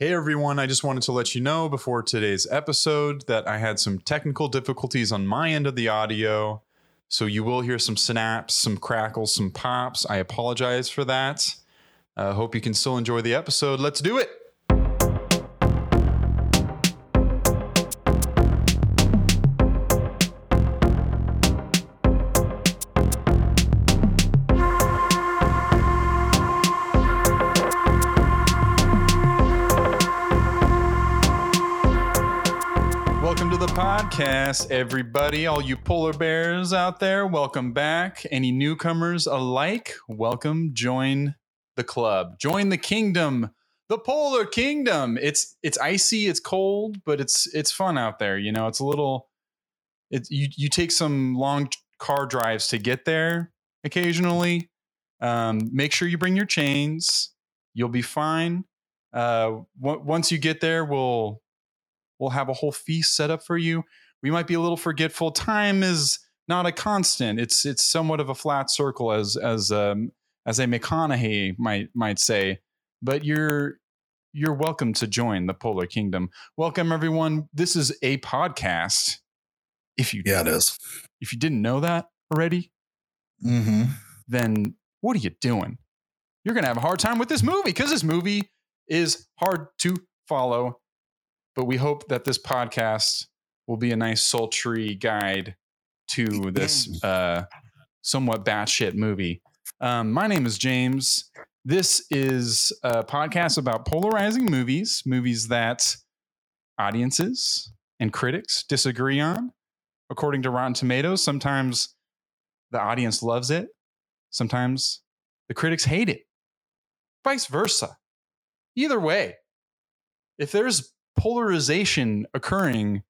Hey everyone, I just wanted to let you know before today's episode that I had some technical difficulties on my end of the audio. So you will hear some snaps, some crackles, some pops. I apologize for that. I uh, hope you can still enjoy the episode. Let's do it. Podcast, everybody. All you polar bears out there, welcome back. Any newcomers alike, welcome. Join the club. Join the kingdom, the polar kingdom. It's it's icy, it's cold, but it's it's fun out there. You know, it's a little. It's you you take some long car drives to get there occasionally. Um, make sure you bring your chains. You'll be fine. Uh, w- once you get there, we'll we'll have a whole feast set up for you. We might be a little forgetful. Time is not a constant. It's it's somewhat of a flat circle, as as um, as a McConaughey might might say. But you're you're welcome to join the Polar Kingdom. Welcome everyone. This is a podcast. If you Yeah, it is. if you didn't know that already, Mm-hmm. then what are you doing? You're gonna have a hard time with this movie because this movie is hard to follow. But we hope that this podcast will be a nice sultry guide to this uh, somewhat batshit movie. Um, my name is James. This is a podcast about polarizing movies, movies that audiences and critics disagree on. According to Rotten Tomatoes, sometimes the audience loves it, sometimes the critics hate it, vice versa. Either way, if there's polarization occurring,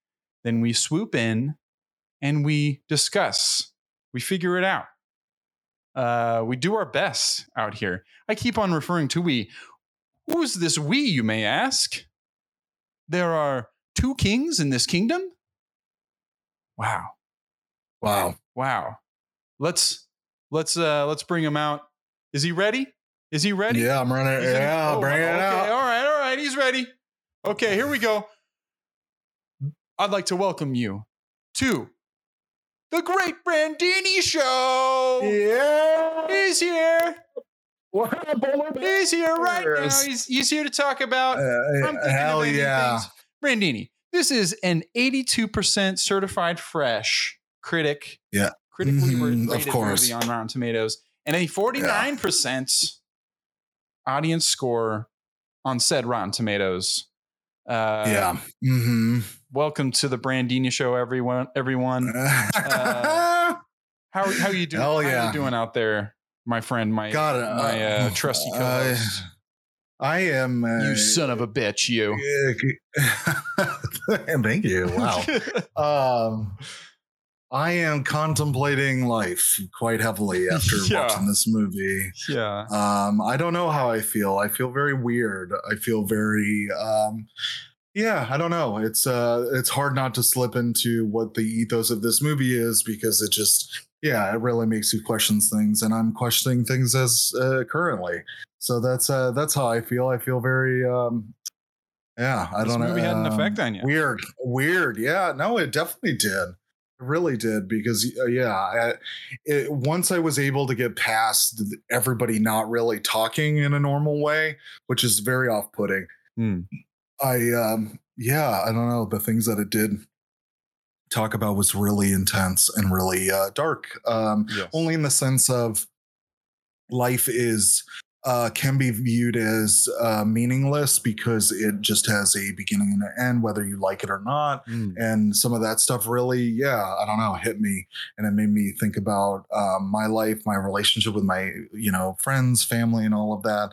then we swoop in and we discuss, we figure it out. Uh, we do our best out here. I keep on referring to we. Who's this we, you may ask? There are two kings in this kingdom? Wow. Wow. Wow. Let's let's uh let's bring him out. Is he ready? Is he ready? Yeah, I'm running. He's in- Yeah, oh, bring it okay, out. All right, all right, he's ready. Okay, here we go. I'd like to welcome you to the Great Brandini Show. Yeah. He's here. What He's here right now. He's he's here to talk about. Uh, hell yeah. things. Brandini. This is an 82% certified fresh critic. Yeah. Critically of rated course. movie on Rotten Tomatoes, and a 49% audience score on said Rotten Tomatoes. Uh, yeah. Mm-hmm. Welcome to the Brandini Show, everyone. Everyone, Uh, how how you doing? Hell How yeah. you doing out there, my friend? My Got it. my uh, trusty co-host. I am. Uh, you son of a bitch, you. Thank you. Wow. um, I am contemplating life quite heavily after Yeah. watching this movie. yeah. Um, I don't know how I feel. I feel very weird. I feel very um yeah, I don't know. It's uh it's hard not to slip into what the ethos of this movie is because it just yeah, it really makes you question things and I'm questioning things as uh, currently. So that's uh that's how I feel. I feel very um yeah, I this don't know. movie had an um, effect on you. Weird, weird. Yeah, no, it definitely did. Really did because uh, yeah, I, it, once I was able to get past everybody not really talking in a normal way, which is very off-putting. Hmm. I um yeah, I don't know the things that it did talk about was really intense and really uh, dark. Um, Yes. only in the sense of life is uh, can be viewed as uh, meaningless because it just has a beginning and an end, whether you like it or not. Mm. And some of that stuff really, yeah, I don't know, hit me, and it made me think about um, my life, my relationship with my, you know, friends, family, and all of that.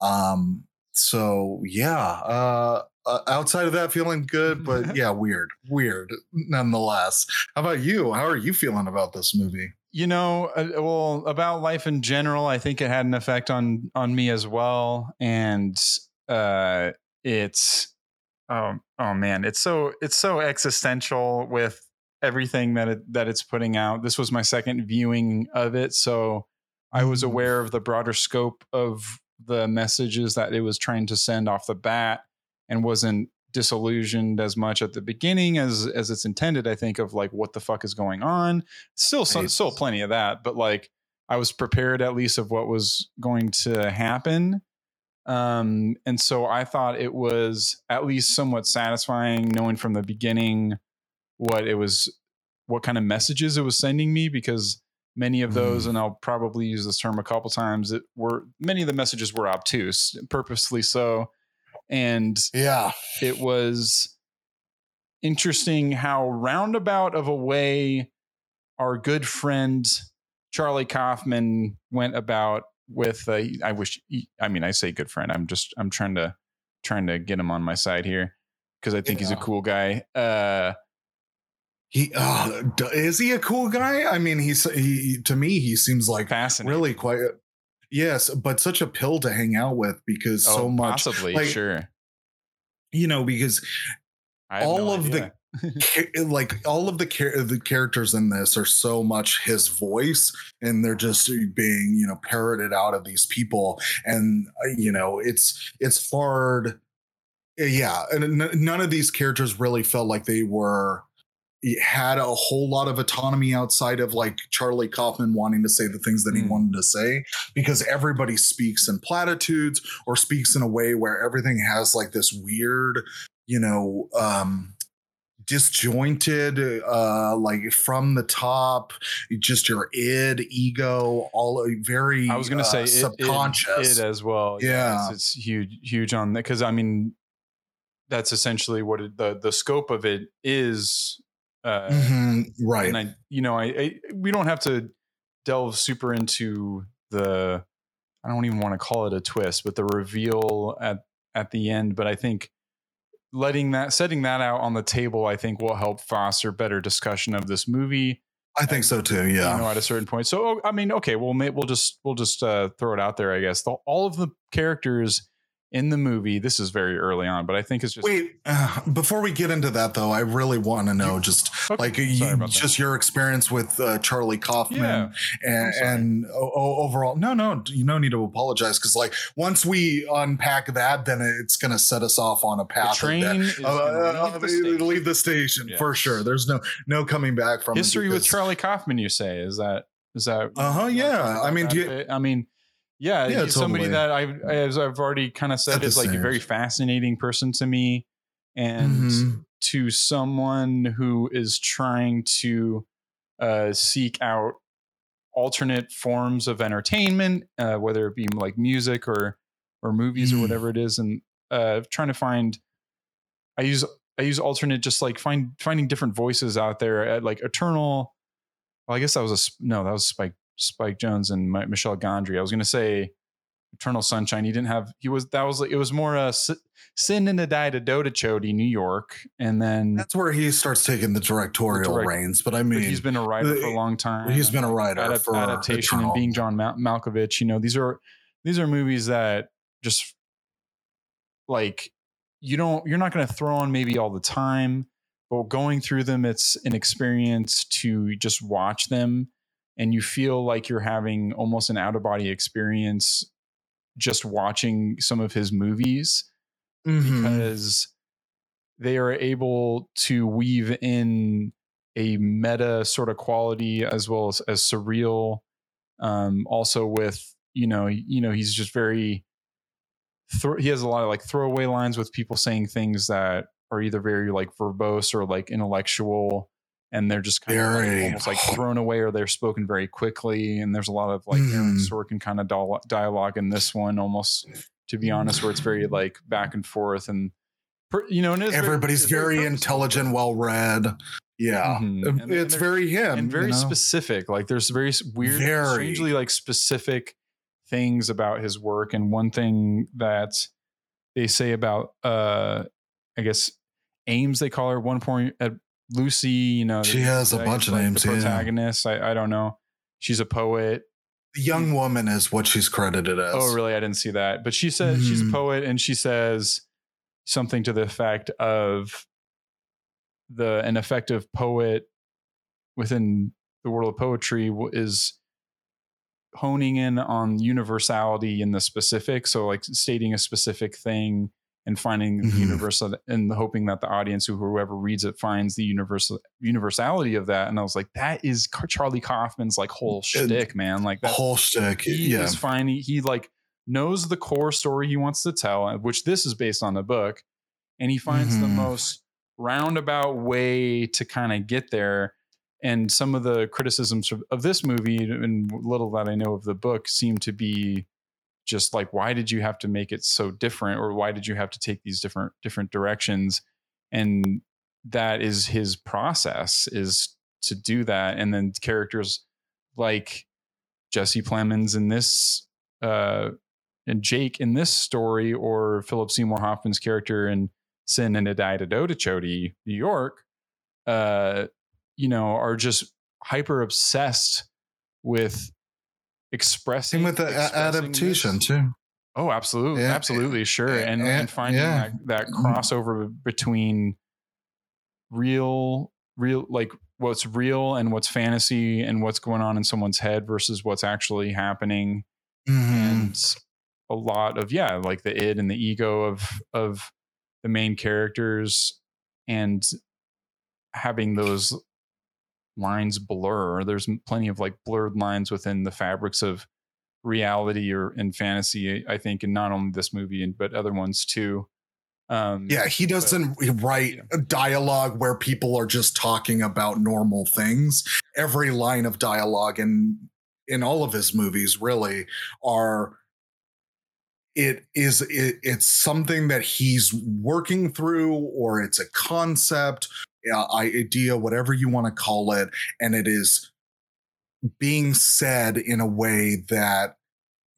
Um, so yeah, uh, uh, outside of that, feeling good, but yeah, weird, weird nonetheless. How about you? How are you feeling about this movie? You know uh, well about life in general i think it had an effect on on me as well and uh it's oh oh man it's so it's so existential with everything that it that it's putting out this was my second viewing of it so i was Mm. aware of the broader scope of the messages that it was trying to send off the bat and wasn't disillusioned as much at the beginning as as it's intended. I think of like what the fuck is going on. Still, so, Right. still plenty of that, but like I was prepared at least of what was going to happen. Um, and so I thought it was at least somewhat satisfying knowing from the beginning what it was, what kind of messages it was sending me because many of those, Mhm. and I'll probably use this term a couple times, it were many of the messages were obtuse, purposely so. And Yeah. it was interesting how roundabout of a way our good friend Charlie Kaufman went about with uh, I wish he- I mean I say good friend I'm just I'm trying to trying to get him on my side here because I think he's a cool guy uh He uh, is he a cool guy? I mean, he's he to me he seems like fascinating really quite yes, but such a pill to hang out with because oh, so much possibly like, sure you know because all no of the- idea. ca- like all of the char- the characters in this are so much his voice and they're just being you know parroted out of these people and uh, you know it's it's hard yeah and n- none of these characters really felt like they were had a whole lot of autonomy outside of like Charlie Kaufman wanting to say the things that he Hmm. wanted to say because everybody speaks in platitudes or speaks in a way where everything has like this weird you know um disjointed uh like from the top just your id ego all uh, very I was going to uh, say it, subconscious it, it as well. Yeah. it's, it's huge, huge on that because I mean, that's essentially what it, the the scope of it is. Uh, Mhm, right And I, you know, I, I we don't have to delve super into the. I don't even want to call it a twist, but the reveal at at the end. But I think letting that setting that out on the table, I think will help foster better discussion of this movie i think so too yeah you know at a certain point so oh, i mean okay well we'll just we'll just uh, throw it out there i guess the, all of the characters in the movie this is very early on but i think it's just wait uh, before we get into that though i really want to know just Okay, like you, about that. just your experience with uh, charlie kaufman yeah and, and o- overall no no you no need to apologize because like once we unpack that then it's going to set us off on a the path of train uh, gonna uh, leave the station. leave the station Yeah. for sure there's no no coming back from history with charlie kaufman you say is that is that Uh-huh, yeah. I mean, do you- i mean yeah, Yeah, he's somebody that i as i've already kind of said is like a very fascinating person to me and Mhm. to someone who is trying to uh, seek out alternate forms of entertainment, uh, whether it be like music or or movies or Mm. whatever it is, and uh, trying to find. I use I use alternate, just like find finding different voices out there at like Eternal. Well, I guess that was a no, that was Spike Spike Jonze and Mi- Michel Gondry. I was going to say Eternal Sunshine. He didn't have. He was that was like it was more a uh, Sin in the Die to Dota Chody, New York, and then that's where he starts taking the directorial direct- reins but i but mean he's been a writer for a long time. he's been a writer Adap- for adaptation and being John Mal- Malkovich. You know, these are these are movies that just like you don't you're not going to throw on maybe all the time, but going through them, it's an experience to just watch them, and you feel like you're having almost an out of body experience just watching some of his movies Mhm. because they are able to weave in a meta sort of quality as well as, as surreal um also with you know you know he's just very thro- he has a lot of like throwaway lines with people saying things that are either very like verbose or like intellectual and they're just kind of like, almost like thrown away or they're spoken very quickly and there's a lot of like Aaron Mhm. Sorkin kind of dial- dialogue in this one almost to be honest where it's very like back and forth and you know and it's very- everybody's it's very intelligent well read yeah Mhm. Um, And- it's and very him and very you know? specific. Like there's very weird, Very. strangely like specific things about his work. And one thing that they say about, uh, I guess, Ames, they call her one point at Lucy. You know, She has a bunch of like, names, The yeah. protagonist. I, I don't know. She's a poet. the young woman is what she's credited as Oh, really? I didn't see that. But she says she's a Mhm. poet, and she says something to the effect of the an effective poet within the world of poetry is honing in on universality in the specific. So, like stating a specific thing and finding the Mhm. universal and hoping that the audience or whoever reads it finds the universal universality of that. And I was like, that is Charlie Kaufman's like whole shtick, man. Like that whole shtick. he Yeah. is finding he like knows the core story he wants to tell, uh, which this is based on the book, and he finds the Mhm. most roundabout way to kind of get there. And some of the criticisms of, of this movie and little that I know of the book seem to be just like why did you have to make it so different or why did you have to take these different different directions? And that is his process is to do that. And then characters like Jesse Plemons in this uh and Jake in this story or Philip Seymour Hoffman's character in Synecdoche, New York, uh, you know, are just hyper obsessed with expressing Same with the expressing adaptation this- too. Oh, absolutely, Yeah, absolutely, sure, and and finding yeah. that that Mm. crossover between real, real like what's real and what's fantasy and what's going on in someone's head versus what's actually happening, Mhm. and a lot of yeah, like the id and the ego of of the main characters, and having those lines blur. There's plenty of like blurred lines within the fabrics of reality or in fantasy. I think, and not only this movie, and but other ones too. Um, Yeah, he doesn't write yeah. dialogue where people are just talking about normal things. Every line of dialogue in in all of his movies really are it is it, it's something that he's working through or it's a concept uh, idea whatever you want to call it and it is being said in a way that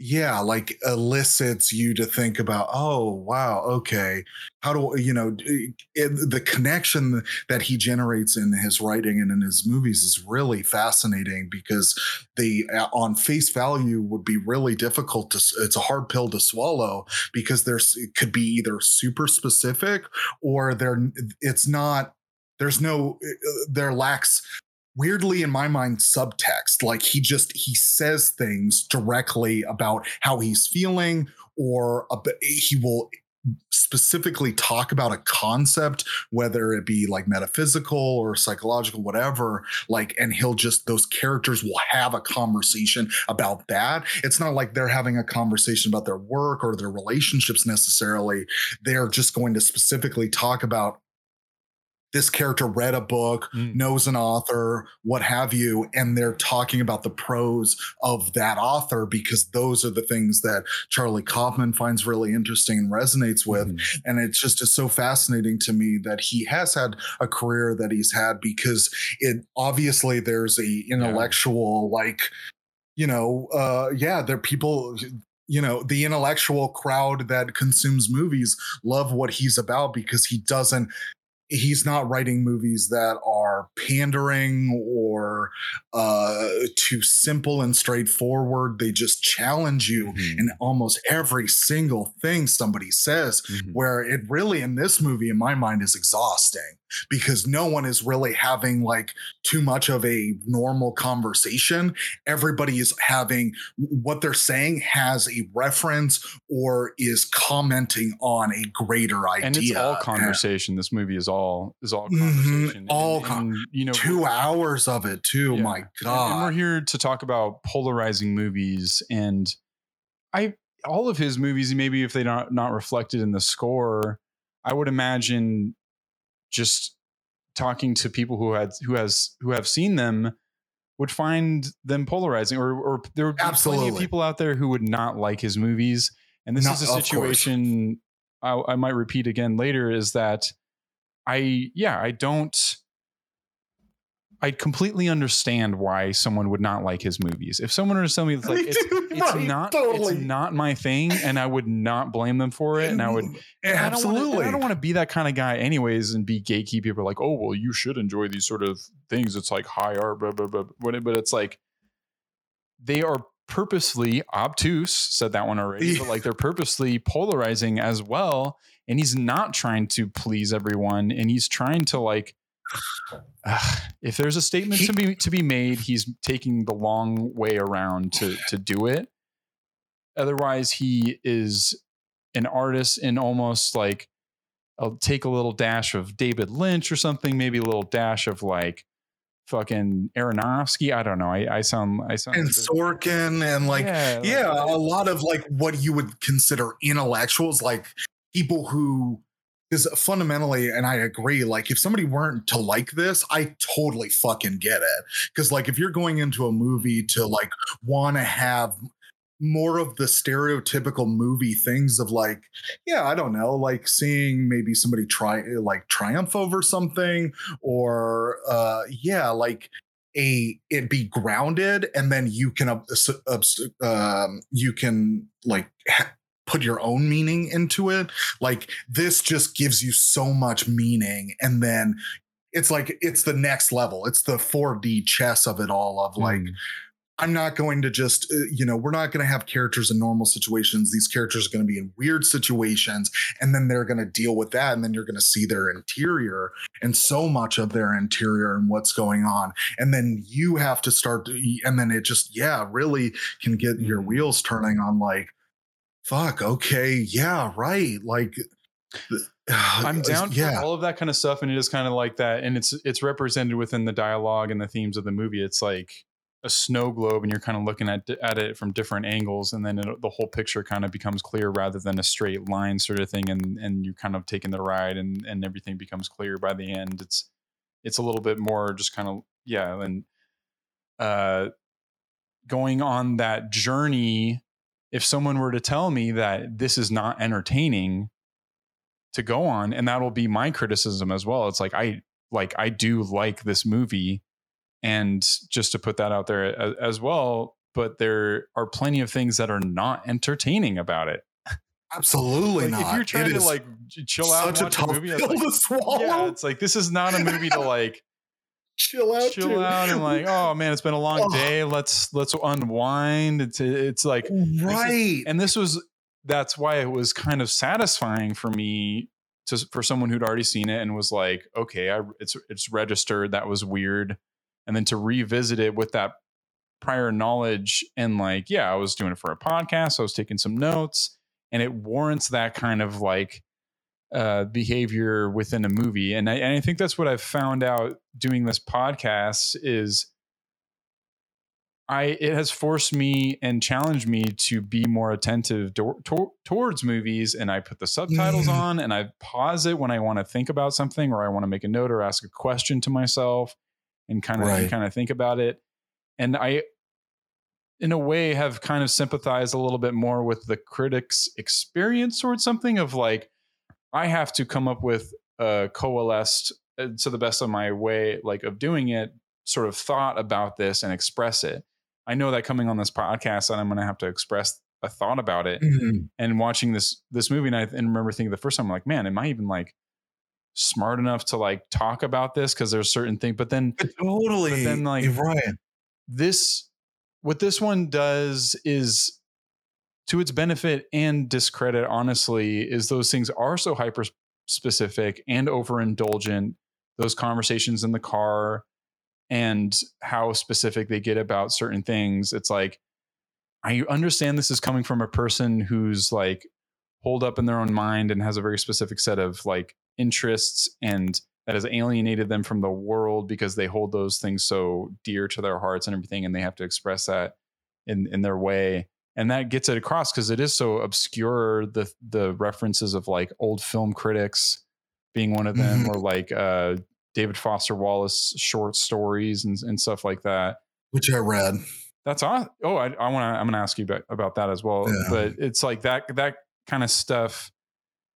yeah like elicits you to think about oh wow okay how do you know it, the connection that he generates in his writing and in his movies is really fascinating because the uh, on face value would be really difficult to it's a hard pill to swallow because there's it could be either super specific or there it's not there's no uh, there lacks weirdly in my mind subtext. Like he just he says things directly about how he's feeling or a, he will specifically talk about a concept whether it be like metaphysical or psychological whatever like and he'll just those characters will have a conversation about that. It's not like they're having a conversation about their work or their relationships necessarily. They're just going to specifically talk about this character read a book Mm. knows an author, what have you, and they're talking about the prose of that author because those are the things that Charlie Kaufman finds really interesting and resonates with. Mhm. And it's just it's so fascinating to me that he has had a career that he's had because it obviously there's a intellectual like, you know, uh yeah, there are people you know the intellectual crowd that consumes movies love what he's about because he doesn't he's not writing movies that are pandering or uh too simple and straightforward they just challenge you Mhm. in almost every single thing somebody says Mhm. where it really in this movie in my mind is exhausting because no one is really having like too much of a normal conversation everybody is having what they're saying has a reference or is commenting on a greater idea and it's all conversation. This movie is all is all Mhm. conversation. All and, con- and, you know two hours of it too Yeah. my god And we're here to talk about polarizing movies, and I all of his movies, maybe if they're not not reflected in the score, I would imagine just talking to people who had who has who have seen them would find them polarizing, or or there would be plenty of people out there who would not like his movies. And this Not- is a situation I, I might repeat again later is that I yeah I don't I completely understand why someone would not like his movies. If someone were to tell me it's like it's, it's right, not totally. it's not my thing, and I would not blame them for it, and I would and I don't wanna- absolutely I don't want to be that kind of guy, anyways, and be gatekeep people like, oh well, you should enjoy these sort of things. It's like high art, blah blah blah. But it's like they are purposely obtuse. Said that one already, but like they're purposely polarizing as well. And he's not trying to please everyone, and he's trying to like. If there's a statement to be to be made, he's taking the long way around to to do it. Otherwise, he is an artist in almost like I'll take a little dash of David Lynch or something, maybe a little dash of like fucking Aronofsky. I don't know. I, I sound I sound and Sorkin and like yeah, yeah like, a lot of like what you would consider intellectuals, like people who because fundamentally and i agree like if somebody weren't to like this i totally fucking get it. Because like if you're going into a movie to like want to have more of the stereotypical movie things of like yeah i don't know like seeing maybe somebody try like triumph over something or uh yeah like a it be grounded and then you can uh, um you can like ha- put your own meaning into it like this just gives you so much meaning and then it's like it's the next level it's the 4d chess of it all of like mm I'm not going to just, uh, you know, we're not going to have characters in normal situations. These characters are going to be in weird situations, and then they're going to deal with that. And then you're going to see their interior and so much of their interior and what's going on. And then you have to start, to, and then it just, yeah, really can get your mm-hmm. wheels turning on like, fuck, okay, yeah, right. Like, I'm down for yeah. all of that kind of stuff, and it is kind of like that, and it's it's represented within the dialogue and the themes of the movie. It's like a snow globe and you're kind of looking at at it from different angles and then it, the whole picture kind of becomes clear rather than a straight line sort of thing and and you're kind of taking the ride and and everything becomes clear by the end it's it's a little bit more just kind of yeah and uh going on that journey if someone were to tell me that this is not entertaining to go on and that'll be my criticism as well. It's like i like i do like this movie and just to put that out there as, as well but there are plenty of things that are not entertaining about it. Absolutely like not. If you're trying it to like chill out watch a, a movie, like, yeah, it's like this is not a movie to like chill out, chill to. out, and like, oh man, it's been a long oh. day. Let's let's unwind. It's it's like right, this is, and this was that's why it was kind of satisfying for me to for someone who'd already seen it and was like, okay, I, it's it's registered. That was weird and then to revisit it with that prior knowledge and like yeah i was doing it for a podcast i was taking some notes and it warrants that kind of like uh, behavior within a movie and I, and I think that's what i've found out doing this podcast is I it has forced me and challenged me to be more attentive do, to, towards movies, and I put the subtitles on, and I pause it when I want to think about something, or I want to make a note or ask a question to myself, and kind of right. kind of think about it. And I, in a way, have kind of sympathized a little bit more with the critics' experience towards something of like, I have to come up with a coalesced uh, to the best of my way, like of doing it, sort of thought about this and express it. I know that coming on this podcast, and I'm going to have to express a thought about it. Mm-hmm. And watching this this movie, and I and remember thinking the first time, I'm like, man, am I even like smart enough to like talk about this because there's certain things but then totally but then like right this what this one does is to its benefit and discredit honestly is those things are so hyper specific and overindulgent those conversations in the car and how specific they get about certain things. It's like i understand this is coming from a person who's like holed up in their own mind and has a very specific set of like interests and that has alienated them from the world because they hold those things so dear to their hearts and everything and they have to express that in in their way and that gets it across because it is so obscure the the references of like old film critics being one of them mm-hmm. or like uh david foster wallace short stories and, and stuff like that which i read that's awesome. oh i, I want to i'm gonna ask you about, about that as well yeah. but it's like that that kind of stuff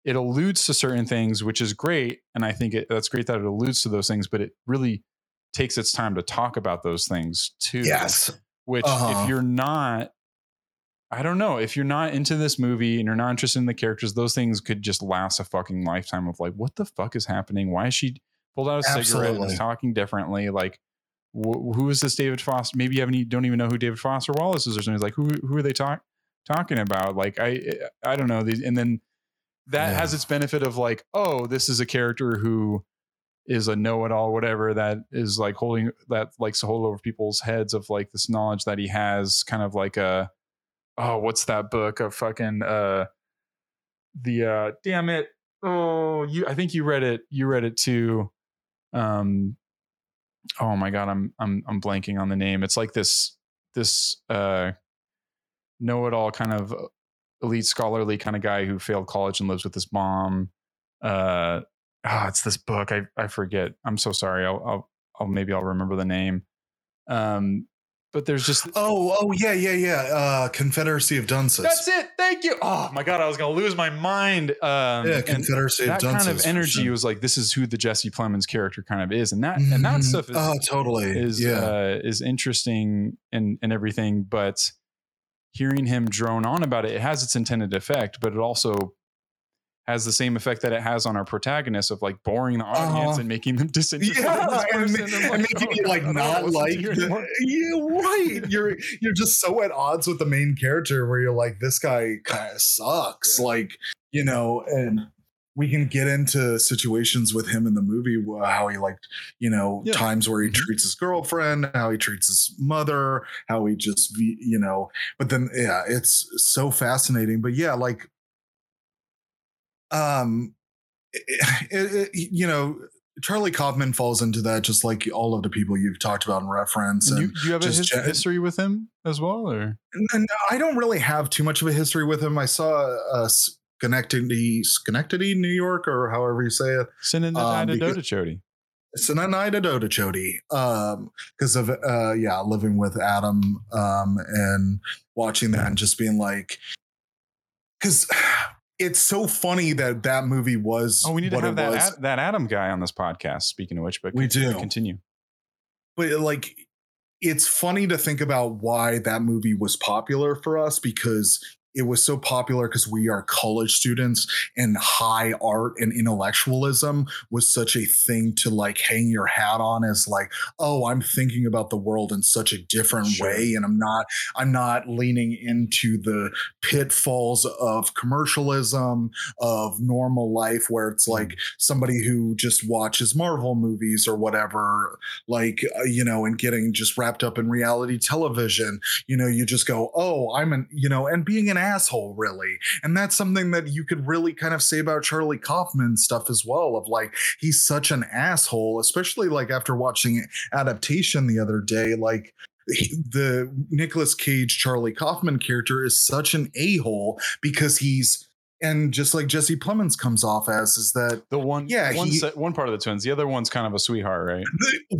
it alludes to certain things, which is great. And I think it, that's great that it alludes to those things, but it really takes its time to talk about those things too. Yes. Which, uh-huh. if you're not, I don't know, if you're not into this movie and you're not interested in the characters, those things could just last a fucking lifetime of like, what the fuck is happening? Why is she pulled out a Absolutely. cigarette and is talking differently? Like, wh- who is this David Foster? Maybe you haven't, don't even know who David Foster Wallace is or something. Like, who, who are they talk, talking about? Like, I, I don't know. And then, that yeah. has its benefit of like, oh, this is a character who is a know-it-all, whatever that is like holding that likes to hold over people's heads of like this knowledge that he has, kind of like a oh, what's that book of fucking uh the uh damn it. Oh, you I think you read it. You read it too. Um oh my god, I'm I'm I'm blanking on the name. It's like this this uh know-it-all kind of elite scholarly kind of guy who failed college and lives with his mom. Uh ah, it's this book. I I forget. I'm so sorry. I'll I'll, I'll maybe I'll remember the name. Um but there's just Oh, oh yeah, yeah, yeah. Uh Confederacy of Dunces. that's it. Thank you. Oh my god, I was gonna lose my mind. Um, yeah, Confederacy of that Dunces. kind of energy sure. was like, this is who the Jesse Plemons character kind of is, and that and that Mhm. stuff is oh, totally. is yeah. uh, is interesting and and everything. But hearing him drone on about it, it has its intended effect, but it also has the same effect that it has on our protagonist of like boring the audience Uh-huh. and making them disinterested in yeah, and, person. ma- and making oh you like not like you the, yeah right you're you're just so at odds with the main character where you're like this guy kind of sucks Yeah. like you know and we can get into situations with him in the movie how he like you know Yeah. times where he Mhm. treats his girlfriend how he treats his mother how he just you know but then yeah it's so fascinating but yeah like um it, it, you know charlie kaufman falls into that just like all of the people you've talked about in reference And and, you, do you have a his- gen- history with him as well, or and i don't really have too much of a history with him i saw uh schenectady schenectady new york or however you say it Synodida Um, because- Chody? Sinanida Dodachodi, um, because of uh, yeah, living with Adam, um, and watching that and just being like, because it's so funny that that movie was. Oh, we need to have that Ad, that Adam guy on this podcast. Speaking of which, but We do. continue. but like, it's funny to think about why that movie was popular for us because it was so popular because we are college students and high art and intellectualism was such a thing to like hang your hat on as like oh i'm thinking about the world in such a different Sure. way and i'm not i'm not leaning into the pitfalls of commercialism of normal life where it's like somebody who just watches marvel movies or whatever like uh, you know and getting just wrapped up in reality television you know you just go oh i'm an you know and being an asshole really and that's something that you could really kind of say about charlie kaufman stuff as well of like he's such an asshole especially like after watching adaptation the other day like he- the Nicolas Cage Charlie Kaufman character is such an a-hole because he's and just like Jesse Plemons comes off as is that The one, Yeah, one, he- one part of the twins. The other one's kind of a sweetheart, right?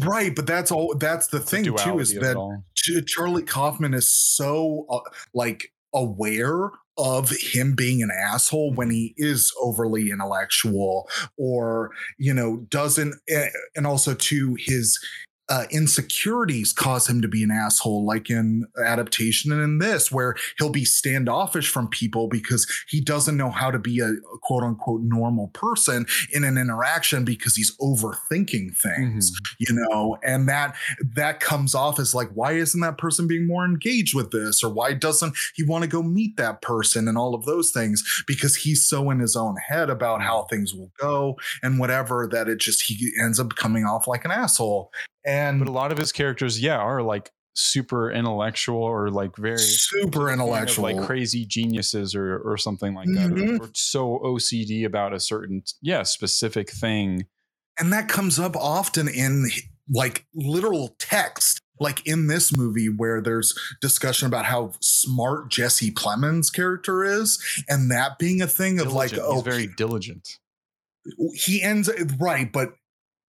right but that's all that's the thing too is that Charlie Kaufman is so uh, like aware of him being an asshole when he is overly intellectual or you know doesn't eh, and also to his uh, insecurities cause him to be an asshole, like in adaptation and in this, where he'll be standoffish from people because he doesn't know how to be a quote unquote normal person in an interaction because he's overthinking things, you know, and that that comes off as like, why isn't that person being more engaged with this, or why doesn't he want to go meet that person, and all of those things? Because he's so in his own head about how things will go and whatever that it just he ends up coming off like an asshole and But a lot of his characters, yeah, are like super intellectual or like very super intellectual like crazy geniuses or or something like that, Mhm. or, or so OCD about a certain yeah specific thing. and that comes up often in like literal text like in this movie where there's discussion about how smart jesse plemons character is and that being a thing of like oh he's very diligent. he ends right but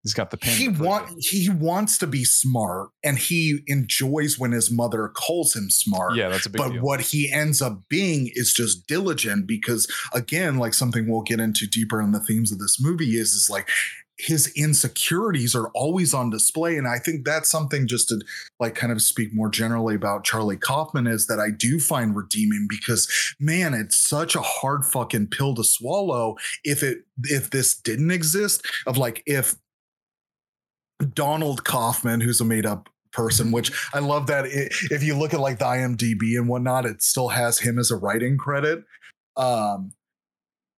He's got the pen. he want he wants to be smart and he enjoys when his mother calls him smart Yeah, that's a big but deal. what he ends up being is just diligent because again like something we'll get into deeper in the themes of this movie is is like his insecurities are always on display and i think that's something just to like kind of speak more generally about charlie kaufman is that i do find redeeming because man it's such a hard fucking pill to swallow if it if this didn't exist of like if donald kaufman who's a made-up person which i love that it, if you look at like the imdb and whatnot it still has him as a writing credit um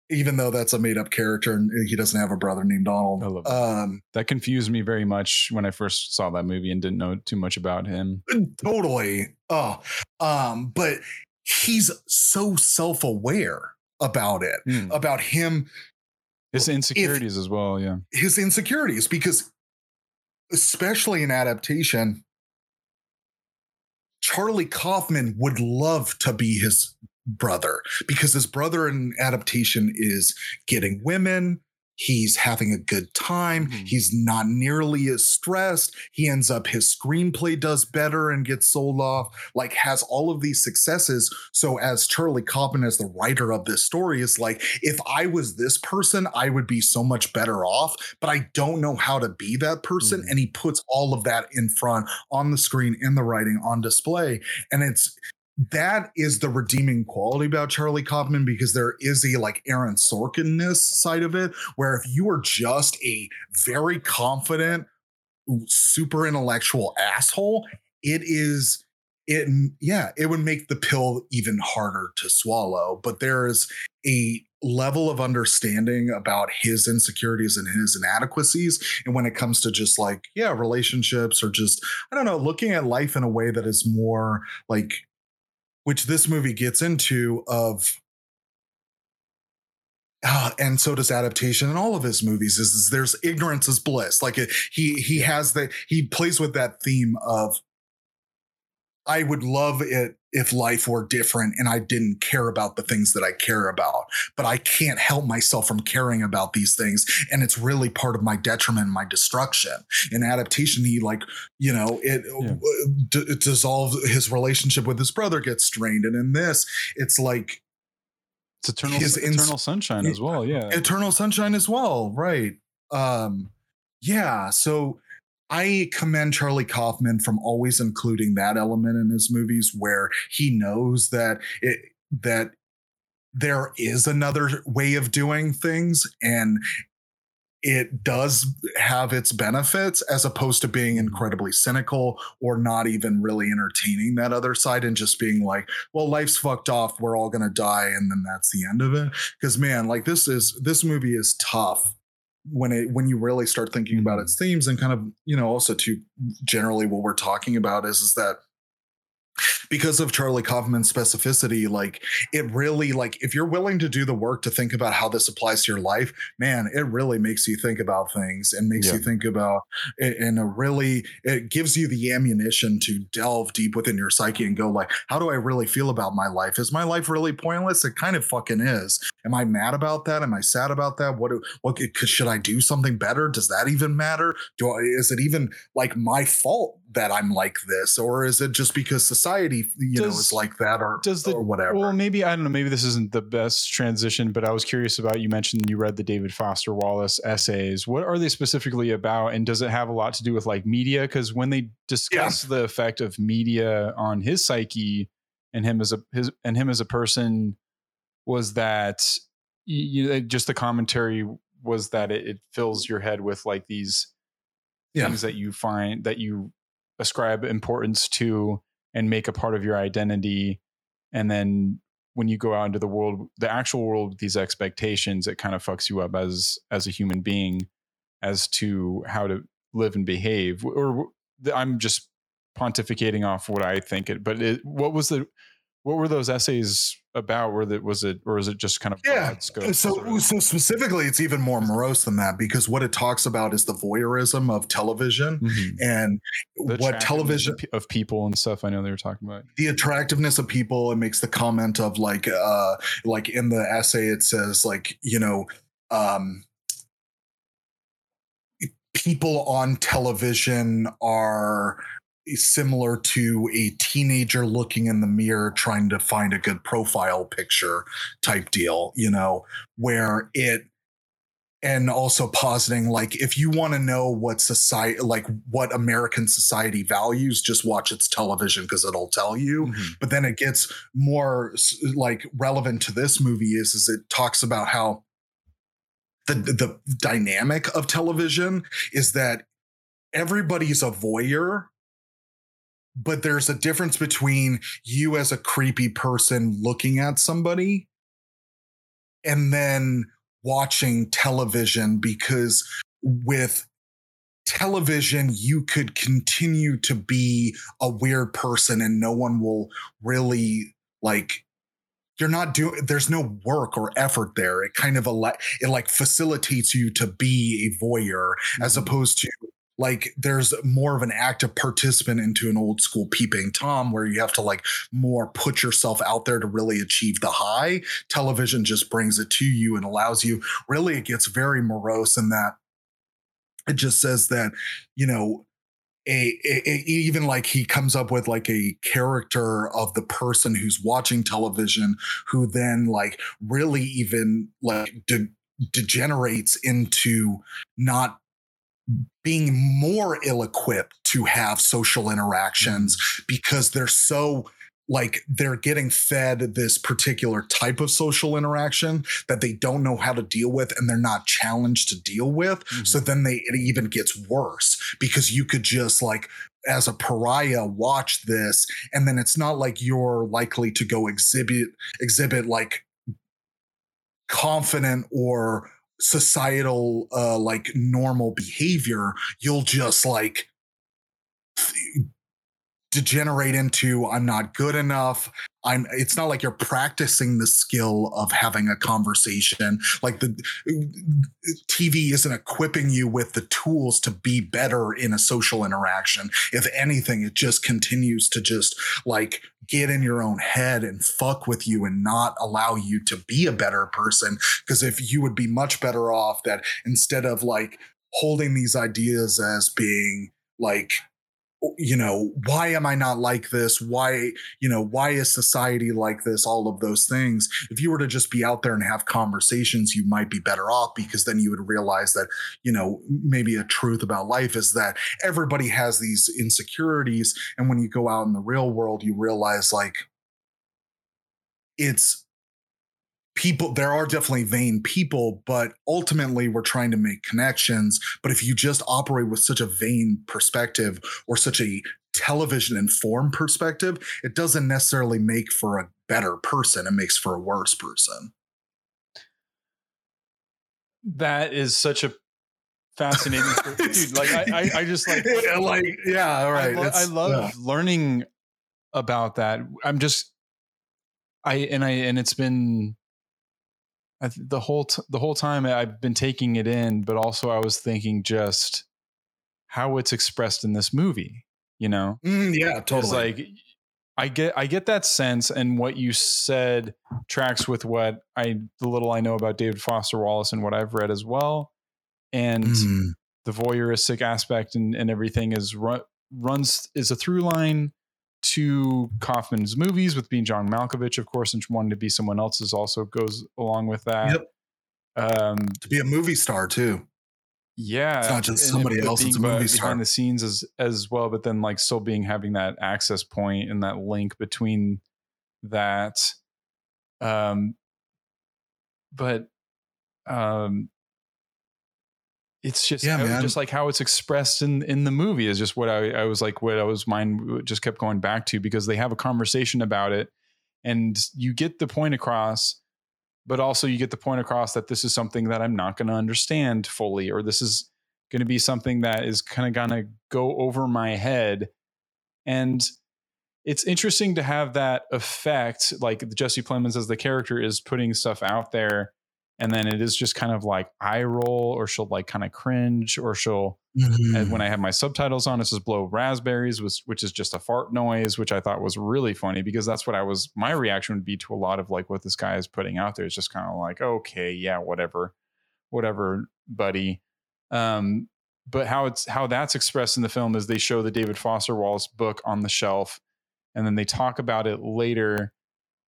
even though that's a made-up character and he doesn't have a brother named donald I love that. um that confused me very much when I first saw that movie and didn't know too much about him. totally oh um but he's so self-aware about it, Mm. about him, His insecurities as well. Yeah. his insecurities, because especially in adaptation, Charlie Kaufman would love to be his brother because his brother in adaptation is getting women. He's having a good time. Mhm. He's not nearly as stressed. He ends up, his screenplay does better and gets sold off, like has all of these successes. So, as Charlie Kaufman, as the writer of this story, is like, if I was this person, I would be so much better off, but I don't know how to be that person. Mhm. And he puts all of that in front on the screen, in the writing, on display. And it's, that is the redeeming quality about Charlie Kaufman because there is a like Aaron Sorkin-ness side of it, where if you are just a very confident, super intellectual asshole, it is it yeah, it would make the pill even harder to swallow. But there is a level of understanding about his insecurities and his inadequacies. And when it comes to just like, yeah, relationships or just, I don't know, looking at life in a way that is more like which this movie gets into of uh, and so does adaptation in all of his movies is, is there's ignorance is bliss. Like it, he he has the he plays with that theme of i would love it if life were different and i didn't care about the things that i care about but i can't help myself from caring about these things and it's really part of my detriment my destruction in adaptation he like you know it, Yeah. d- it dissolves his relationship with his brother gets strained and in this it's like It's eternal, His ins- eternal sunshine as well. Yeah. eternal sunshine as well right um yeah so i commend charlie kaufman from always including that element in his movies where he knows that it that there is another way of doing things and it does have its benefits as opposed to being mm-hmm. incredibly cynical or not even really entertaining that other side and just being like well life's fucked off. We're all going to die and then that's the end of it. Because man like this is this movie is tough when it when you really start thinking about mm-hmm. its themes and kind of you know also to generally what we're talking about is is that because of Charlie Kaufman's specificity, like it really like if you're willing to do the work to think about how this applies to your life, man, it really makes you think about things and makes Yeah. you think about it in a really it gives you the ammunition to delve deep within your psyche and go like, how do I really feel about my life? Is my life really pointless? It kind of fucking is. Am I mad about that? Am I sad about that? What do, what should I do something better? Does that even matter? Do I, is it even like my fault that I'm like this, or is it just because society, you know, is like that, or does the or whatever? well maybe i don't know maybe this isn't the best transition but i was curious about you mentioned you read the david foster wallace essays what are they specifically about and does it have a lot to do with like media because when they discuss the effect of media on his psyche and him as a his and him as a person was that you uh, know, just the commentary was that it, it fills your head with like these Yeah. things that you find that you ascribe importance to and make a part of your identity. And then when you go out into the world the actual world with these expectations it kind of fucks you up as as a human being as to how to live and behave. Or i'm just pontificating off what i think it but it, what was the what were those essays about were that was it or is it just kind of Yeah. so so specifically, it's even more morose than that because what it talks about is the voyeurism of television Mhm. and The what television of of people and stuff i know they were talking about the attractiveness of people it makes the comment of like uh like in the essay it says like you know um people on television are similar to a teenager looking in the mirror trying to find a good profile picture type deal you know where it and also positing like if you want to know what society like what american society values just watch its television because it'll tell you Mhm. but then it gets more like relevant to this movie is is it talks about how the the dynamic of television is that everybody's a voyeur but there's a difference between you as a creepy person looking at somebody and then watching television because with television you could continue to be a weird person and no one will really like you're not doing there's no work or effort there it kind of ele- it like facilitates you to be a voyeur as Mhm. opposed to like there's more of an active participant into an old school peeping tom where you have to like more put yourself out there to really achieve the high. Television just brings it to you and allows you. Really it gets very morose in that it just says that you know a, a- a- even like he comes up with like a character of the person who's watching television who then like really even like de- degenerates into not being more ill-equipped to have social interactions mm-hmm. because they're so like they're getting fed this particular type of social interaction that they don't know how to deal with and they're not challenged to deal with. So mm-hmm. then they it even gets worse because you could just like as a pariah watch this and then it's not like you're likely to go exhibit exhibit like confident or societal uh like normal behavior you'll just like degenerate into I'm not good enough. I'm it's not like you're practicing the skill of having a conversation. Like the TV isn't equipping you with the tools to be better in a social interaction. If anything, it just continues to just like get in your own head and fuck with you and not allow you to be a better person. Because if you would be much better off that instead of like holding these ideas as being like you know why am i not like this? Why you know why is society like this? All of those things. If you were to just be out there and have conversations you might be better off because then you would realize that you know maybe a truth about life is that everybody has these insecurities and when you go out in the real world you realize like it's people there are definitely vain people but ultimately we're trying to make connections but if you just operate with such a vain perspective or such a television informed perspective it doesn't necessarily make for a better person it makes for a worse person that is such a fascinating dude like I, I i just like yeah, like yeah all right I, lo- I love yeah. learning about that. I'm just, I and I and it's been th- the whole t- the whole time I've been taking it in, but also I was thinking just how it's expressed in this movie. You know, Mm, yeah it's totally. like I get I get that sense, and what you said tracks with what I the little I know about David Foster Wallace and what I've read as well, and Mm, the voyeuristic aspect and, and everything is run, runs is a through line to Kaufman's movies with being John Malkovich, of course, and wanting to be someone else's also goes along with that. Yep. Um, to be a movie star too yeah, It's not just somebody but else, it's a movie be- star. behind the scenes as as well, but then like still being having that access point and that link between that. Um, but um, it's just Yeah, just like how it's expressed in in the movie is just what I I was like what I was mine just kept going back to because they have a conversation about it and you get the point across but also you get the point across that this is something that I'm not going to understand fully or this is going to be something that is kind of going to go over my head. And it's interesting to have that effect like Jesse Plemons as the character is putting stuff out there and then it is just kind of like eye roll or she'll like kind of cringe or she'll Mhm. and when I have my subtitles on, it says blow raspberries, which, which is just a fart noise, which I thought was really funny because that's what I was, my reaction would be to a lot of like what this guy is putting out there. It's just kind of like, okay, yeah, whatever, whatever, buddy. Um, but how it's, how that's expressed in the film is they show the David Foster Wallace book on the shelf and then they talk about it later.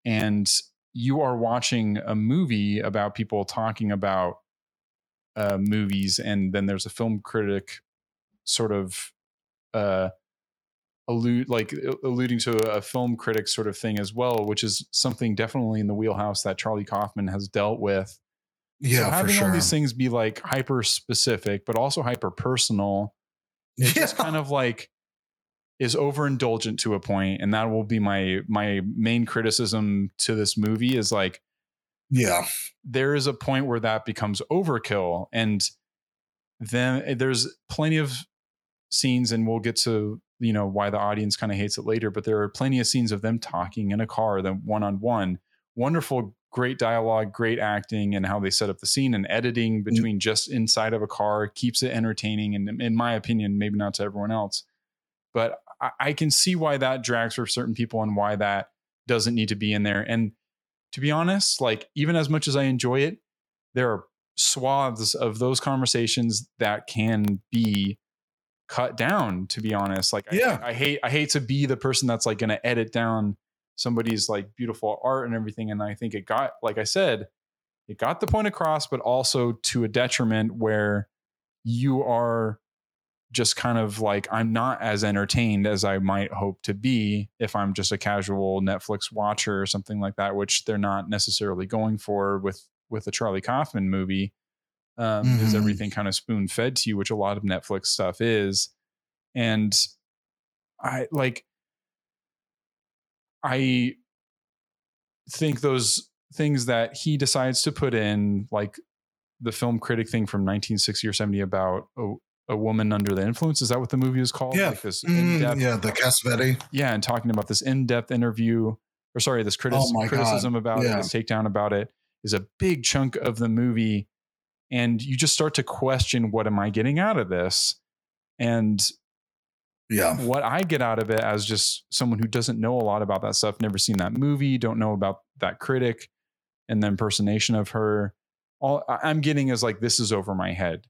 And you are watching a movie about people talking about uh, movies, and then there's a film critic sort of uh, allude like alluding to a film critic sort of thing as well, which is something definitely in the wheelhouse that Charlie Kaufman has dealt with. so yeah for having sure all these things be like hyper specific, but also hyper personal, It's yeah. just kind of like is overindulgent to a point, and that will be my my main criticism to this movie is like yeah there is a point where that becomes overkill and then eh, there's plenty of scenes and we'll get to you know why the audience kind of hates it later but there are plenty of scenes of them talking in a car them one on one wonderful, great dialogue, great acting, and how they set up the scene and editing between just inside of a car keeps it entertaining. And in my opinion, maybe not to everyone else, but I, I can see why that drags for certain people and why that doesn't need to be in there. And to be honest, like even as much as I enjoy it, there are swaths of those conversations that can be cut down to be honest like Yeah. I, I hate i hate to be the person that's like going to edit down somebody's like beautiful art and everything and i think it got like i said it got the point across but also to a detriment where you are just kind of like i'm not as entertained as i might hope to be if i'm just a casual netflix watcher or something like that which they're not necessarily going for with with the charlie kaufman movie um, is Mhm. everything kind of spoon fed to you which a lot of netflix stuff is and i like i think those things that he decides to put in like the film critic thing from 1960 or 70 about a, a woman under the influence is that what the movie is called Yeah. like this Mm, yeah, the Cassavetes. yeah, and talking about this in-depth interview, or sorry, this Oh my God. criticism about Yeah. it, this takedown about it, is a big chunk of the movie, and you just start to question, what am I getting out of this? And Yeah. what I get out of it as just someone who doesn't know a lot about that stuff, never seen that movie, don't know about that critic and the impersonation of her. All I'm getting is like this is over my head,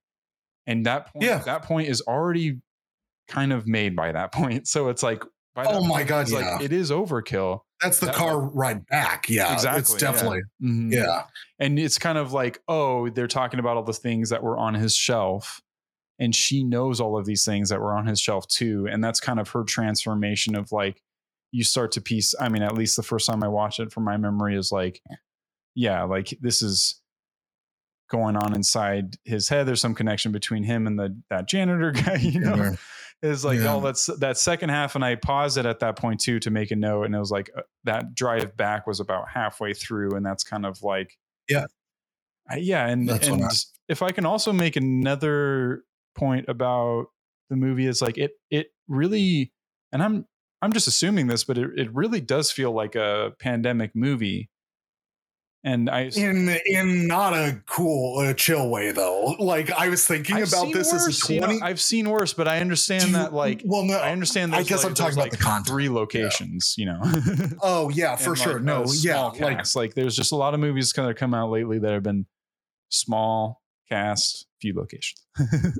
and that point, Yeah. that point is already kind of made by that point. So it's like, by Oh my point, God, it's yeah. like it is overkill. That's the That- car ride back. Yeah. Exactly, It's yeah. definitely. Mhm. Yeah. and it's kind of like, oh, they're talking about all the things that were on his shelf. And she knows all of these things that were on his shelf too. And that's kind of her transformation of like, you start to piece. I mean, at least the first time I watched it from my memory is like, yeah, like this is going on inside his head. There's some connection between him and the that janitor guy, you know. Yeah. Is like, Yeah. oh, that's that second half, and I paused it at that point too to make a note, and it was like uh, that drive back was about halfway through, and that's kind of like, Yeah. Uh, yeah, and That's and I- if I can also make another point about the movie is like it it really, and I'm I'm just assuming this, but it it really does feel like a pandemic movie, and I In in not a cool, uh, chill way though. Like I was thinking I've about this worse, as a you know, twenty. I've seen worse, but I understand you- that like well, no, I understand. That. I guess like, I'm talking about the like content. Three locations, you know. Oh yeah, for and, sure. like, no, yeah, small like cast. like there's just a lot of movies kind of come out lately that have been small cast, few locations.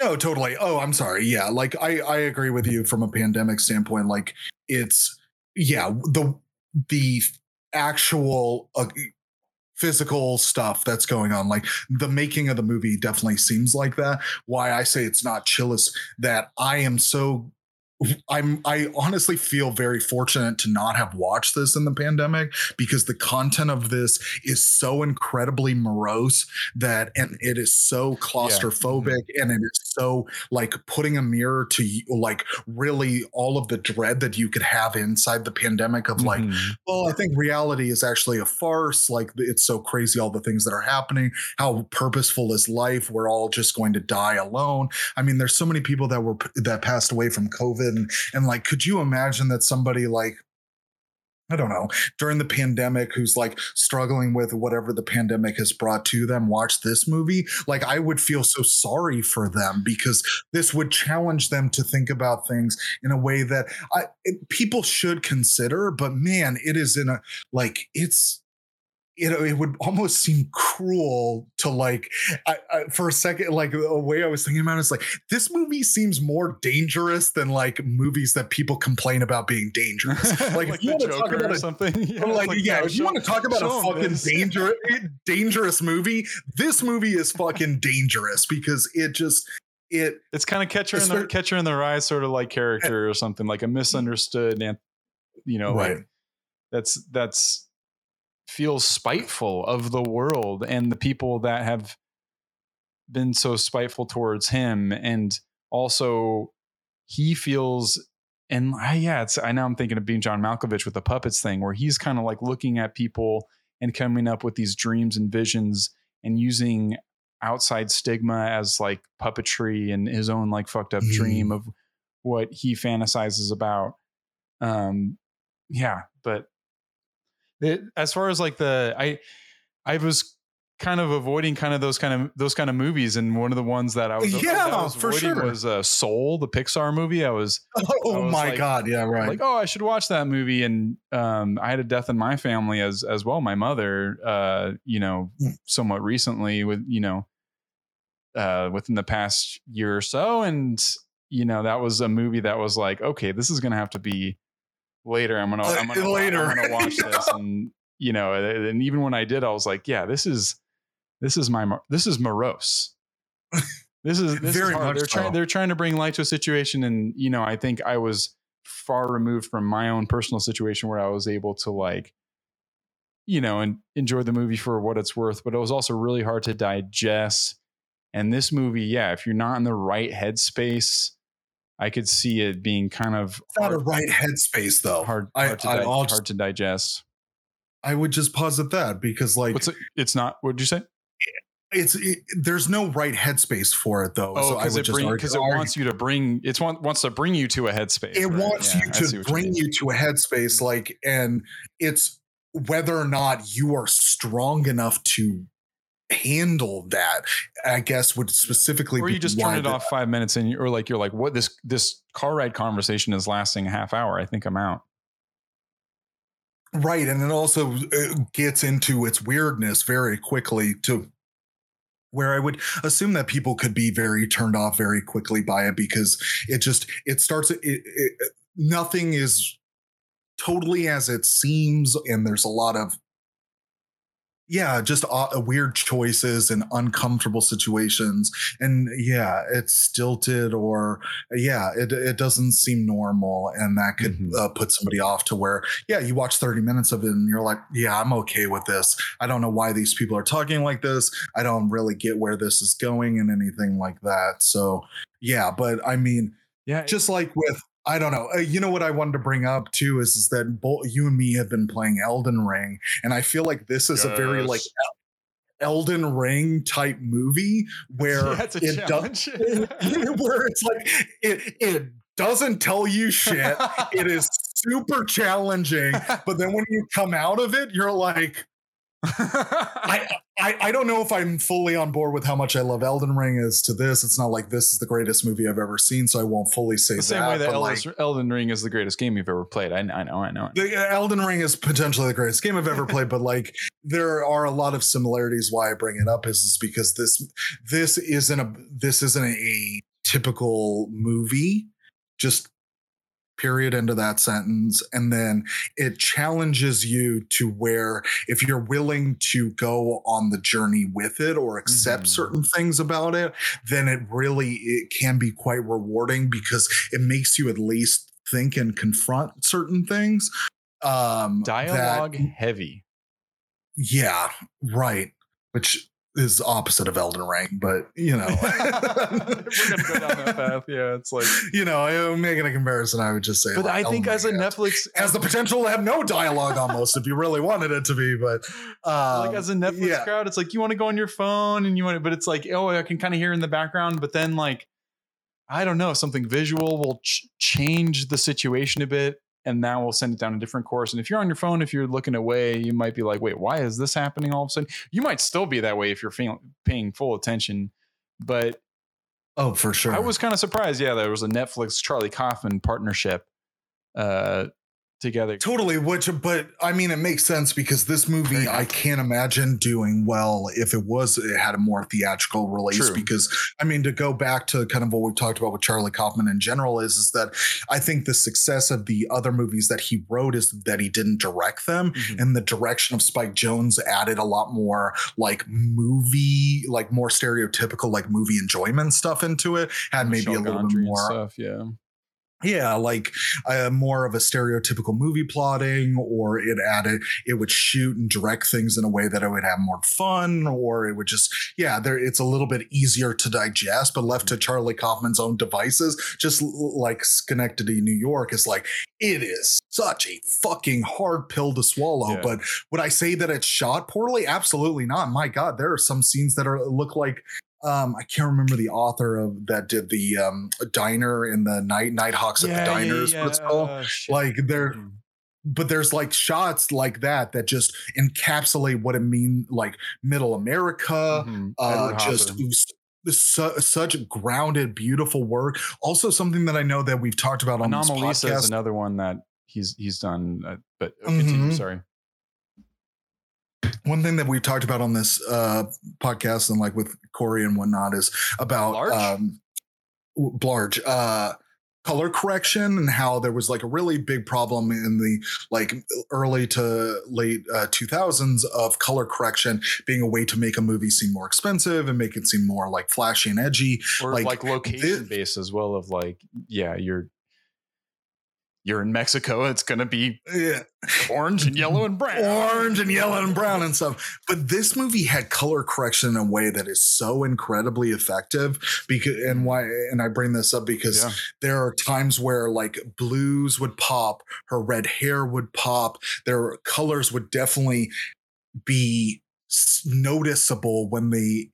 No, totally. Oh, I'm sorry. Yeah, like I I agree with you from a pandemic standpoint. Like it's yeah the the actual uh, physical stuff that's going on. Like the making of the movie definitely seems like that. Why I say it's not chill is that I am so. I'm I honestly feel very fortunate to not have watched this in the pandemic because the content of this is so incredibly morose that and it is so claustrophobic and it is so like putting a mirror to you like really all of the dread that you could have inside the pandemic of like Mhm. well i think reality is actually a farce like it's so crazy all the things that are happening how purposeful is life we're all just going to die alone. I mean there's so many people that were that passed away from covid and, and like could you imagine that somebody like I don't know, during the pandemic who's like struggling with whatever the pandemic has brought to them, watch this movie. Like, I would feel so sorry for them because this would challenge them to think about things in a way that I, it, people should consider. But man, it is in a like, it's. You know, it would almost seem cruel to like, I, I, for a second, like the way I was thinking about it is like, this movie seems more dangerous than like movies that people complain about being dangerous. Like, if you wanna talk about or a- something. Yeah, I'm like, yeah, no, if you want to talk about a fucking dangerous, dangerous movie, this movie is fucking dangerous because it just it it's kind of catcher in the catcher in the rye sort of like eh. character or something like a mm. misunderstood you know like that's that's feels spiteful of the world and the people that have been so spiteful towards him and also he feels and I, yeah it's i know i'm thinking of being john malkovich with the puppets thing where he's kind of like looking at people and coming up with these dreams and visions and using outside stigma as like puppetry and his own like fucked up Mhm. dream of what he fantasizes about um yeah but it, as far as like the I I was kind of avoiding kind of those kind of those kind of movies and one of the ones that I was Yeah, I was for sure. was uh, Soul the Pixar movie I was Oh I was my like- god, yeah, right. like oh I should watch that movie and um I had a death in my family as as well my mother uh you know Mm. somewhat recently with you know uh within the past year or so and you know that was a movie that was like okay this is gonna have to be later i'm gonna i'm gonna, later. I'm gonna watch this and you know and and even when i did i was like yeah this is this is my this is morose this is this Very is hard. they're so. trying they're trying to bring light to a situation and you know i think i was far removed from my own personal situation where i was able to like you know and enjoy the movie for what it's worth but it was also really hard to digest and this movie yeah if you're not in the right headspace i could see it being kind of It's not a right headspace though. hard, I- hard, to, I- di- I'll just- to digest I would just posit that because like What's it, it's not what'd you say it's it, there's no right headspace for it though. oh because would it, bring, it wants you to bring it's want, wants to bring you to a headspace it right? wants Yeah, you to bring mean. you to a headspace like and it's whether or not you are strong enough to handle that i guess would specifically or be you just turn it off five minutes and you or like you're like what? This this car ride conversation is lasting a half hour. I think i'm out. Right and it also uh, gets into its weirdness very quickly to where i would assume that people could be very turned off very quickly by it because it just it starts it, it nothing is totally as it seems and there's a lot of yeah just uh, weird choices and uncomfortable situations. And yeah it's stilted or yeah it, it doesn't seem normal and that could Mhm. uh, put somebody off to where yeah you watch 30 minutes of it and you're like yeah i'm okay with this. I don't know why these people are talking like this. I don't really get where this is going and anything like that. So yeah but i mean yeah just like with I don't know. Uh, you know what I wanted to bring up too is, is that both you and me have been playing Elden Ring, and I feel like this is a very like Yes. Elden Ring type movie where yeah, it does where it's like it it doesn't tell you shit. it is super challenging, but then when you come out of it, you're like, I, I I don't know if I'm fully on board with how much I love Elden Ring as to this. It's not like this is the greatest movie I've ever seen, so I won't fully say that. the same that. way that like, Elden Ring is the greatest game you've ever played. I, I know, I know. the uh, Elden Ring is potentially the greatest game I've ever played, but like there are a lot of similarities. Why I bring it up is, is because this this isn't a this isn't a typical movie. Just period into that sentence, and then it challenges you to where if you're willing to go on the journey with it or accept Mhm. certain things about it, then it really it can be quite rewarding because it makes you at least think and confront certain things um that- Dialogue heavy. yeah right which is opposite of elden ring but you know We're gonna go down that path. Yeah, it's like. you know I'm making a comparison i would just say But like, I think Elden as a Ring Netflix, has the potential to have no dialogue almost if you really wanted it to be but um, like as a Netflix yeah. crowd, it's like you want to go on your phone and you want to, but it's like, oh, I can kind of hear in the background, but then like, I don't know, something visual will ch- change the situation a bit, and that will send it down a different course. And if you're on your phone, if you're looking away, you might be like, wait, why is this happening all of a sudden? You might still be that way if you're feeling, paying full attention, but oh for sure I was kind of surprised. Yeah, there was a Netflix Charlie Kaufman partnership uh, together. Totally, which but I mean it makes sense because this movie I can't imagine doing well if it was it had a more theatrical release True. because I mean to go back to kind of what we talked about with Charlie Kaufman in general is is that I think the success of the other movies that he wrote is that he didn't direct them Mhm. and the direction of Spike Jonze added a lot more like movie like more stereotypical like movie enjoyment stuff into it had maybe Michel a little Gondry bit more stuff. Yeah. Yeah like uh, more of a stereotypical movie plotting or it added it would shoot and direct things in a way that it would have more fun or it would just yeah there it's a little bit easier to digest but left to charlie kaufman's own devices just like Synecdoche new york is like it is such a fucking hard pill to swallow Yeah. but would i say that it's shot poorly? Absolutely not. My god there are some scenes that are look like um, I can't remember the author of that did the um, diner in the night Nighthawks at the diner is what it's called. Shit. Like they're Mhm. but there's like shots like that that just encapsulate what it mean like middle America, Mhm. uh, just su- such grounded, beautiful work. Also, something that I know that we've talked about on this Anomalisa is another one that he's he's done. Uh, but uh, continue. Mhm. Sorry. One thing that we've talked about on this uh, podcast and like with Corey and whatnot is about Blarge? um, Blarge. Uh, color correction and how there was like a really big problem in the like early to late uh, 2000s of color correction being a way to make a movie seem more expensive and make it seem more like flashy and edgy Or Like, like, location based as well. Of like, yeah, you're you're in Mexico. It's gonna be yeah. orange and yellow and brown. orange and yellow and brown and stuff. But this movie had color correction in a way that is so incredibly effective. Because and why and I bring this up because Yeah. there are times where like blues would pop, her red hair would pop, their colors would definitely be noticeable when they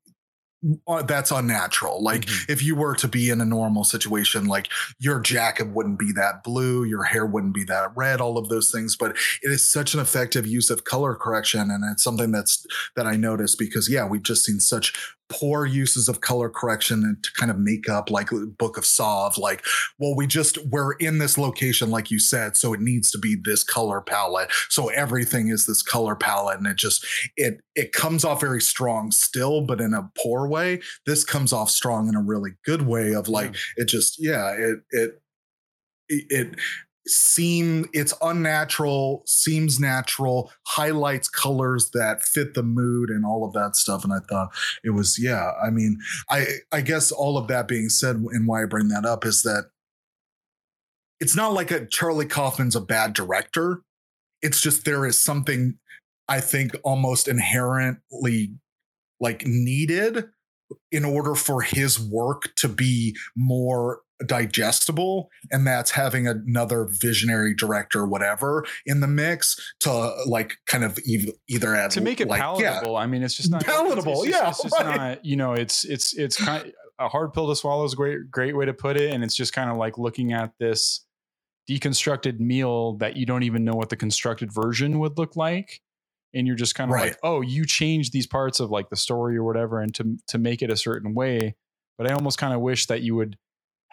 uh, that's unnatural. Like Mhm. if you were to be in a normal situation, like your jacket wouldn't be that blue, your hair wouldn't be that red, all of those things. But it is such an effective use of color correction, and it's something that's that I noticed because yeah, we've just seen such poor uses of color correction and to kind of make up like uh, Book of Saw of like, well, we just we're in this location, like you said, so it needs to be this color palette. So everything is this color palette, and it just it it comes off very strong still, but in a poor way. This comes off strong in a really good way of like it just yeah it it, it seem it's unnatural seems natural highlights colors that fit the mood and all of that stuff. And i thought it was yeah i mean i i guess all of that being said and why i bring that up is that it's not like a charlie kaufman's a bad director. It's just there is something i think almost inherently like needed in order for his work to be more digestible and that's having another visionary director whatever in the mix to like kind of ev- either add to make it like, yeah, palatable. I mean, it's just not Palatable, It's, just, yeah, it's just right. not. You know, it's it's it's kind of, a hard pill to swallow is a great great way to put it, and it's just kind of like looking at this deconstructed meal that you don't even know what the constructed version would look like. And you're just kind of Right. like, oh, you changed these parts of like the story or whatever, and to to make it a certain way. But I almost kind of wish that you would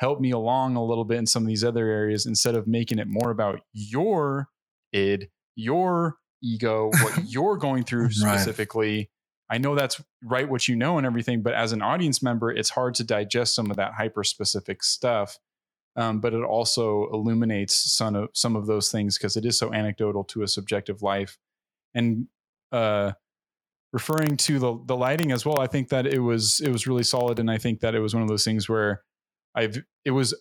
help me along a little bit in some of these other areas instead of making it more about your id, your ego, what you're going through Right. specifically. I know that's right what you know and everything, but as an audience member, it's hard to digest some of that hyper specific stuff. Um, but it also illuminates some of some of those things because it is so anecdotal to a subjective life. And uh, referring to the the lighting as well, I think that it was it was really solid, and I think that it was one of those things where I've it was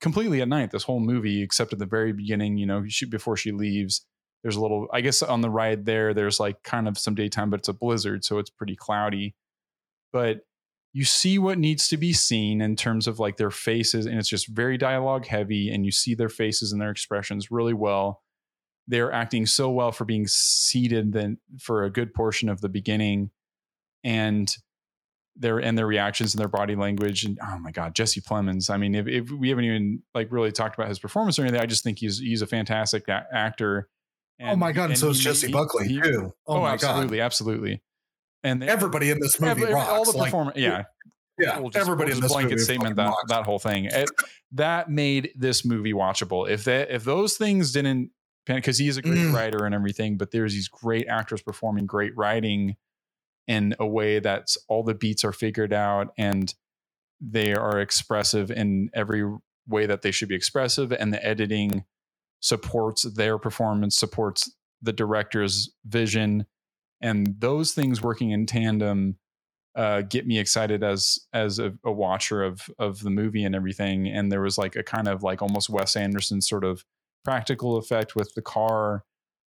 completely at night this whole movie except at the very beginning you know she, before she leaves there's a little i guess on the ride there there's like kind of some daytime but it's a blizzard so it's pretty cloudy. But you see what needs to be seen in terms of like their faces and it's just very dialogue heavy and you see their faces and their expressions really well. They're acting so well for being seated then for a good portion of the beginning and their and their reactions and their body language and oh my god jesse plemons. I mean if, if we haven't even like really talked about his performance or anything i just think he's he's a fantastic a- actor. Oh my god and, so is jessie he- buckley he- too. Oh, oh, my absolutely absolutely. And they- everybody in this movie every- rocks all the like, performance yeah. yeah we'll just, everybody we'll in this blanket movie statement that rocks. that whole thing. It- that made this movie watchable. If that if those things didn't because he's a great Mm. writer and everything but there's these great actors performing great writing in a way that's all the beats are figured out and they are expressive in every way that they should be expressive and the editing supports their performance supports the director's vision. And those things working in tandem uh, get me excited as as a, a watcher of of the movie and everything. And there was like a kind of like almost Wes Anderson sort of practical effect with the car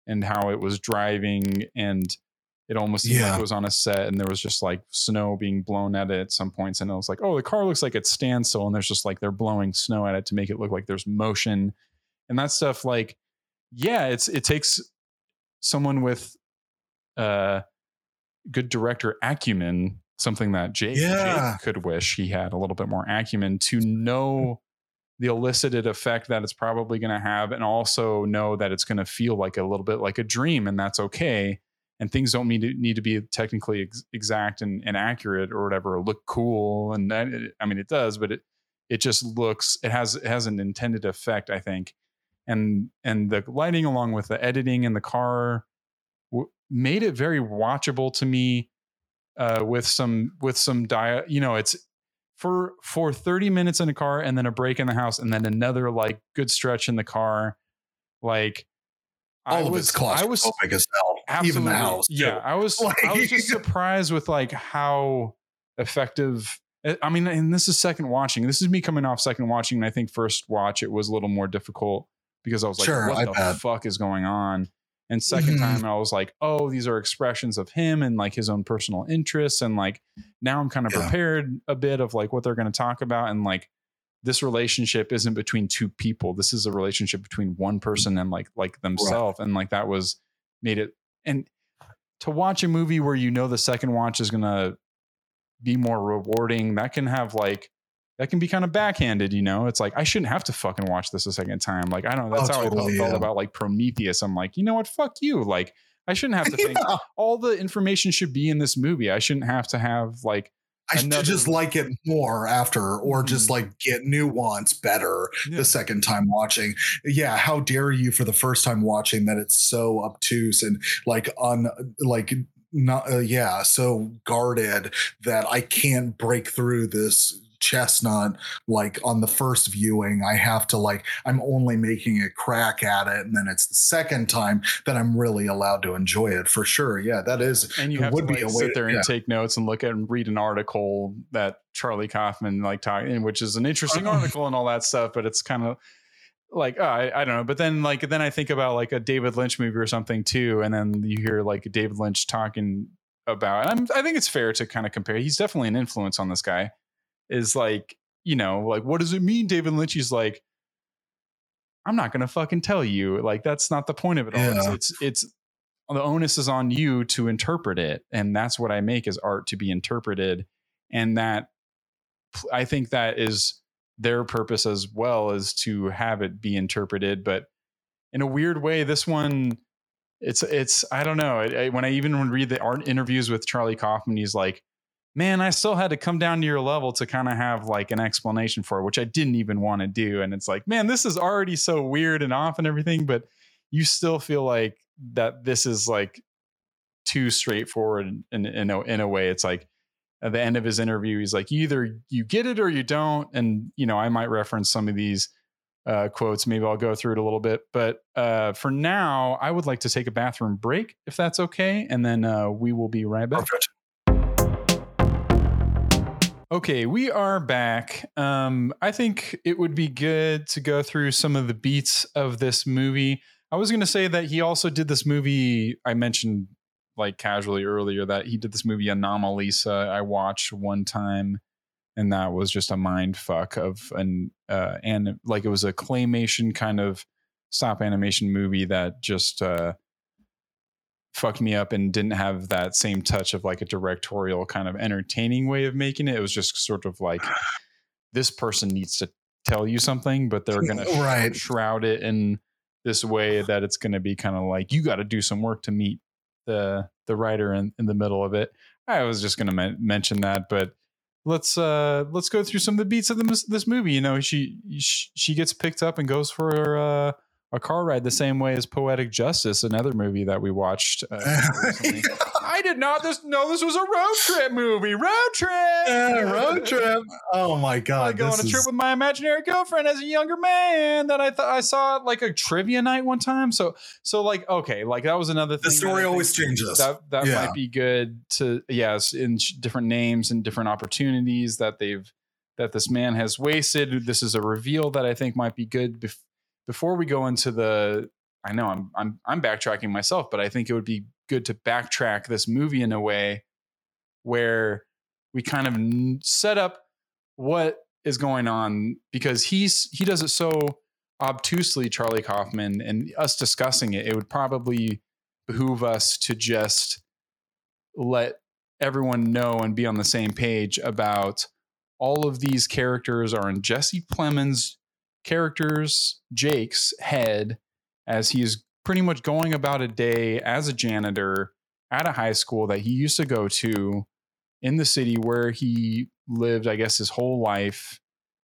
and how it was driving and it almost seemed like Yeah. it was on a set and there was just like snow being blown at it at some points and I was like oh the car looks like it's standstill and there's just like they're blowing snow at it to make it look like there's motion and that stuff like yeah it's it takes someone with uh good director acumen something that Jake, Yeah. Jake could wish he had a little bit more acumen to know the elicited effect that it's probably going to have and also know that it's going to feel like a little bit like a dream and that's okay and things don't need to need to be technically ex- exact and, and accurate or whatever or look cool and that, i mean it does but it it just looks it has it has an intended effect i think and and the lighting along with the editing in the car w- made it very watchable to me uh, with some with some diet you know it's for for 30 minutes in a car and then a break in the house and then another like good stretch in the car like all I of was it's I was claustrophobic as hell. Even absolutely the house. too. yeah I was Like- I was just surprised with like how effective eh, I mean and this is second watching this is me coming off second watching and I think first watch it was a little more difficult because I was like Sure, what I the bet. fuck is going on and 2nd Mhm. time I was like oh these are expressions of him and like his own personal interests and like now I'm kind of Yeah. prepared a bit of like what they're going to talk about and like this relationship isn't between two people this is a relationship between one person and like like themselves and like that was made it and to watch a movie where you know the second watch is going to be more rewarding that can have like that can be kind of backhanded you know? It's like i shouldn't have to fucking watch this a second time. Like i don't know that's Oh, how totally, i felt yeah. about like prometheus. I'm like you know what? Fuck you. Like i shouldn't have to think Yeah. all the information should be in this movie. I shouldn't have to have like I another- just like it more after, or just Mhm. like get nuance better Yeah. the second time watching. Yeah, how dare you for the first time watching that it's so obtuse and like un like not uh, yeah so guarded that I can't break through this chestnut like on the first viewing i have to like i'm only making a crack at it and then it's the second time that i'm really allowed to enjoy it for sure yeah that is and you have to would be like, a way sit to- there and yeah. take notes and look at and read an article that Charlie Kaufman like talking, which is an interesting Uh-huh. article and all that stuff. But it's kind of like oh, I, I don't know. But then like then I think about like a David Lynch movie or something too, and then you hear like David Lynch talking about. And I'm, I think it's fair to kind of compare. He's definitely an influence on this guy. Is like you know like what does it mean? David Lynch is like. I'm not gonna fucking tell you. Like that's not the point of it all. It's, Yeah. it's it's the onus is on you to interpret it and that's what i make is art to be interpreted and that i think that is their purpose as well as to have it be interpreted but in a weird way this one it's it's i don't know I, I, when i even read the art interviews with charlie kaufman he's like man i still had to come down to your level to kind of have like an explanation for it which i didn't even want to do. And it's like man this is already so weird and off and everything but you still feel like that this is like too straightforward in, in, a, in a way. It's like at the end of his interview he's like either you get it or you don't. And you know i might reference some of these uh, quotes. Maybe i'll go through it a little bit. But uh, for now i would like to take a bathroom break if that's okay. And then uh, we will be right back. Perfect Okay, we are back. Um, I think it would be good to go through some of the beats of this movie. I was going to say that he also did this movie. I mentioned like casually earlier that he did this movie Anomalisa. I watched one time, and that was just a mind fuck of an uh, and like it was a claymation kind of stop animation movie that just uh, fucked me up and didn't have that same touch of like a directorial kind of entertaining way of making it. It was just sort of like this person needs to tell you something, but they're going to Right. shroud it in this way that it's going to be kind of like you got to do some work to meet the the writer in, in the middle of it. I was just going to men- mention that, but let's uh let's go through some of the beats of the, this movie. You know, she she gets picked up and goes for uh, a car ride the same way as Poetic Justice, another movie that we watched. Uh. I did not this know this was a road trip movie. Road trip. Yeah, road trip. Oh my god! I go on a this trip with my imaginary girlfriend as a younger man that I thought I saw like a trivia night one time. So so like okay, like that was another thing. the story always changes. That that Yeah. might be good to yes in different names and different opportunities that they've that this man has wasted. This is a reveal that I think might be good bef- before we go into the. I know I'm I'm I'm backtracking myself, but I think it would be good to backtrack this movie in a way where we kind of set up what is going on because he's he does it so obtusely charlie kaufman and us discussing it it would probably behoove us to just let everyone know and be on the same page about all of these characters are in jesse plemons character's Jake's head as he is pretty much going about a day as a janitor at a high school that he used to go to in the city where he lived, I guess, his whole life.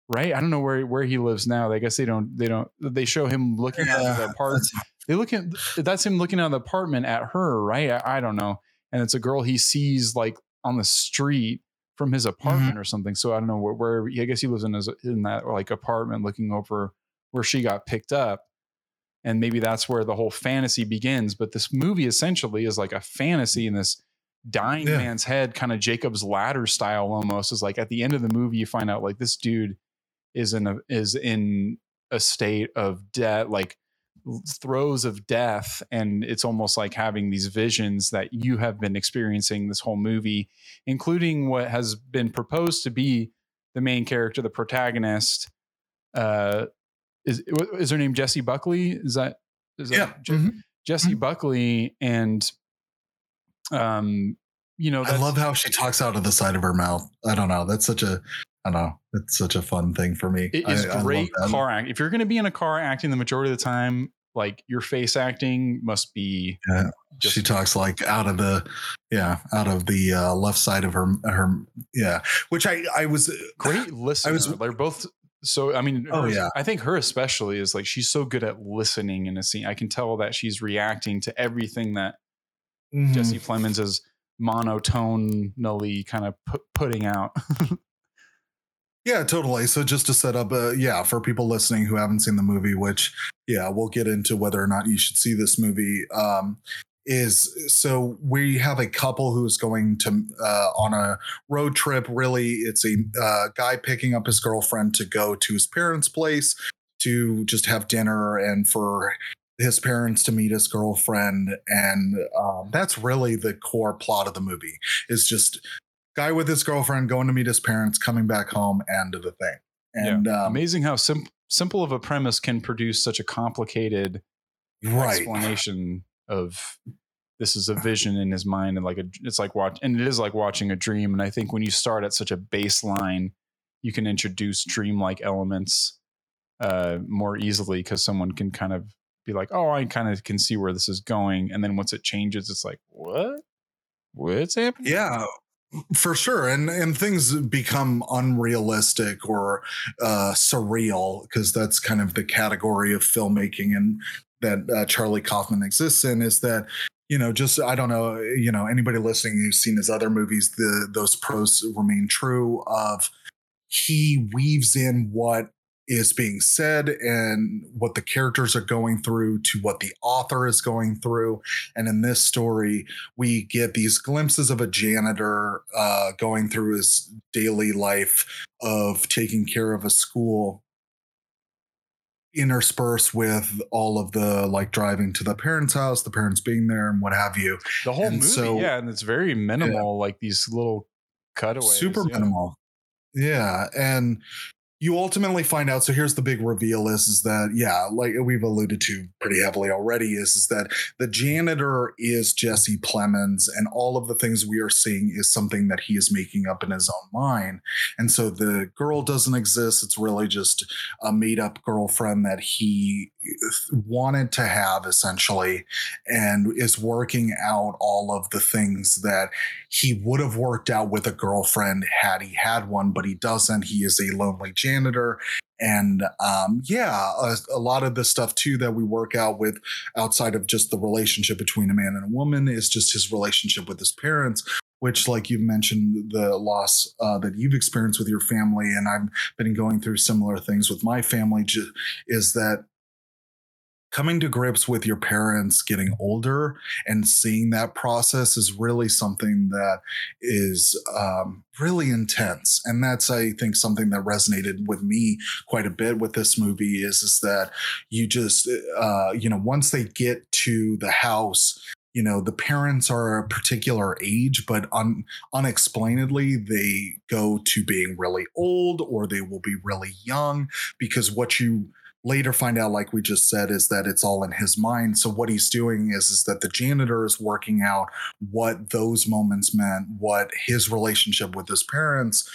Right? I don't know where where he lives now. I guess they don't they don't they show him looking out of the apartment. They look at that's him looking out of the apartment at her, right? I, I don't know. And it's a girl he sees like on the street from his apartment mm-hmm. or something. So I don't know where, where I guess he was in his in that like apartment looking over where she got picked up. And maybe that's where the whole fantasy begins. But this movie essentially is like a fantasy in this dying yeah. man's head, kind of Jacob's ladder style almost. Is like at the end of the movie, you find out like this dude is in a is in a state of debt, like throes of death and it's almost like having these visions that you have been experiencing this whole movie including what has been proposed to be the main character the protagonist uh is is her name Jessie Buckley is that is yeah that mm-hmm. Jessie mm-hmm. Buckley and um you know I love how she talks out of the side of her mouth I don't know that's such a I know. It's such a fun thing for me. It is I, great I car act. If you're going to be in a car acting the majority of the time, like your face acting must be yeah. Just, she talks like out of the yeah out of the uh, left side of her her yeah which i i was uh, great listener I was, they're both so i mean oh her, yeah i think her especially is like she's so good at listening in a scene i can tell that she's reacting to everything that mm-hmm. jesse plemons is monotonally kind of pu- putting out Yeah, totally. So just to set up, uh, yeah, for people listening who haven't seen the movie, which yeah, we'll get into whether or not you should see this movie. Um, is so we have a couple who's going to uh, on a road trip. Really, it's a uh, guy picking up his girlfriend to go to his parents' place to just have dinner and for his parents to meet his girlfriend and um, that's really the core plot of the movie is just guy with his girlfriend going to meet his parents, coming back home, end of the thing. And yeah. um, amazing how sim- simple of a premise can produce such a complicated right. explanation of this is a vision in his mind and like a, it's like watch and it is like watching a dream. And I think when you start at such a baseline, you can introduce dreamlike elements uh, more easily because someone can kind of be like, oh, I kind of can see where this is going. And then once it changes, it's like, what? What's happening? Yeah for sure and and things become unrealistic or uh surreal because that's kind of the category of filmmaking and that uh, charlie kaufman exists in is that you know just i don't know you know anybody listening who's seen his other movies the those pros remain true of he weaves in what is being said and what the characters are going through to what the author is going through. And in this story, we get these glimpses of a janitor uh, going through his daily life of taking care of a school interspersed with all of the like driving to the parents' house, the parents being there, and what have you. The whole and movie, so, yeah, and it's very minimal, yeah. like these little cutaways, super yeah. minimal. Yeah, and you ultimately find out so here's the big reveal is is that yeah like we've alluded to pretty heavily already is is that the janitor is jesse plemons and all of the things we are seeing is something that he is making up in his own mind. And so the girl doesn't exist. It's really just a made up girlfriend that he wanted to have essentially and is working out all of the things that he would have worked out with a girlfriend had he had one but he doesn't. He is a lonely janitor. And um, yeah a, a, lot of the stuff too that we work out with outside of just the relationship between a man and a woman is just his relationship with his parents which like you mentioned the loss uh, that you've experienced with your family and i've been going through similar things with my family is that coming to grips with your parents getting older and seeing that process is really something that is um, really intense. And that's i think something that resonated with me quite a bit with this movie is is that you just uh, you know once they get to the house you know the parents are a particular age but un, unexplainedly they go to being really old or they will be really young because what you later find out like we just said is that it's all in his mind so what he's doing is is that the janitor is working out what those moments meant what his relationship with his parents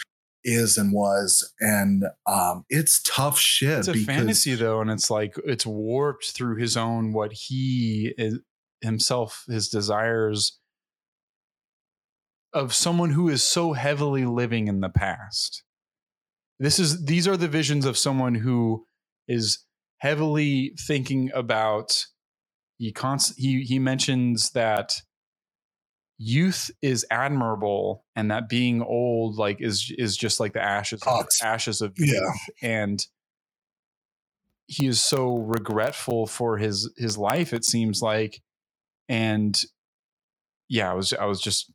is and was and um it's tough shit It's a fantasy though, and it's like it's warped through his own what he is himself, his desires of someone who is so heavily living in the past. This is these are the visions of someone who is heavily thinking about he const, he he mentions that youth is admirable and that being old like is is just like the ashes Sucks. ashes of Yeah. and he is so regretful for his his life it seems like and yeah i was i was just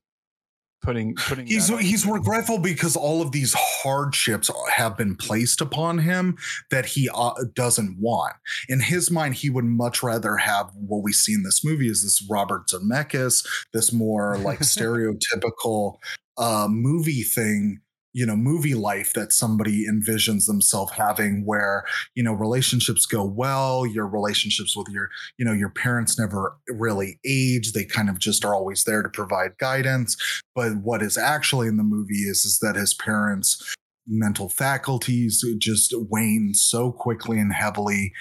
putting putting he's he's regretful because all of these hardships have been placed upon him that he uh, doesn't want. In his mind he would much rather have what we see in this movie is this robert zemeckis this more like stereotypical uh movie thing you know movie life that somebody envisions themselves having where you know relationships go well your relationships with your you know your parents never really age they kind of just are always there to provide guidance. But what is actually in the movie is is that his parents mental faculties just wane so quickly and heavily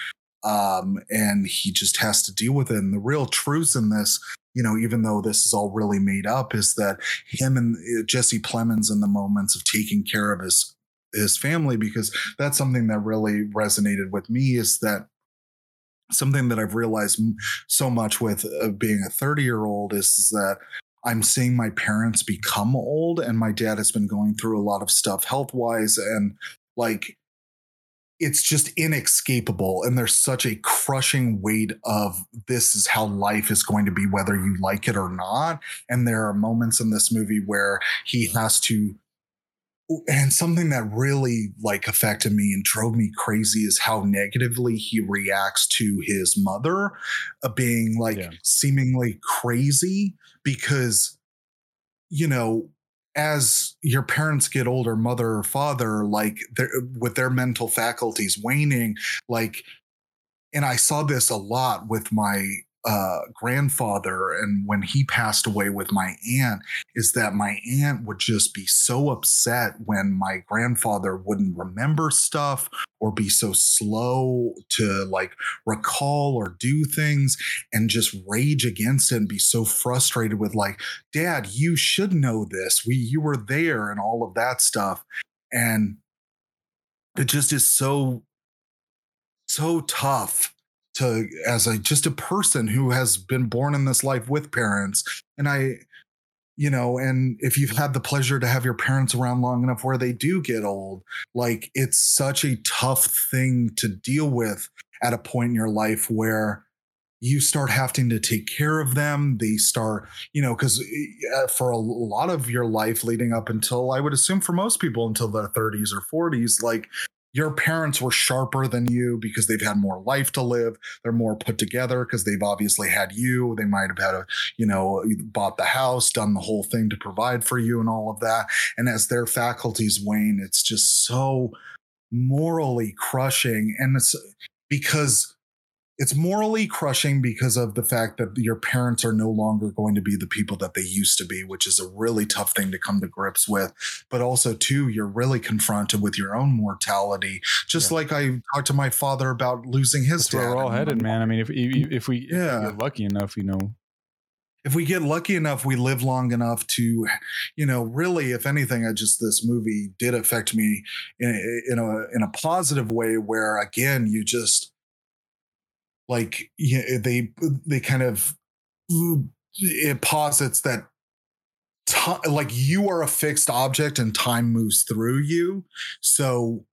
um and he just has to deal with it. And the real truth in this you know even though this is all really made up is that him and uh, jesse plemons in the moments of taking care of his his family because that's something that really resonated with me is that something that i've realized so much with uh, being a 30 year old is, is that I'm seeing my parents become old, and my dad has been going through a lot of stuff health wise, and like it's just inescapable. And there's such a crushing weight of this is how life is going to be, whether you like it or not. And there are moments in this movie where he has to. And something that really like affected me and drove me crazy is how negatively he reacts to his mother uh, being like Yeah. seemingly crazy because you know as your parents get older mother or father like with their mental faculties waning like and i saw this a lot with my uh grandfather and when he passed away with my aunt is that my aunt would just be so upset when my grandfather wouldn't remember stuff or be so slow to like recall or do things and just rage against it and be so frustrated with like dad you should know this. We you were there and all of that stuff. And it just is so so tough to as a just a person who has been born in this life with parents. And i you know and if you've had the pleasure to have your parents around long enough where they do get old like it's such a tough thing to deal with at a point in your life where you start having to take care of them. They start you know because eh, for a lot of your life leading up until i would assume for most people until their 30s or 40s like your parents were sharper than you because they've had more life to live. They're more put together because they've obviously had you. They might have had a you know bought the house done the whole thing to provide for you and all of that. And as their faculties wane it's just so morally crushing. And it's because it's morally crushing because of the fact that your parents are no longer going to be the people that they used to be, which is a really tough thing to come to grips with. But also, too, you're really confronted with your own mortality. Just Yeah. like I talked to my father about losing his That's dad. we're all headed, man. I mean, if if, if we if Yeah. get lucky enough, you know, if we get lucky enough, we live long enough to, you know, really, if anything, I just this movie did affect me in, in a in a positive way. Where again, you just like yeah, eh, they they kind of mm, it posits that ti like you are a fixed object and time moves through you, so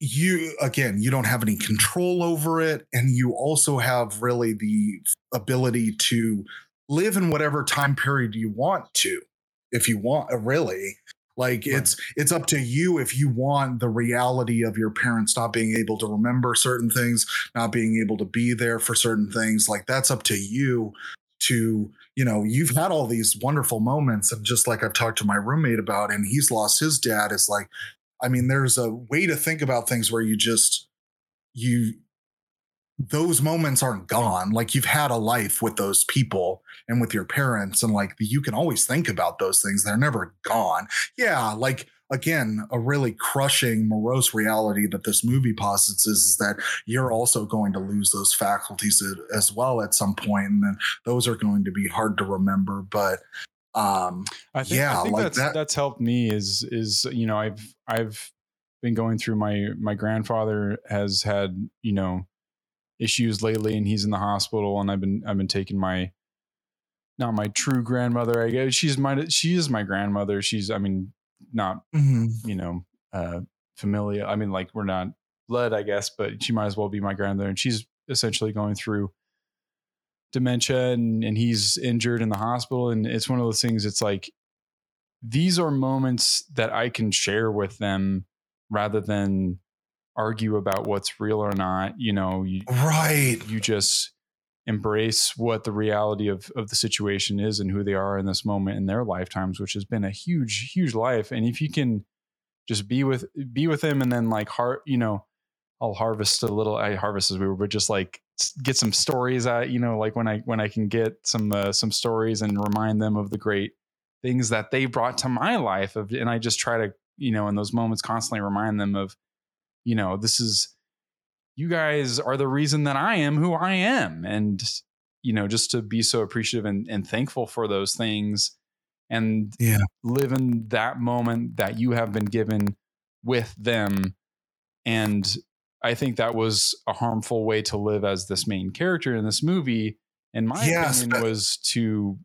you again you don't have any control over it and you also have really the ability to live in whatever time period you want to if you want really like Right. it's it's up to you if you want the reality of your parents not being able to remember certain things not being able to be there for certain things like that's up to you to you know you've had all these wonderful moments and just like i've talked to my roommate about and he's lost his dad is like i mean there's a way to think about things where you just you those moments aren't gone. Like you've had a life with those people and with your parents and like you can always think about those things. They're never gone. Yeah like again a really crushing morose reality that this movie posits is, is that you're also going to lose those faculties as well at some point and then those are going to be hard to remember but um I think, yeah I think like that's that that's helped me is is you know I've I've been going through my my grandfather has had you know issues lately and he's in the hospital and I've been I've been taking my not my true grandmother I guess she's my she is my grandmother she's I mean not Mhm. you know uh familiar I mean like we're not blood I guess but she might as well be my grandmother and she's essentially going through dementia and, and he's injured in the hospital and it's one of those things it's like these are moments that I can share with them rather than argue about what's real or not you know you, right. you just embrace what the reality of of the situation is and who they are in this moment in their lifetimes which has been a huge huge life. And if you can just be with be with them and then like heart you know I'll harvest a little I harvest as we were but just like get some stories out you know like when I when I can get some uh, some stories and remind them of the great things that they brought to my life of and I just try to you know in those moments constantly remind them of you know this is you guys are the reason that I am who I am. And, you know, just to be so appreciative and, and thankful for those things and Yeah. live in that moment that you have been given with them. And I think that was a harmful way to live as this main character in this movie, in my Yes, opinion, was to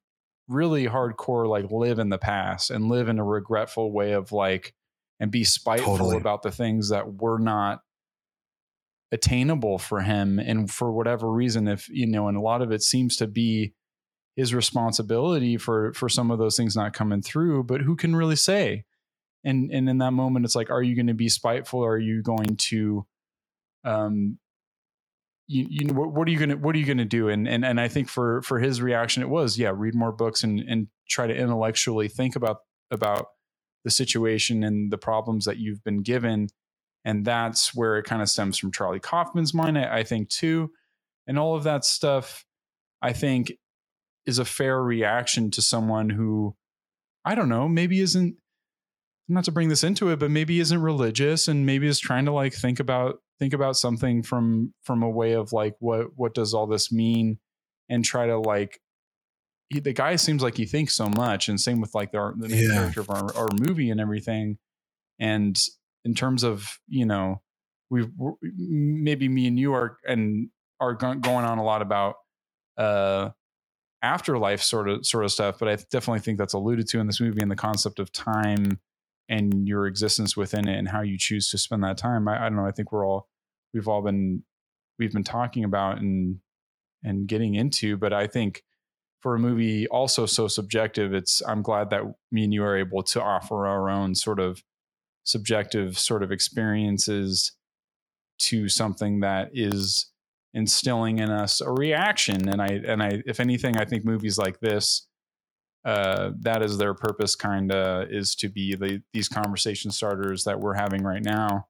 really hardcore like live in the past and live in a regretful way of like and be spiteful Totally. about the things that were not attainable for him and for whatever reason if you know and a lot of it seems to be his responsibility for for some of those things not coming through but who can really say? And and in that moment it's like are you going to be spiteful? Or are you going to um you, you know what, what are you gonna what are you gonna do? And and and I think for for his reaction it was yeah read more books and and try to intellectually think about about the situation and the problems that you've been given and that's where it kind of stems from Charlie Kaufman's mind I, I think too. And all of that stuff I think is a fair reaction to someone who I don't know maybe isn't not to bring this into it but maybe isn't religious and maybe is trying to like think about think about something from from a way of like what what does all this mean? And try to like he, the guy seems like he thinks so much and same with like the, the main Yeah. character of our, our movie and everything and in terms of you know we maybe me and you are and are going on a lot about uh afterlife sort of sort of stuff but i definitely think that's alluded to in this movie and the concept of time and your existence within it and how you choose to spend that time i, I don't know i think we're all we've all been we've been talking about and and getting into but i think for a movie also so subjective it's i'm glad that me and you are able to offer our own sort of subjective sort of experiences to something that is instilling in us a reaction. And i and i if anything i think movies like this uh that is their purpose kind of is to be the these conversation starters that we're having right now.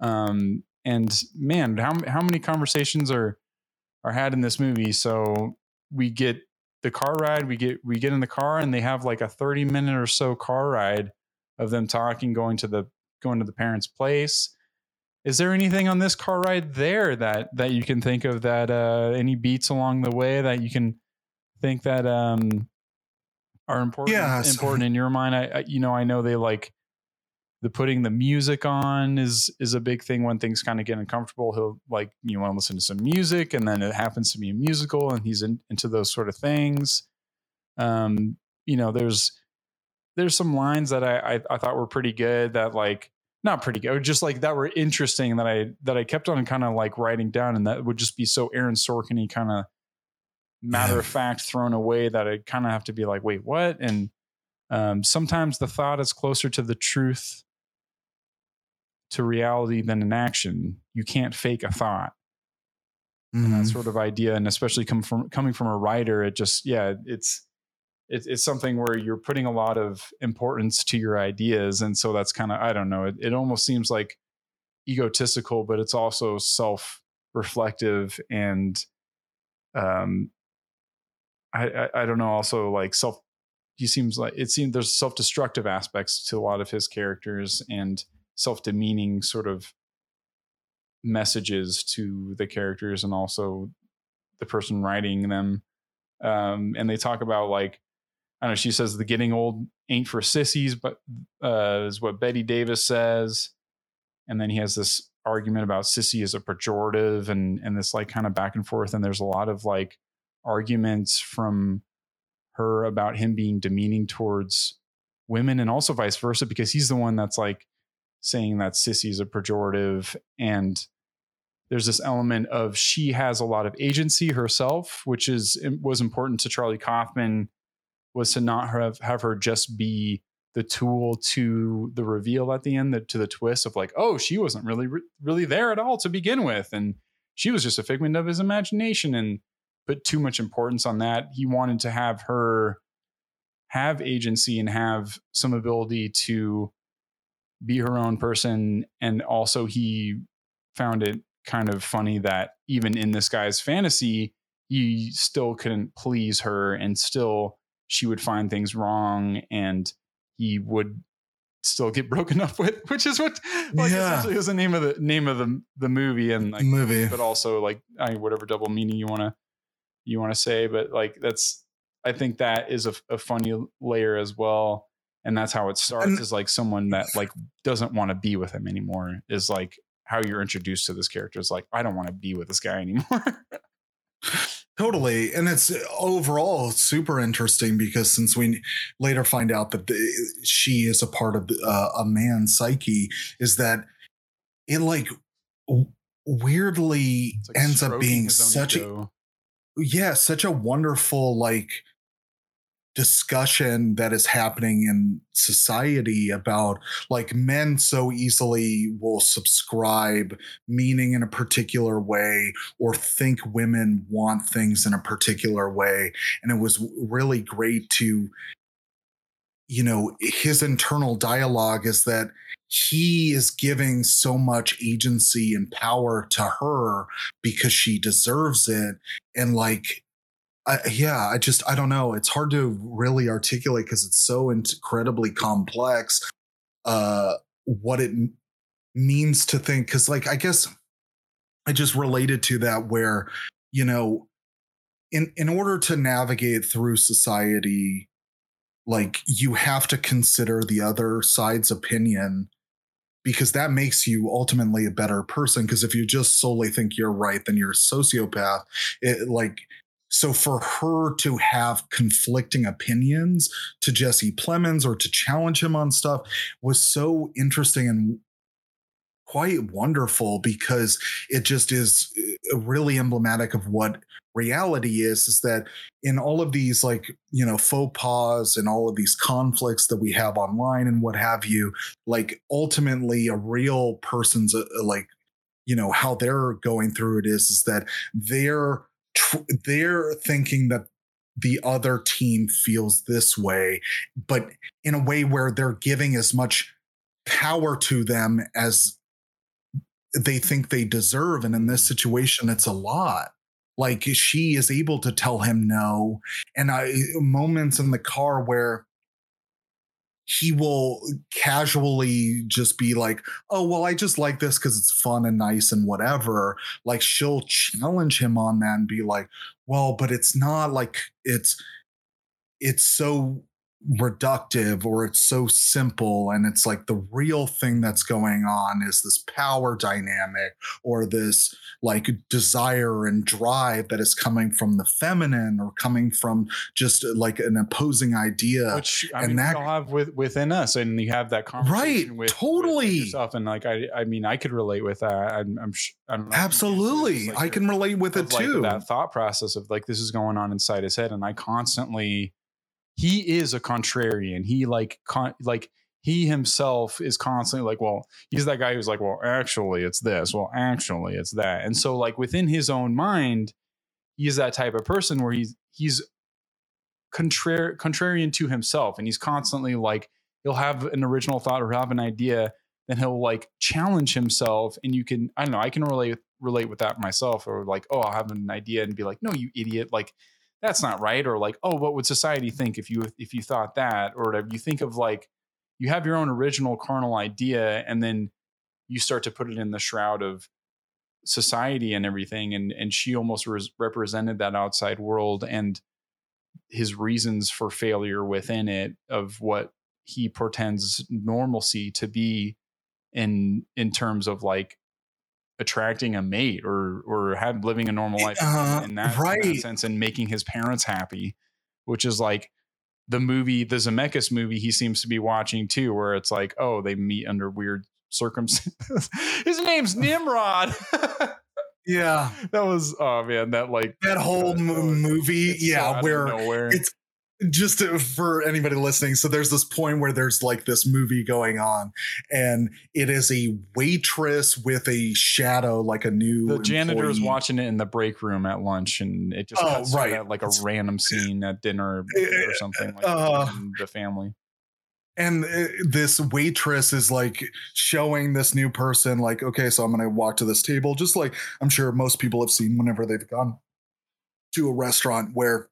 Um and man how how many conversations are are had in this movie? So we get the car ride we get we get in the car and they have like a 30 minute or so car ride of them talking going to the going to the parents place. Is there anything on this car ride there that that you can think of that uh any beats along the way that you can think that um are important Yeah, so- important in your mind? I, I you know i know they like the putting the music on is is a big thing when things kind of get uncomfortable. He'll like you want to listen to some music and then it happens to be a musical and he's in, into those sort of things. Um you know there's there's some lines that I, I I thought were pretty good that like not pretty good just like that were interesting that I that I kept on kind of like writing down and that would just be so Aaron Sorkin kind of matter of fact thrown away that I kind of have to be like wait what? And um, sometimes the thought is closer to the truth to reality than an action. You can't fake a thought. And that sort of idea and especially come from coming from a writer it just yeah it's it, it's something where you're putting a lot of importance to your ideas and so that's kind of i don't know it, it almost seems like egotistical but it's also self reflective and um I, I i don't know also like self he seems like it seems there's self-destructive aspects to a lot of his characters and self-demeaning sort of messages to the characters and also the person writing them. Um, and they talk about like i don't know she says the getting old ain't for sissies but uh, is what bette davis says. And then he has this argument about sissy as a pejorative and and this like kind of back and forth. And there's a lot of like arguments from her about him being demeaning towards women and also vice versa because he's the one that's like saying that sissy is a pejorative and there's this element of she has a lot of agency herself which is was important to charlie kaufman was to not have have her just be the tool to the reveal at the end the, to the twist of like oh she wasn't really really there at all to begin with and she was just a figment of his imagination and put too much importance on that. He wanted to have her have agency and have some ability to be her own person. And also, he found it kind of funny that even in this guy's fantasy, he still couldn't please her and still she would find things wrong and he would still get broken up with, which is what like yeah. essentially was the name of the name of the the movie and like movie, but also like I mean, whatever double meaning you want to you want to say, but like that's I think that is a, a, funny layer as well. And that's how it starts and, is like someone that like doesn't want to be with him anymore is like how you're introduced to this character is like, I don't want to be with this guy anymore. totally. And it's overall super interesting because since we later find out that the, she is a part of uh, a man's psyche, is that it like weirdly like ends up being such ego. a yeah, such a wonderful like discussion that is happening in society about like men so easily will subscribe meaning in a particular way or think women want things in a particular way. And it was really great to you know his internal dialogue is that he is giving so much agency and power to her because she deserves it. And like I, yeah i just i don't know. It's hard to really articulate because it's so incredibly complex uh what it means to think because like i guess i just related to that where you know in in order to navigate through society like you have to consider the other side's opinion because that makes you ultimately a better person because if you just solely think you're right then you're a sociopath. It like so for her to have conflicting opinions to Jesse Plemons or to challenge him on stuff was so interesting and quite wonderful because it just is uh, really emblematic of what reality is is that in all of these like you know faux pas and all of these conflicts that we have online and what have you like ultimately a real person's uh, like you know how they're going through it is is that they're tr- they're thinking that the other team feels this way but in a way where they're giving as much power to them as they think they deserve. And in this mm. situation, it's a lot. Like she is able to tell him no. And I moments in the car where he will casually just be like, oh, well, I just like this because it's fun and nice and whatever. Like she'll challenge him on that and be like, well, but it's not like it's it's so reductive or it's so simple and it's like the real thing that's going on is this power dynamic or this like desire and drive that is coming from the feminine or coming from just like an opposing idea. Which I and mean, that we all have with, within us and you have that conversation right with, totally. with yourself and like I I mean I could relate with that. I'm I'm, I'm absolutely. like I can relate with it too. that thought process of like this is going on inside his head and I constantly he is a contrarian. He like con- like he himself is constantly like, well, he's that guy who's like, well, actually it's this. Well, actually it's that. And so like within his own mind, he's that type of person where he's he's contrary contrarian to himself and he's constantly like he'll have an original thought or have an idea then he'll like challenge himself and you can i don't know i can relate relate with that myself or like oh i'll have an idea and be like no you idiot like that's not right or like oh what would society think if you if you thought that? or whatever. You think of like you have your own original carnal idea and then you start to put it in the shroud of society and everything and and she almost res- represented that outside world and his reasons for failure within it of what he portends normalcy to be in in terms of like attracting a mate or or have living a normal life Uh, in, that, in right. that sense and making his parents happy which is like the movie the zemeckis movie he seems to be watching too where it's like oh they meet under weird circumstances his name's nimrod Yeah, that was oh man that like that whole uh, mo- movie. yeah, where nowhere. it's just to, for anybody listening so there's this point where there's like this movie going on and it is a waitress with a shadow like a new the janitor is watching it in the break room at lunch and it just Oh, cuts to right. that, like a It's- random scene at dinner or something like Uh, the family. And uh, this waitress is like showing this new person like okay so i'm gonna walk to this table just like i'm sure most people have seen whenever they've gone to a restaurant where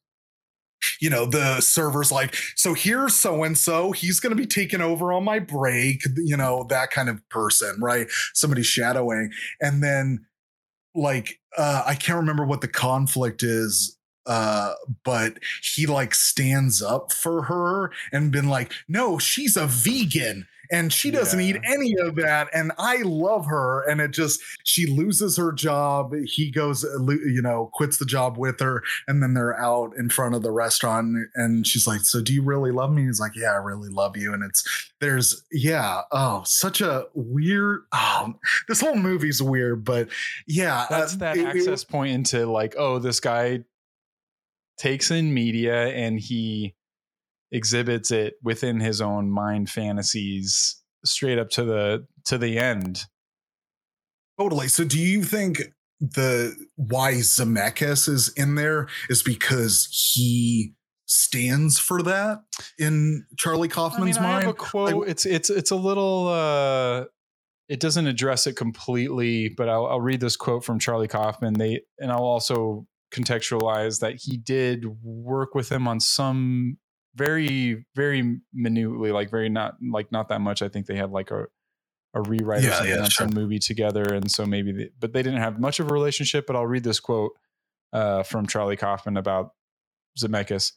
you know the server's like so here's so and so he's going to be taking over on my break you know that kind of person right? Somebody shadowing. And then like uh i can't remember what the conflict is uh but he like stands up for her and been like no she's a vegan and she doesn't Yeah. eat any of that and i love her and it just she loses her job he goes uh, you know quits the job with her and then they're out in front of the restaurant and she's like so do you really love me he's like yeah i really love you and it's there's yeah oh such a weird oh this whole movie's weird but yeah that's uh, that it- it- access point into like oh this guy takes in media and he exhibits it within his own mind fantasies straight up to the to the end Totally. So do you think the why Zemeckis is in there is because he stands for that in Charlie Kaufman's I mean, I have a mind? quote. it's it's it's a little. uh It doesn't address it completely, but I'll, I'll read this quote from Charlie Kaufman. They and I'll also contextualize that he did work with him on some very very minutely, like very not like not that much. I think they had like a a rewrite or Yeah, something yeah, on sure. some movie together, and so maybe, they, but they didn't have much of a relationship. But I'll read this quote uh, from Charlie Kaufman about Zemeckis.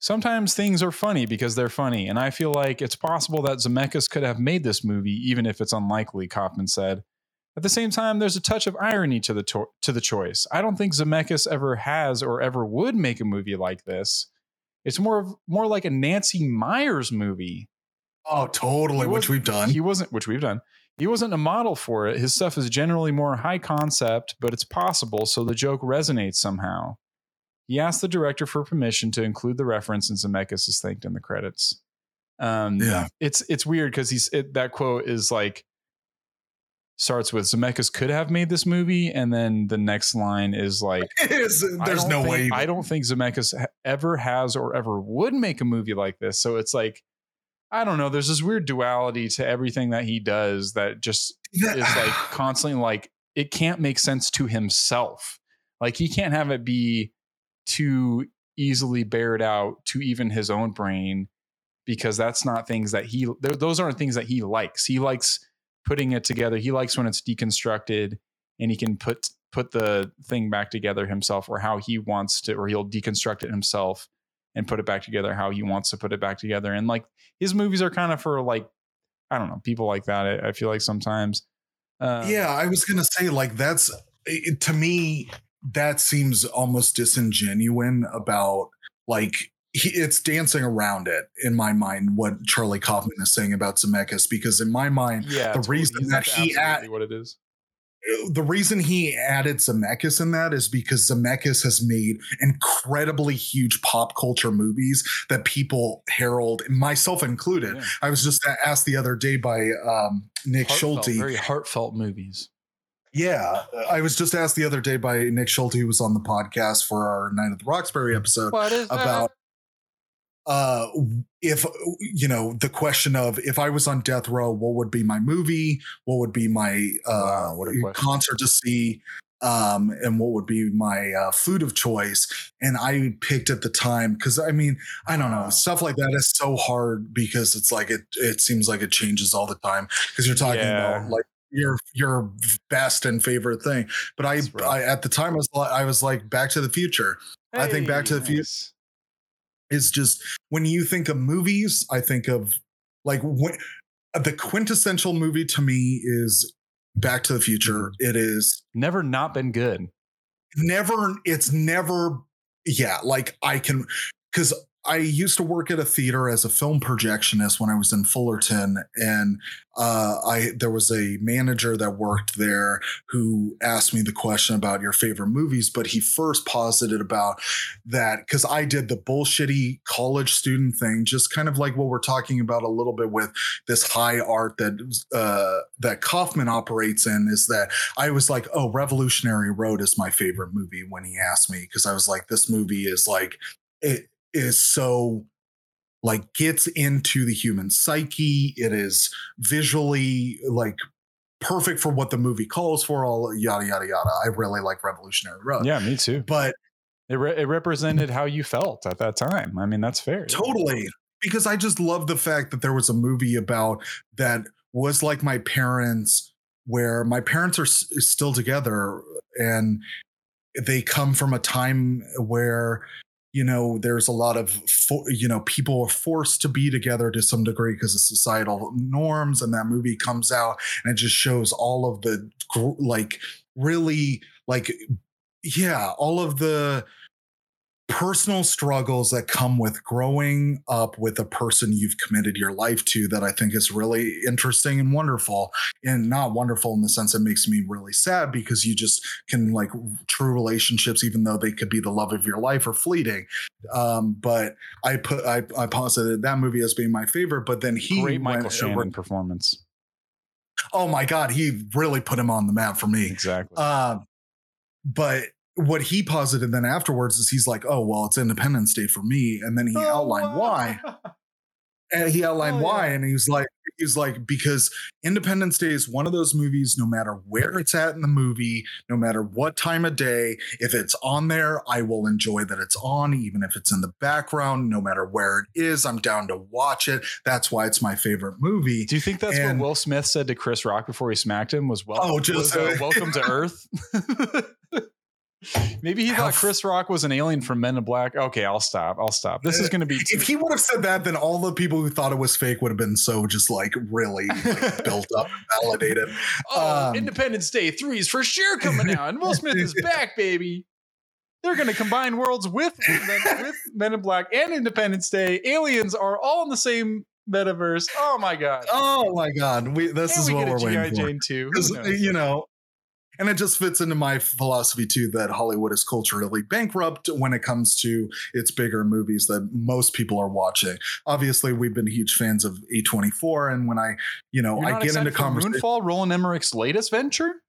Sometimes things are funny because they're funny, and I feel like it's possible that Zemeckis could have made this movie, even if it's unlikely. Kaufman said. At the same time, there's a touch of irony to the to-, to the choice. I don't think Zemeckis ever has or ever would make a movie like this. It's more of, more like a Nancy Meyers movie. Oh, totally, which we've done. He wasn't, which we've done. He wasn't a model for it. His stuff is generally more high concept, but it's possible, so the joke resonates somehow. He asked the director for permission to include the reference, and Zemeckis is thanked in the credits. Um, Yeah. it's it's weird because he's it, that quote is like starts with Zemeckis could have made this movie, and then the next line is like Is- there's no think- way. I don't think Zemeckis ever has or ever would make a movie like this. So it's like, I don't know. There's this weird duality to everything that he does that just is like constantly like it can't make sense to himself. Like he can't have it be too easily bared out to even his own brain because that's not things that he those aren't things that he likes. He likes putting it together. He likes when it's deconstructed and he can put put the thing back together himself or how he wants to or he'll deconstruct it himself and put it back together how he wants to put it back together. And like his movies are kind of for like I don't know, people like that. I, I feel like sometimes uh, yeah, I was gonna say like that's it, to me that seems almost disingenuine about like he, it's dancing around it in my mind what Charlie Kaufman is saying about Zemeckis because in my mind yeah. the totally. reason He's- that he absolutely add- what it is. the reason he added Zemeckis in that is because Zemeckis has made incredibly huge pop culture movies that people herald, myself included. Yeah. I was just asked the other day by um, Nick Heartfelt, Schulte. very heartfelt movies. Yeah, I was just asked the other day by Nick Schulte, who was on the podcast for our Night at the Roxbury episode, What is about uh if you know the question of if i was on death row what would be my movie what would be my uh Wow, concert to see um, and what would be my uh, food of choice. And I picked at the time because I mean, I don't know, stuff like that is so hard because it's like it it seems like it changes all the time because you're talking Yeah. about like your your best and favorite thing. But I. I at the time I was I was like Back to the Future I think Back to the Future- nice. Is just when you think of movies, I think of like when uh, the quintessential movie to me is Back to the Future. Mm-hmm. It is Never not been good. never it's never yeah like i can because i used to work at a theater as a film projectionist when i was in fullerton and uh i there was a manager that worked there who asked me the question about your favorite movies but he first posited about that because i did the bullshitty college student thing just kind of like what we're talking about a little bit with this high art that uh that kaufman operates in is that I was like, oh, Revolutionary Road is my favorite movie when he asked me because I was like, this movie is like, it is so like gets into the human psyche. It is visually like perfect for what the movie calls for, all yada, yada, yada. I really like Revolutionary Road. Yeah, me too. But It, re- it represented how you felt at that time. I mean, that's fair. Totally. Because I just love the fact that there was a movie about that was like my parents, where my parents are s- still together and they come from a time where you know there's a lot of fo- you know people are forced to be together to some degree because of societal norms and that movie comes out and it just shows all of the like really like yeah all of the personal struggles that come with growing up with a person you've committed your life to that I think is really interesting and wonderful. And not wonderful in the sense it makes me really sad because you just can like true relationships, even though they could be the love of your life, are fleeting. Um, but I put I, I posited that movie as being my favorite, but then he Great Michael Shannon performance. Oh my god, he really put him on the map for me. Exactly. Um, but what he posited then afterwards is he's like, oh well, it's Independence Day for me, and then he Oh, outlined why, and he outlined Oh, why, yeah. and he was like, he's like because Independence Day is one of those movies. No matter where it's at in the movie, no matter what time of day, if it's on there, I will enjoy that it's on, even if it's in the background. No matter where it is, I'm down to watch it. That's why it's my favorite movie. Do you think that's and- what Will Smith said to Chris Rock before he smacked him? Was well, Oh, just- was, uh, welcome to Earth. Maybe he thought Chris Rock was an alien from Men in Black. Okay, I'll stop. I'll stop. This is going to be. if he would have said that, then all the people who thought it was fake would have been so just like really like, built up and validated. oh, um, Independence Day three is for sure coming out, and Will Smith is back, baby. They're going to combine worlds with Men, with Men in Black and Independence Day. Aliens are all in the same metaverse. Oh my god! Oh my god, we this and is we what we're G.I. waiting for. Jane too. 'Cause, knows? you know, and it just fits into my philosophy too that Hollywood is culturally bankrupt when it comes to its bigger movies that most people are watching. Obviously, we've been huge fans of A24, and when I, you know, I get into conversation. Moonfall, Roland Emmerich's latest venture.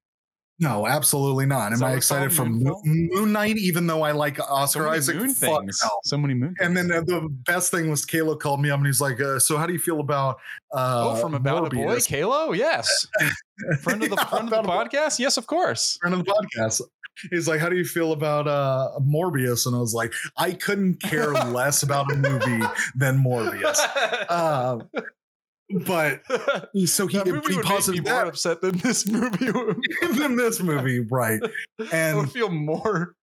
No, absolutely not. Am I excited for Moon? Moon Knight? Even though I like Oscar many Isaac, moon fuck things. no. So many moon. And then things. uh, the best thing was Kalo called me up and he's like, uh, "So how do you feel about uh, oh, from about a boy, Morbius?" Kalo. Yes, friend of the Yeah, friend of the About a Boy. podcast. Yes, of course. friend of the podcast. He's like, "How do you feel about uh, Morbius?" And I was like, "I couldn't care less about a movie than Morbius." Uh, but so he, he would posited more upset than this movie. than this movie, right? I And would feel more.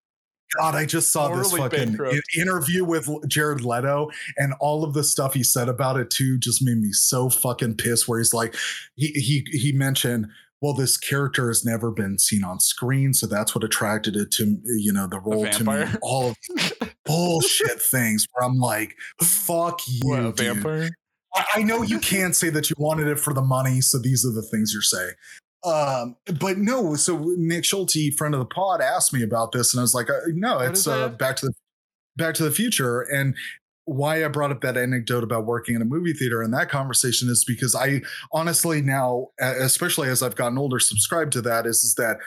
God, I just saw this fucking bankrupt. interview with Jared Leto, and all of the stuff he said about it too just made me so fucking pissed. Where he's like, he he he mentioned, well, this character has never been seen on screen, so that's what attracted it to you know the role to me. All of bullshit things where I'm like, fuck you, What, a dude. vampire? I, know you can't say that you wanted it for the money, so these are the things you're saying. Um, but no, so Nick Schulte, friend of the pod, asked me about this, and I was like, uh, no, What it's uh, back to the Back to the Future, and why I brought up that anecdote about working in a movie theater and that conversation is because I honestly now, especially as I've gotten older, subscribe to that is, is that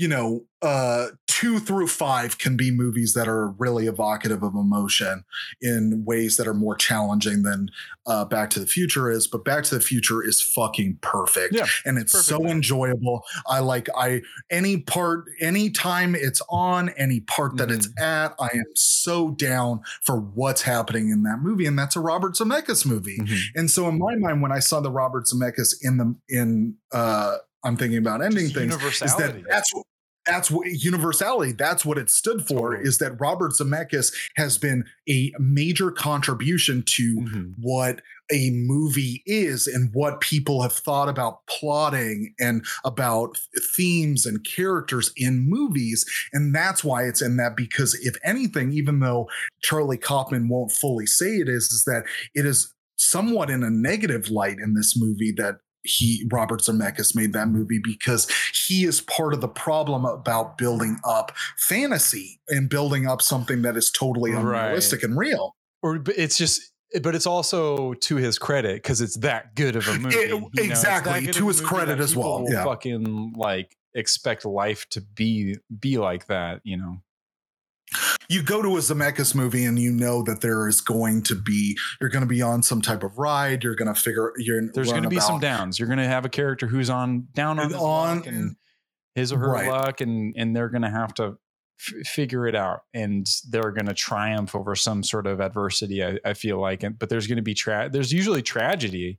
you know, uh, two through five can be movies that are really evocative of emotion in ways that are more challenging than uh, Back to the Future is. But Back to the Future is fucking perfect, Yeah, and it's perfect. so enjoyable. I like I any part, any time it's on, any part that it's Mm-hmm. at, I am so down for what's happening in that movie, and that's a Robert Zemeckis movie. Mhm. And so in my mind, when I saw the Robert Zemeckis in the in uh I'm thinking about ending Just things, is that that's what that's what universality that's what it stood for Totally. is that robert zemeckis has been a major contribution to Mhm. what a movie is and what people have thought about plotting and about themes and characters in movies and that's why it's in that because if anything even though charlie kaufman won't fully say it is is that it is somewhat in a negative light in this movie that he Robert Zemeckis made that movie because he is part of the problem about building up fantasy and building up something that is totally Right. unrealistic and real. or it's just but it's also to his credit because it's that good of a movie. It-? Exactly, to his credit as well, yeah. Fucking like expect life to be be like that. You know. You go to a Zemeckis movie and you know that there is going to be you're going to be on some type of ride. You're going to figure you're There's going to be some downs. You're going to have a character who's on down on his on- and his or her Right. luck, and and they're going to have to f- figure it out, and they're going to triumph over some sort of adversity. I, I feel like, and but there's going to be tra- There's usually tragedy,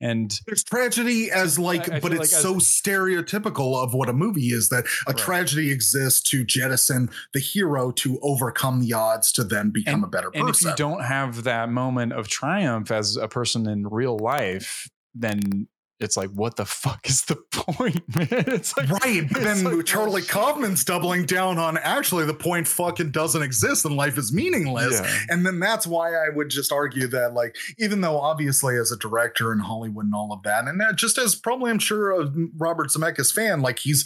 and There's tragedy as like, I but it's like as- so stereotypical of what a movie is that a Right. tragedy exists to jettison the hero to overcome the odds to then become a better person and if you don't have that moment of triumph as a person in real life, then it's like, what the fuck is the point, man? It's like right, but then like, Charlie shit. Kaufman's doubling down on actually the point fucking doesn't exist and life is meaningless. Yeah. And then that's why I would just argue that, like, even though obviously as a director in Hollywood and all of that, and that just as probably I'm sure a Robert Zemeckis fan, like he's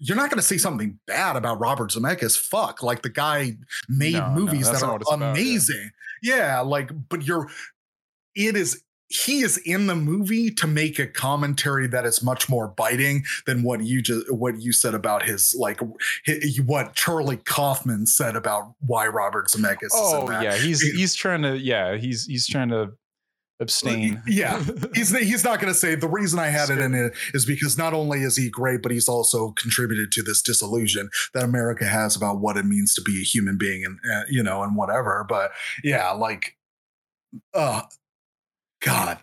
you're not going to say something bad about Robert Zemeckis. Fuck, like the guy made No, no, movies that's that are it's about, yeah. amazing. yeah, like, but you're it is he is in the movie to make a commentary that is much more biting than what you just what you said about his like hi- what Charlie Kaufman said about why Robert Zemeckis is Oh yeah, he's He- he's trying to yeah he's he's trying to abstain. Yeah. He's he's not going to say the reason I had it in it is because not only is he great, but he's also contributed to this disillusion that America has about what it means to be a human being and uh, you know and whatever. But yeah, like, uh, God,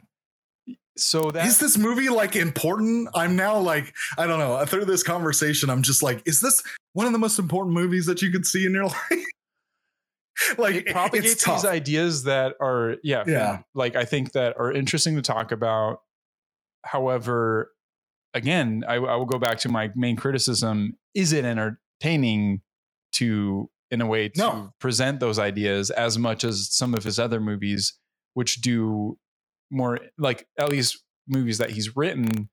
so that is this movie like important? I'm now like, I don't know. Uh, through this conversation, I'm just like, is this one of the most important movies that you could see in your life? like, it propagates these ideas that are yeah Yeah. like I think that are interesting to talk about. However, again, I, I will go back to my main criticism: is it entertaining to in a way to No. present those ideas as much as some of his other movies, which do more like at least movies that he's written,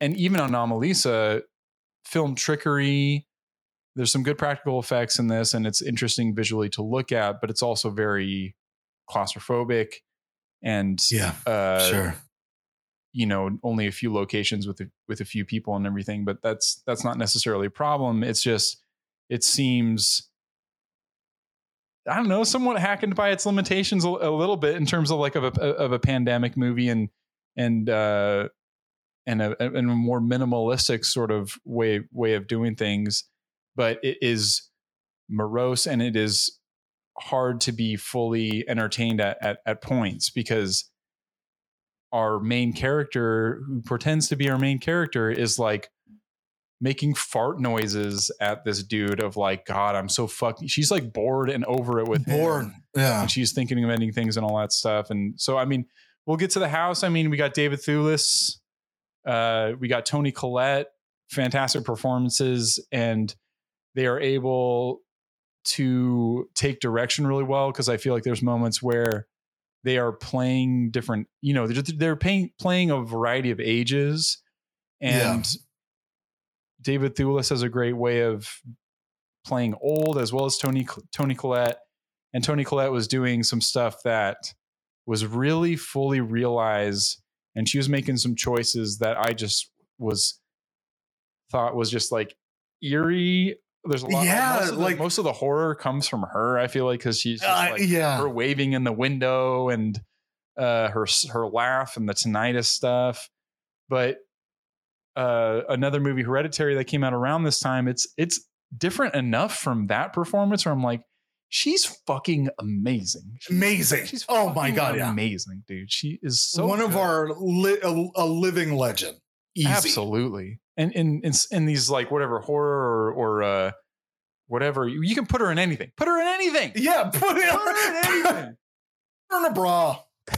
and even on Anomalisa, film trickery. There's some good practical effects in this, and it's interesting visually to look at, but it's also very claustrophobic and yeah, uh, sure. you know only a few locations with a, with a few people and everything but that's that's not necessarily a problem it's just it seems i don't know somewhat hackened by its limitations a, a little bit in terms of like of a of a pandemic movie and and uh and a, and a more minimalistic sort of way way of doing things. But it is morose and it is hard to be fully entertained at, at, at points because our main character who pretends to be our main character is like making fart noises at this dude of like god i'm so fucking she's like bored and over it with him. Bored. Yeah. and she's thinking of ending things and all that stuff and so i mean we'll get to the house i mean we got david thewlis uh, we got toni collette fantastic performances and they are able to take direction really well because i feel like there's moments where they are playing different you know they're, they're playing playing a variety of ages and david thewlis has a great way of playing old as well as toni toni collette and toni collette was doing some stuff that was really fully realized and she was making some choices that i just was thought was just like eerie. There's a lot. Yeah, most of the, like- most of the horror comes from her. I feel like because she's just Uh, like yeah. her waving in the window and uh, her her laugh and the tinnitus stuff. But uh, another movie, Hereditary, that came out around this time. It's it's different enough from that performance where I'm like, she's fucking amazing. She's- Amazing. She's oh my god, yeah. amazing, dude. She is so One of our li- a, a living legend. Easy. Absolutely. And in in in these like whatever horror or or uh whatever you, you can put her in anything. Put her in anything. Yeah, put Put her in anything. Put her in a bra.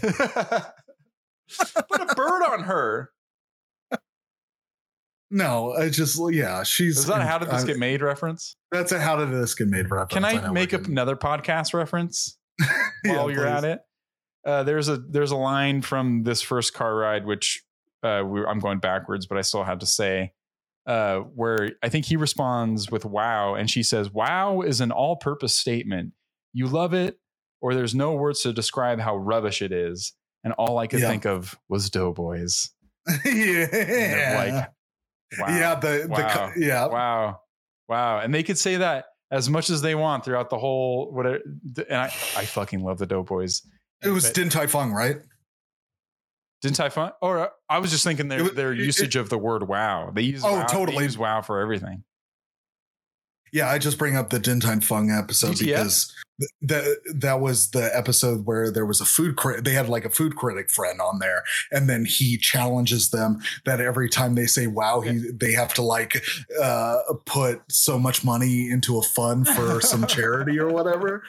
put a bird on her. No, I just yeah, she's Is that a how did this uh, get made reference? That's a how did this get made reference. Can I know make up another podcast reference Yeah, while you're at it? Uh, there's a there's a line from this first car ride which uh, we, I'm going backwards, but I still have to say uh, where I think he responds with "Wow," and she says, "Wow" is an all-purpose statement. You love it, or there's no words to describe how rubbish it is. And all I could Yeah. think of was Doughboys. yeah, like, Wow. yeah, the the Wow. co- yeah, wow wow and they could say that as much as they want throughout the whole whatever and i i fucking love the doughboys it was But Din Tai Fung, right? didn't i find or i was just thinking their It was- their it- usage of the word wow they use Oh, wow, totally. use wow for everything Yeah, I just bring up the Din Tai Fung episode DTF? because that that was the episode where there was a food critic. They had like a food critic friend on there, and then he challenges them that every time they say "wow," he they have to like uh, put so much money into a fund for some charity or whatever.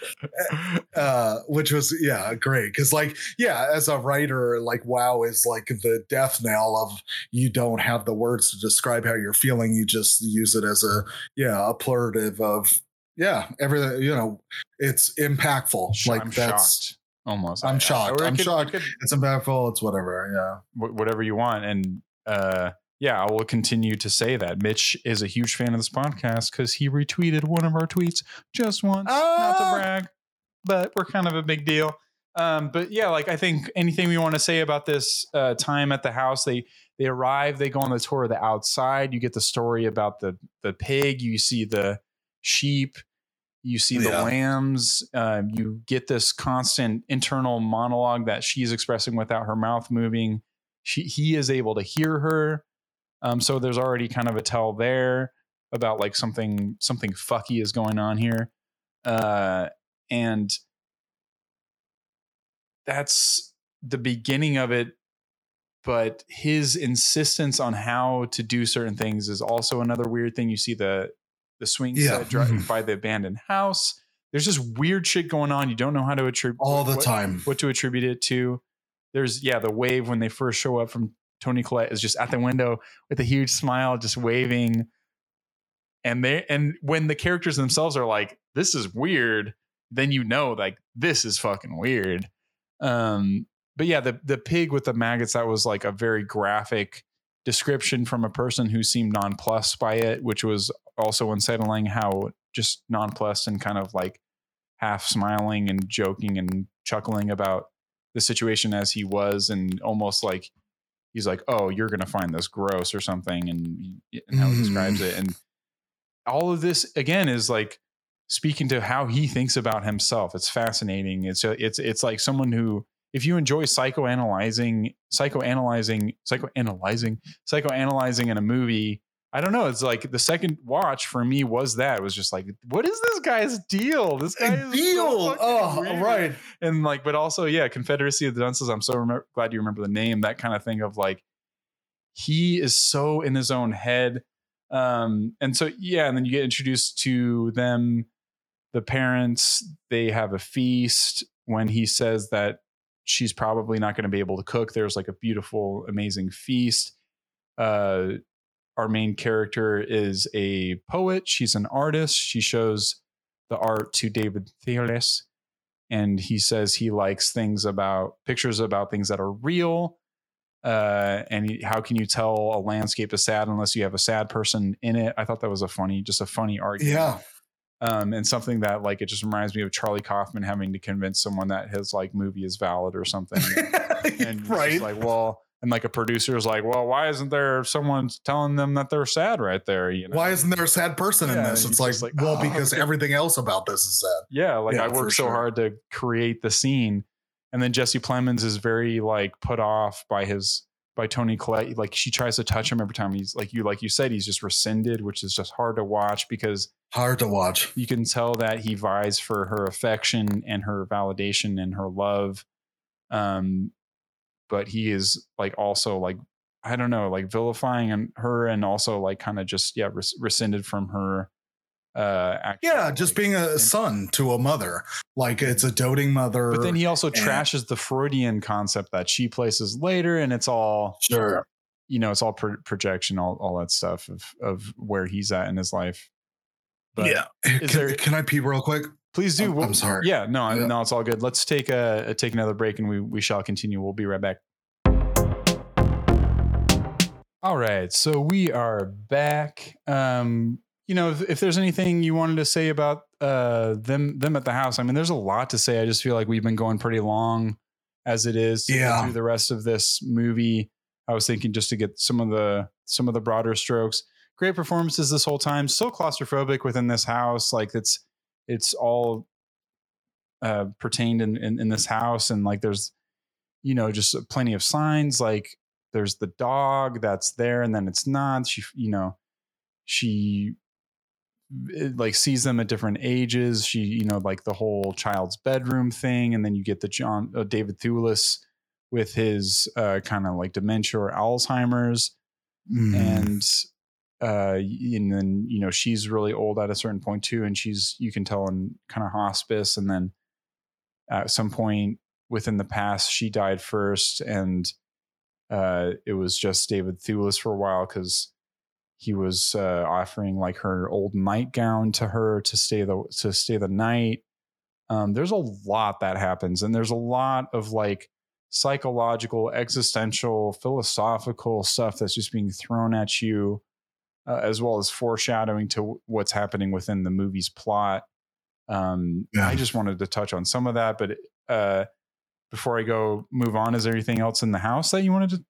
Uh, which was yeah great because like yeah, as a writer, like "wow" is like the death knell of you don't have the words to describe how you're feeling. You just use it as a yeah a plurative of yeah everything you know it's impactful Sh- like i'm that's shocked almost I'm I- shocked. I'm could- shocked. could- it's impactful it's whatever yeah wh- whatever you want and uh yeah, I will continue to say that. Mitch is a huge fan of this podcast because he retweeted one of our tweets just once. Not to Ah. brag, but we're kind of a big deal. Um, but yeah, like I think anything we want to say about this uh, time at the house, they they arrive, they go on the tour of the outside. You get the story about the the pig. You see the sheep. You see the Yeah. lambs. Um, you get this constant internal monologue that she's expressing without her mouth moving. She he is able to hear her. Um, so there's already kind of a tell there about like something something fucky is going on here. Uh, and that's the beginning of it but his insistence on how to do certain things is also another weird thing you see the the swing Yeah. set driving Mhm. by the abandoned house. There's just weird shit going on. You don't know how to attribute all the what, time. what to attribute it to. There's yeah the wave when they first show up from toni collette is just at the window with a huge smile just waving. And they and when the characters themselves are like this is weird then you know like this is fucking weird. Um but yeah the the pig with the maggots that was like a very graphic description from a person who seemed nonplussed by it which was also unsettling how just nonplussed and kind of like half smiling and joking and chuckling about the situation as he was and almost like he's like oh you're gonna find this gross or something and, and how he describes it mm. and all of this again is like speaking to how he thinks about himself. It's fascinating. It's uh, it's it's like someone who if you enjoy psychoanalyzing psychoanalyzing psychoanalyzing psychoanalyzing in a movie i don't know it's like the second watch for me was that. It was just like what is this guy's deal? This guy is so deal! fucking oh weird. right. And like but also yeah confederacy of the dunces i'm so glad you remember the name that kind of thing of like he is so in his own head. Um and so yeah and then you get introduced to them the parents they have a feast. When he says that she's probably not going to be able to cook. There's like a beautiful amazing feast. Uh our main character is a poet. She's an artist. She shows the art to david Thewlis, and he says he likes things about pictures about things that are real. Uh, and how can you tell a landscape is sad unless you have a sad person in it? I thought that was a funny, just a funny argument. yeah Um, and something that like it just reminds me of Charlie Kaufman having to convince someone that his like movie is valid or something. and he's right like, well, and like a producer is like, well, why isn't there someone telling them that they're sad right there? You know, Why isn't there a sad person in this? It's like, like, well, "Oh, because okay." everything else about this is sad. yeah, like Yeah, I worked so sure. hard to create the scene, and then Jesse Plemons is very like put off by his by Toni Collette. Like she tries to touch him every time he's like you like you said he's just rescinded, which is just hard to watch because Hard to watch. you can tell that he vies for her affection and her validation and her love um but he is like also like i don't know like vilifying her and also like kind of just yeah res- rescinded from her uh actual, Yeah, just like, being a and- son to a mother. Like it's a doting mother. but then he also and- trashes the freudian concept that she places later and it's all sure. you know it's all pro- projection all, all that stuff of of where he's at in his life but yeah. Can, there- can I pee real quick? Please do. I'm- We'll- I'm sorry. Yeah, no, Yeah. no, it's all good. Let's take a, a take another break, and we we shall continue. We'll be right back. All right, so we are back. Um, you know, if, if there's anything you wanted to say about uh them them at the house, I mean, there's a lot to say. I just feel like we've been going pretty long as it is. Yeah. Through the rest of this movie, I was thinking just to get some of the some of the broader strokes. Great performances this whole time. So claustrophobic within this house. Like it's it's all uh, pertained in, in in this house, and like there's you know just plenty of signs. Like there's the dog that's there, and then it's not. She you know she it, like sees them at different ages. She you know like the whole child's bedroom thing, and then you get the John uh, David Thewlis with his uh, kind of like dementia or Alzheimer's Mm. and uh and then you know she's really old at a certain point too and she's you can tell in kind of hospice and then at some point within the past she died first and uh it was just david thewlis for a while because he was uh offering like her old nightgown to her to stay the to stay the night um there's a lot that happens and there's a lot of like psychological, existential, philosophical stuff that's just being thrown at you, uh, as well as foreshadowing to what's happening within the movie's plot. Um, Yeah. I just wanted to touch on some of that, but uh, before I go move on, is there anything else in the house that you wanted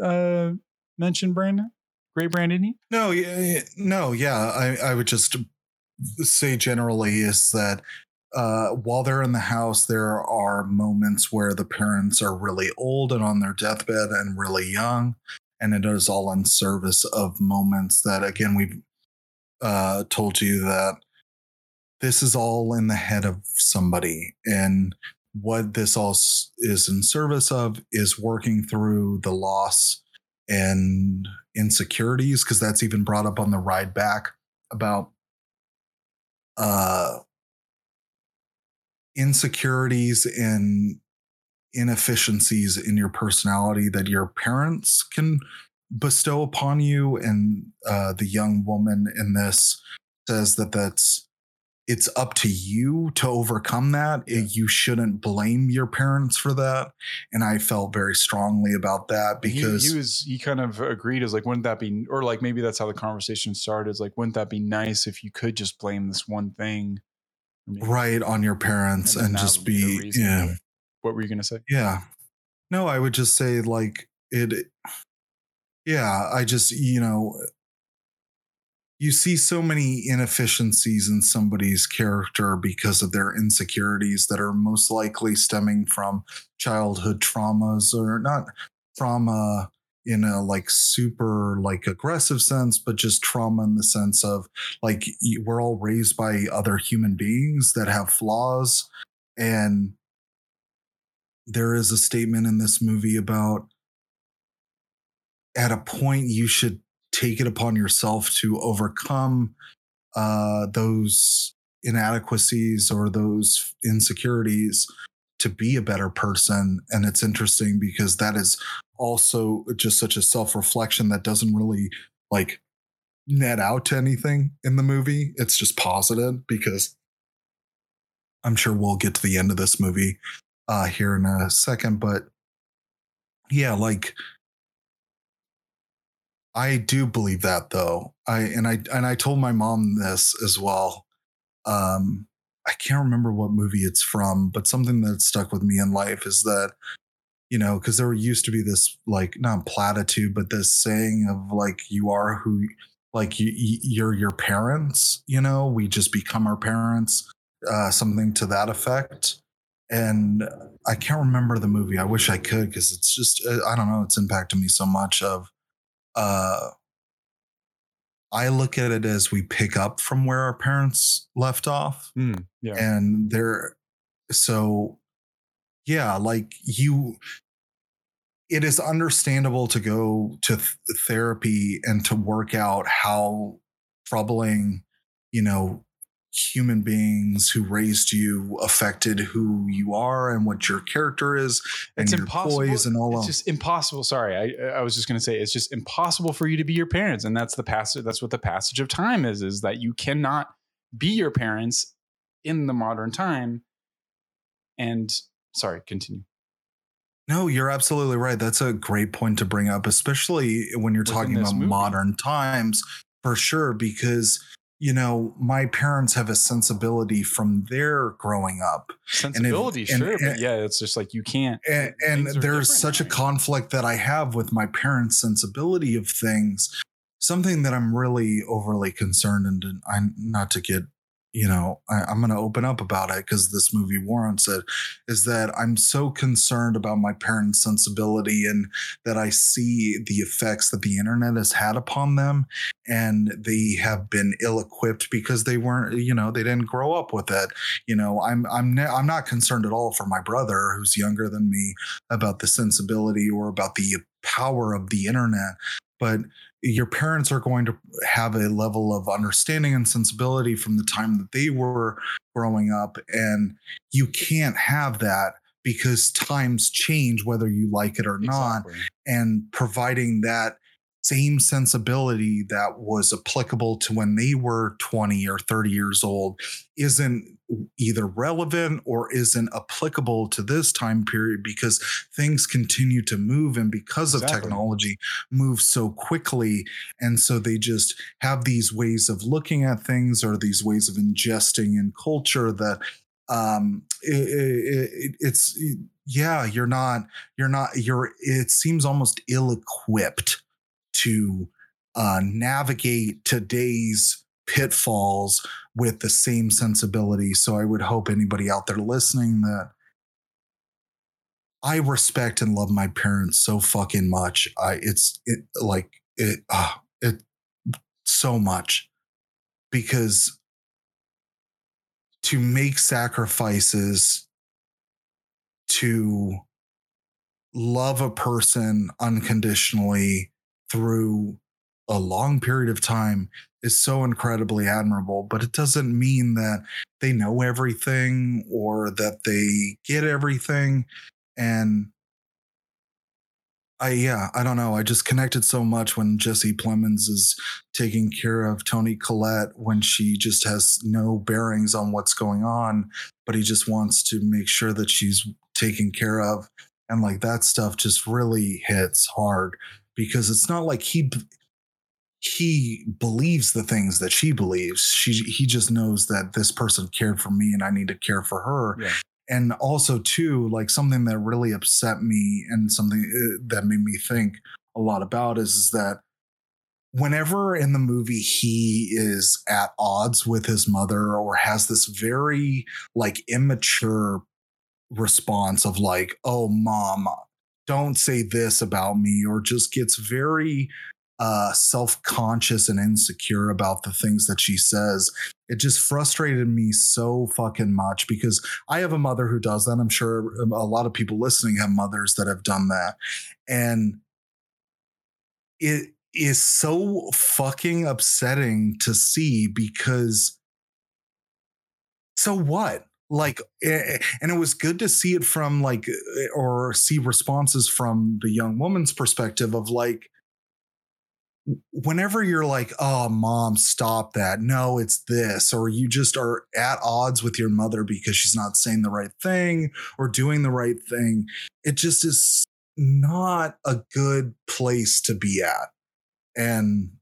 to uh, mention, Brandon? Great, Brandon. No, yeah, yeah, no, yeah. I, I would just say generally is that uh, while they're in the house, there are moments where the parents are really old and on their deathbed and really young, and it is all in service of moments that, again, we've uh, told you that this is all in the head of somebody, and what this all is in service of is working through the loss and insecurities because that's even brought up on the ride back about uh insecurities and inefficiencies in your personality that your parents can bestow upon you and uh the young woman in this says that that's it's up to you to overcome that. Yeah. you shouldn't blame your parents for that and i felt very strongly about that because he, was he kind of agreed as like wouldn't that be or like maybe that's how the conversation started is like wouldn't that be nice if you could just blame this one thing? Right on your parents then and, just be yeah. what were you gonna say? Yeah. No i would just say like it yeah i just you know you see so many inefficiencies in somebody's character because of their insecurities that are most likely stemming from childhood traumas or not trauma in a like super like aggressive sense but just trauma in the sense of like we're all raised by other human beings that have flaws and there is a statement in this movie about at a point you should take it upon yourself to overcome uh, those inadequacies or those insecurities to be a better person. And it's interesting because that is also just such a self-reflection that doesn't really like net out to anything in the movie. It's just positive because i'm sure we'll get to the end of this movie uh here in a second. But yeah like i do believe that though i and i and i told my mom this as well um i can't remember what movie it's from but something that stuck with me in life is that you know, because there used to be this like not platitude, but this saying of like you are who like you you're your parents, you know, we just become our parents, uh, something to that effect. And I can't remember the movie. I wish I could because it's just uh, I don't know. It's impacted me so much. Of uh, I look at it as we pick up from where our parents left off, Mm, yeah. and they're so yeah, like you. It is understandable to go to th- therapy and to work out how troubling, you know, human beings who raised you affected who you are and what your character is and it's your impossible. toys and all it's of just impossible. Sorry, I I was just going to say it's just impossible for you to be your parents, and that's the passage. That's what the passage of time is. Is that you cannot be your parents in the modern time. And sorry, continue. No, you're absolutely right. That's a great point to bring up, especially when you're Within talking about movie. modern times, for sure, because, you know, my parents have a sensibility from their growing up. Sensibility, and- sure, but and- yeah, it's just like you can't. And, and there's such a conflict that I have with my parents' sensibility of things, something that I'm really overly concerned and I'm not to get you know, I, I'm going to open up about it because this movie warrants it. Is that I'm so concerned about my parents' sensibility and that I see the effects that the internet has had upon them, and they have been ill-equipped because they weren't, you know, they didn't grow up with it. You know, I'm I'm ne- I'm not concerned at all for my brother who's younger than me about the sensibility or about the power of the internet, but your parents are going to have a level of understanding and sensibility from the time that they were growing up and you can't have that because times change whether you like it or not Exactly. and providing that same sensibility that was applicable to when they were 20 or 30 years old isn't either relevant or isn't applicable to this time period because things continue to move and because of technology move so quickly. And so they just have these ways of looking at things or these ways of ingesting in culture that um it, it, it- it's yeah you're not you're not you're it seems almost ill-equipped to uh navigate today's pitfalls with the same sensibility. So i would hope anybody out there listening that i respect and love my parents so fucking much. I it's it like it uh, it so much. Because to make sacrifices to love a person unconditionally through a long period of time is so incredibly admirable but it doesn't mean that they know everything or that they get everything and I yeah, I don't know. I just connected so much when Jesse Plemons is taking care of Toni Collette when she just has no bearings on what's going on, but he just wants to make sure that she's taken care of. And like that stuff just really hits hard because it's not like he he believes the things that she believes. She he just knows that this person cared for me and I need to care for her Yeah. and also too like something that really upset me and something uh, that made me think a lot about is, is that whenever in the movie he is at odds with his mother or has this very like immature response of like oh mom don't say this about me or just gets very uh self-conscious and insecure about the things that she says it just frustrated me so fucking much because I have a mother who does that. I'm sure a lot of people listening have mothers that have done that. And it is so fucking upsetting to see because so what? Like, eh, and it was good to see it from like, eh, or see responses from the young woman's perspective of like, whenever you're like, oh, mom, stop that. No, it's this. Or you just are at odds with your mother because she's not saying the right thing or doing the right thing. It just is not a good place to be at. And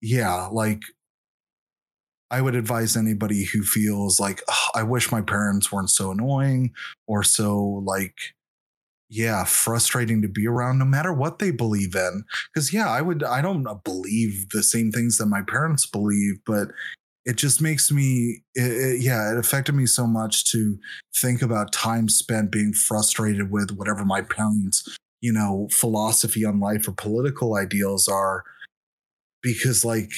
yeah, like, I would advise anybody who feels like, "Ugh, I wish my parents weren't so annoying or so like, yeah, frustrating to be around no matter what they believe in. Cause yeah, I would, I don't uh, believe the same things that my parents believe, but it just makes me, it, it, yeah, it affected me so much to think about time spent being frustrated with whatever my parents, you know, philosophy on life or political ideals are. Because like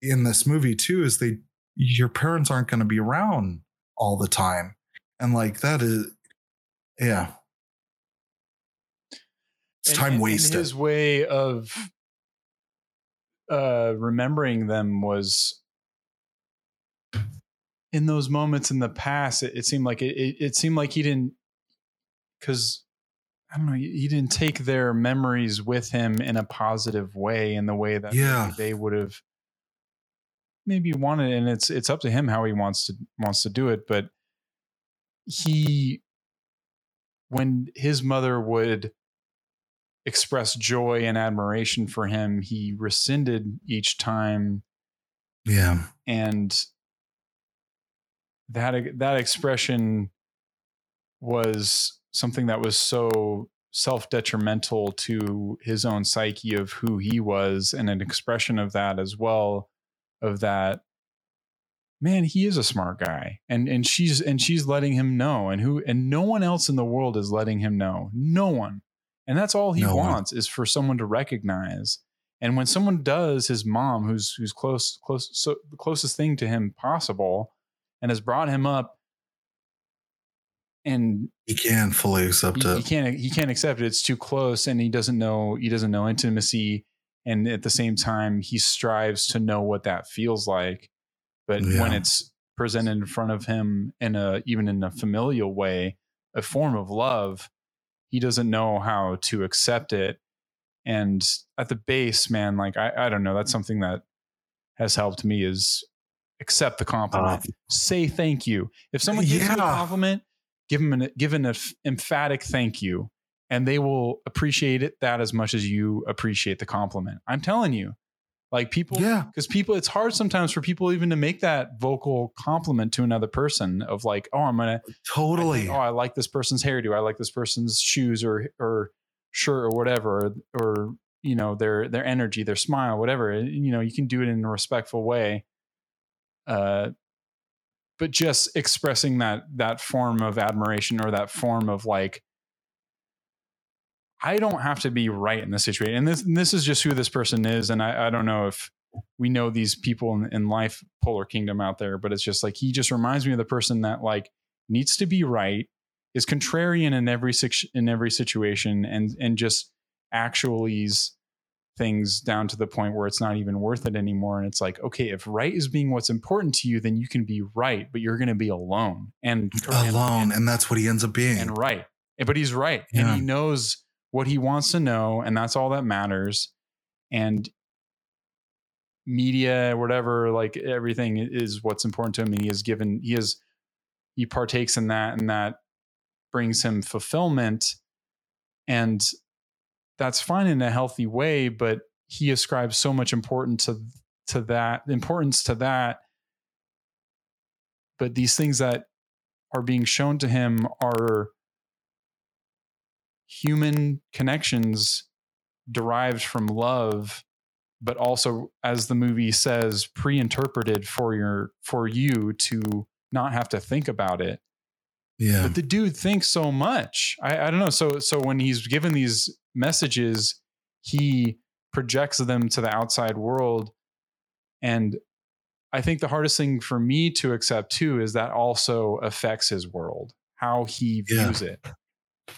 in this movie too, is they, your parents aren't going to be around all the time. And like that is, yeah, it's And- time and- wasted. his way of uh, remembering them was in those moments in the past. It, it seemed like it, it, it seemed like he didn't because I don't know. He he didn't take their memories with him in a positive way, in the way that Yeah. they would have maybe wanted. And it's it's up to him how he wants to wants to do it. But he, when his mother would express joy and admiration for him, he rescinded each time. Yeah. and that that expression was something that was so self-detrimental to his own psyche of who he was and an expression of that as well of that man he is a smart guy. And and she's and she's letting him know and who and no one else in the world is letting him know. No one and that's all he No one. wants is for someone to recognize. And when someone does his mom who's who's close close so the closest thing to him possible and has brought him up and He can't fully accept he, he can't he can't accept it. It's too close and he doesn't know he doesn't know intimacy. And at the same time he strives to know what that feels like. But when it's presented in front of him in a even in a familial way a form of love he doesn't know how to accept it and at the base man like i, I don't know that's something that has helped me is accept the compliment Uh, say thank you. If someone gives you a compliment, give them an give an emphatic thank you, and they will appreciate it that as much as you appreciate the compliment. I'm telling you, like people, yeah. because people, it's hard sometimes for people even to make that vocal compliment to another person of like, oh, I'm gonna, I Totally. think, oh, I like this person's hairdo, I like this person's shoes or or shirt or whatever, or, or you know their their energy, their smile, whatever. You know, you can do it in a respectful way. Uh, but just expressing that that form of admiration or that form of like i don't have to be right in this situation and this and this is just who this person is and i, I don't know if we know these people in, in life polar kingdom out there but it's just like he just reminds me of the person that like needs to be right is contrarian in every in every situation and and just actuallys things down to the point where it's not even worth it anymore and it's like okay if right is being what's important to you then you can be right but you're going to be alone and and- Alone. And that's what he ends up being. and right. But he's right. Yeah. And he knows what he wants to know, and that's all that matters. And media, whatever, like everything is what's important to him. And he has given, he has, he partakes in that, and that brings him fulfillment. And that's fine in a healthy way, but he ascribes so much importance to to that importance to that. But these things that are being shown to him are human connections derived from love but also as the movie says pre-interpreted for your for you to not have to think about it. Yeah. but the dude thinks so much. I, I don't know. So so when he's given these messages he projects them to the outside world. And i think the hardest thing for me to accept too is that also affects his world how he Yeah. views it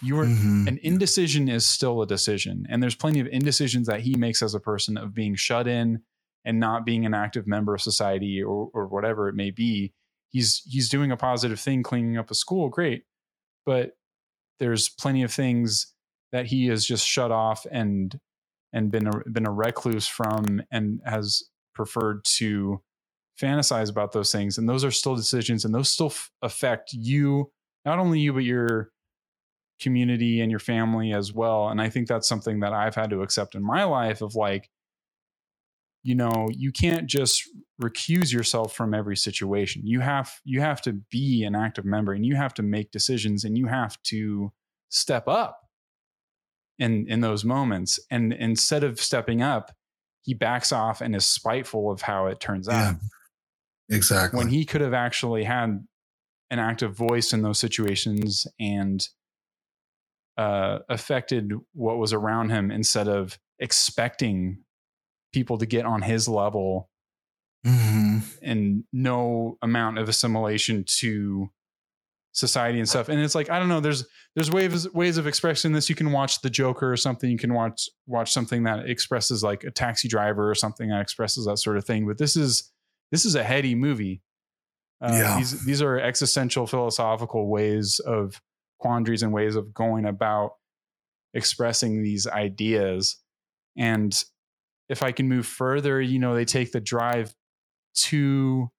you are Mhm. an indecision is still a decision and there's plenty of indecisions that he makes as a person of being shut in and not being an active member of society or, or whatever it may be he's he's doing a positive thing cleaning up a school great but there's plenty of things that he has just shut off and and been a, been a recluse from and has preferred to fantasize about those things and those are still decisions and those still f- affect you not only you but your community and your family as well and i think that's something that i've had to accept in my life of like you know you can't just recuse yourself from every situation you have you have to be an active member and you have to make decisions and you have to step up in in those moments and instead of stepping up he backs off and is spiteful of how it turns Yeah. out Exactly. when he could have actually had an active voice in those situations and uh, affected what was around him instead of expecting people to get on his level Mhm. and no amount of assimilation to society and stuff. And it's like i don't know there's there's ways ways of expressing this. You can watch the joker or something. You can watch watch something that expresses like a taxi driver or something that expresses that sort of thing. But this is this is a heady movie. Uh, Yeah. these these are existential philosophical ways of quandaries and ways of going about expressing these ideas. And if i can move further you know they take the drive to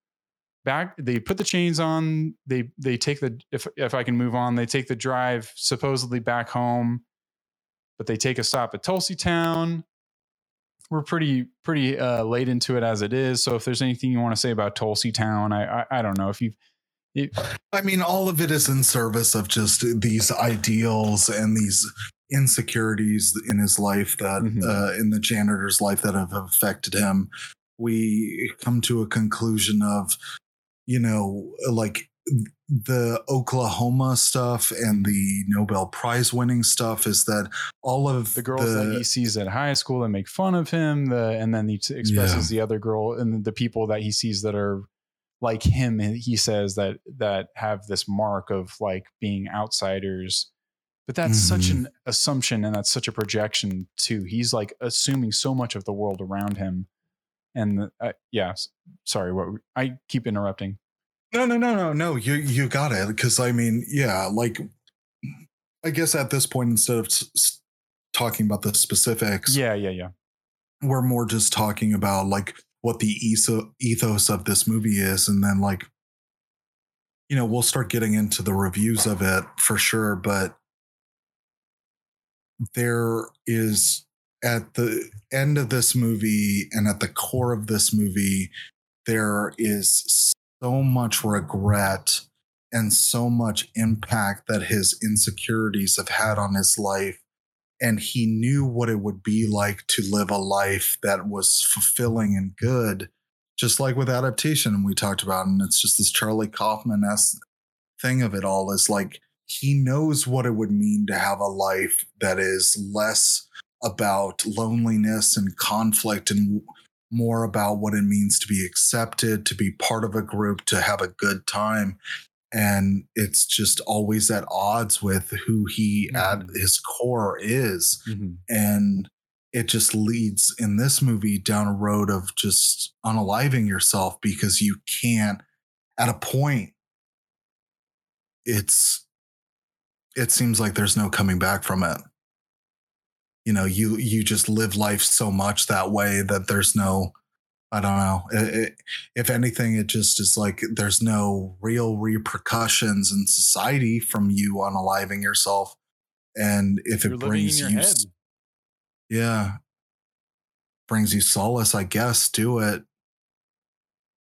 back they put the chains on they they take the if if i can move on they take the drive supposedly back home but they take a stop at tulsey town. We're pretty pretty uh late into it as it is. So if there's anything you want to say about tulsey town i i, I don't know. If you've I mean, all of it is in service of just these ideals and these insecurities in his life that, Mhm. uh, in the janitor's life that have affected him. We come to a conclusion of, you know, like the Oklahoma stuff and the Nobel Prize winning stuff is that all of the girls that he sees at high school that make fun of him the and then he expresses the other girl and the people that he sees that are like him he says that that have this mark of like being outsiders but that's such Mhm. an assumption and that's such a projection too he's like assuming so much of the world around him and uh, yeah sorry what i keep interrupting No, no, no, no, no. You you got it. Because I mean, yeah, like I guess at this point, instead of s- talking about the specifics, yeah yeah yeah we're more just talking about like what the ethos of this movie is, and then like, you know, we'll start getting into the reviews of it for sure. But there is at the end of this movie and at the core of this movie, there is so much regret and so much impact that his insecurities have had on his life. And he knew what it would be like to live a life that was fulfilling and good, just like with adaptation we talked about. And it's just this Charlie Kaufman thing of it all is like he knows what it would mean to have a life that is less about loneliness and conflict and more about what it means to be accepted, to be part of a group, to have a good time. And it's just always at odds with who he at Mhm. his core is. Mhm. And it just leads in this movie down a road of just unaliving yourself because you can't, at a point, it's, it seems like there's no coming back from it you know you you just live life so much that way that there's no i don't know It- it- if anything it just is like there's no real repercussions in society from you unaliving yourself and if you're it brings you head. yeah. Brings you solace i guess do it.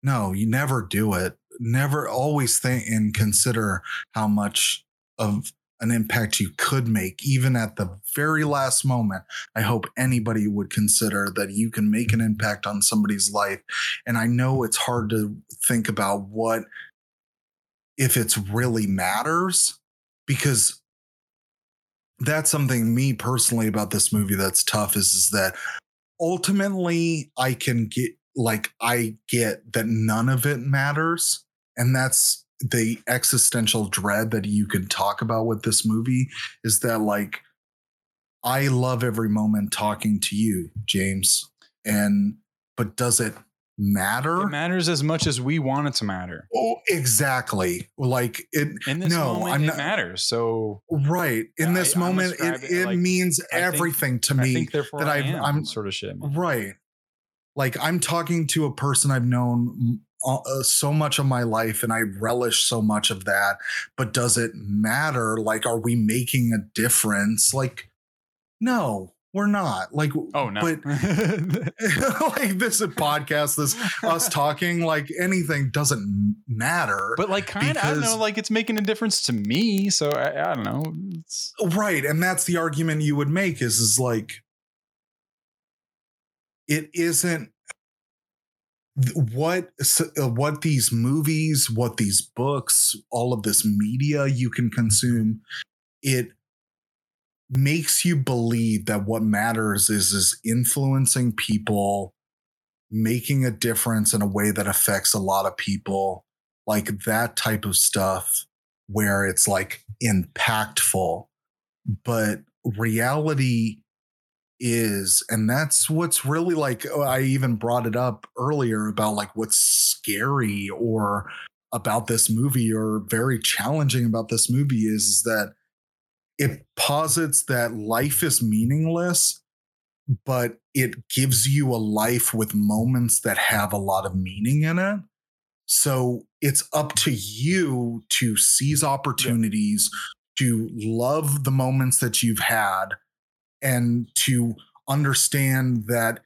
No you never do it. Never always think and consider how much of an impact you could make even at the very last moment i hope anybody would consider that you can make an impact on somebody's life. And i know it's hard to think about what if it's really matters because that's something me personally about this movie that's tough is, is that ultimately I can get like I get that none of it matters and that's the existential dread that you can talk about with this movie is that like I love every moment talking to you James and but does it matter? it matters as much as we want it to matter oh exactly like it in this No, moment I'm it matters so right in Yeah, this I- moment it, it, it like, means I think- everything to i me think therefore that I am I'm- sort of shit man. Right. Like I'm talking to a person I've known uh, so much of my life and I relish so much of that. But does it matter? Like, are we making a difference? Like, no. we're not like Oh no. but like this podcast this us talking like anything doesn't matter but like kind of I don't know, like it's making a difference to me. So I, I don't know. It's, right and that's the argument you would make is is like it isn't what uh, what these movies what these books all of this media you can consume it makes you believe that what matters is is influencing people making a difference in a way that affects a lot of people like that type of stuff where it's like impactful. But reality is and that's what's really like oh, i even brought it up earlier about like what's scary or about this movie or very challenging about this movie is, is that it posits that life is meaningless but it gives you a life with moments that have a lot of meaning in it. So it's up to you to seize opportunities to love the moments that you've had and to understand that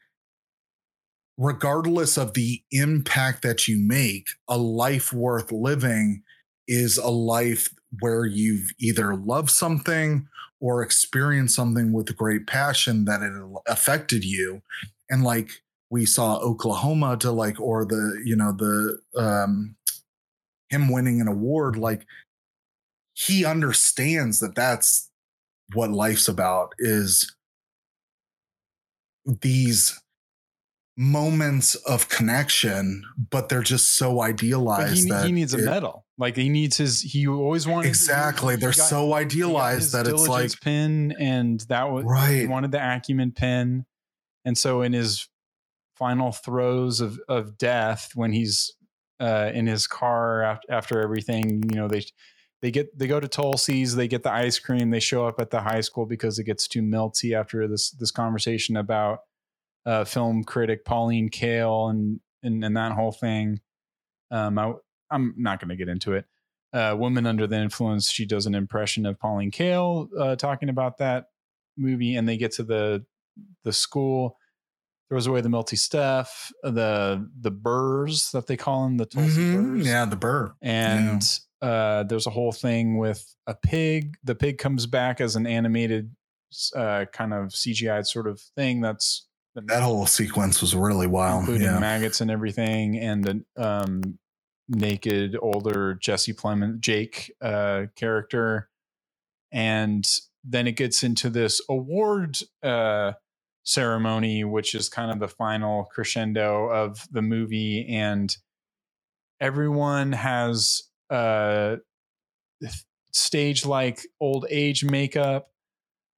regardless of the impact that you make, a life worth living is a life where you've either loved something or experienced something with great passion that it affected you. And like we saw Oklahoma to like, or the, you know, the, um, him winning an award, like he understands that that's what life's about is these moments of connection, but they're just so idealized he, that he needs a it- medal. Like he needs his. He always wanted exactly. he They're got- so idealized that it's like pin, and that was right. he wanted the acumen pin, and so in his final throes of of death, when he's uh, in his car after, after everything, you know they they get they go to Tulsey's, they get the ice cream, they show up at the high school because it gets too melty after this this conversation about uh, film critic Pauline Kael and and and that whole thing. Um, I, I'm not going to get into it. Uh, Woman Under the Influence, she does an impression of Pauline Kael uh, talking about that movie, and they get to the the school, throws away the melty stuff, the the burrs that they call them, the Tulsey Mhm. burrs, Yeah, the burr. and uh, there's a whole thing with a pig. The pig comes back as an animated uh, kind of CGI sort of thing. That's That whole sequence was really wild. including Yeah. maggots and everything, and the um, naked older Jesse Plemons, Jake uh, character, and then it gets into this award uh, ceremony, which is kind of the final crescendo of the movie, and everyone has uh, stage like old age makeup.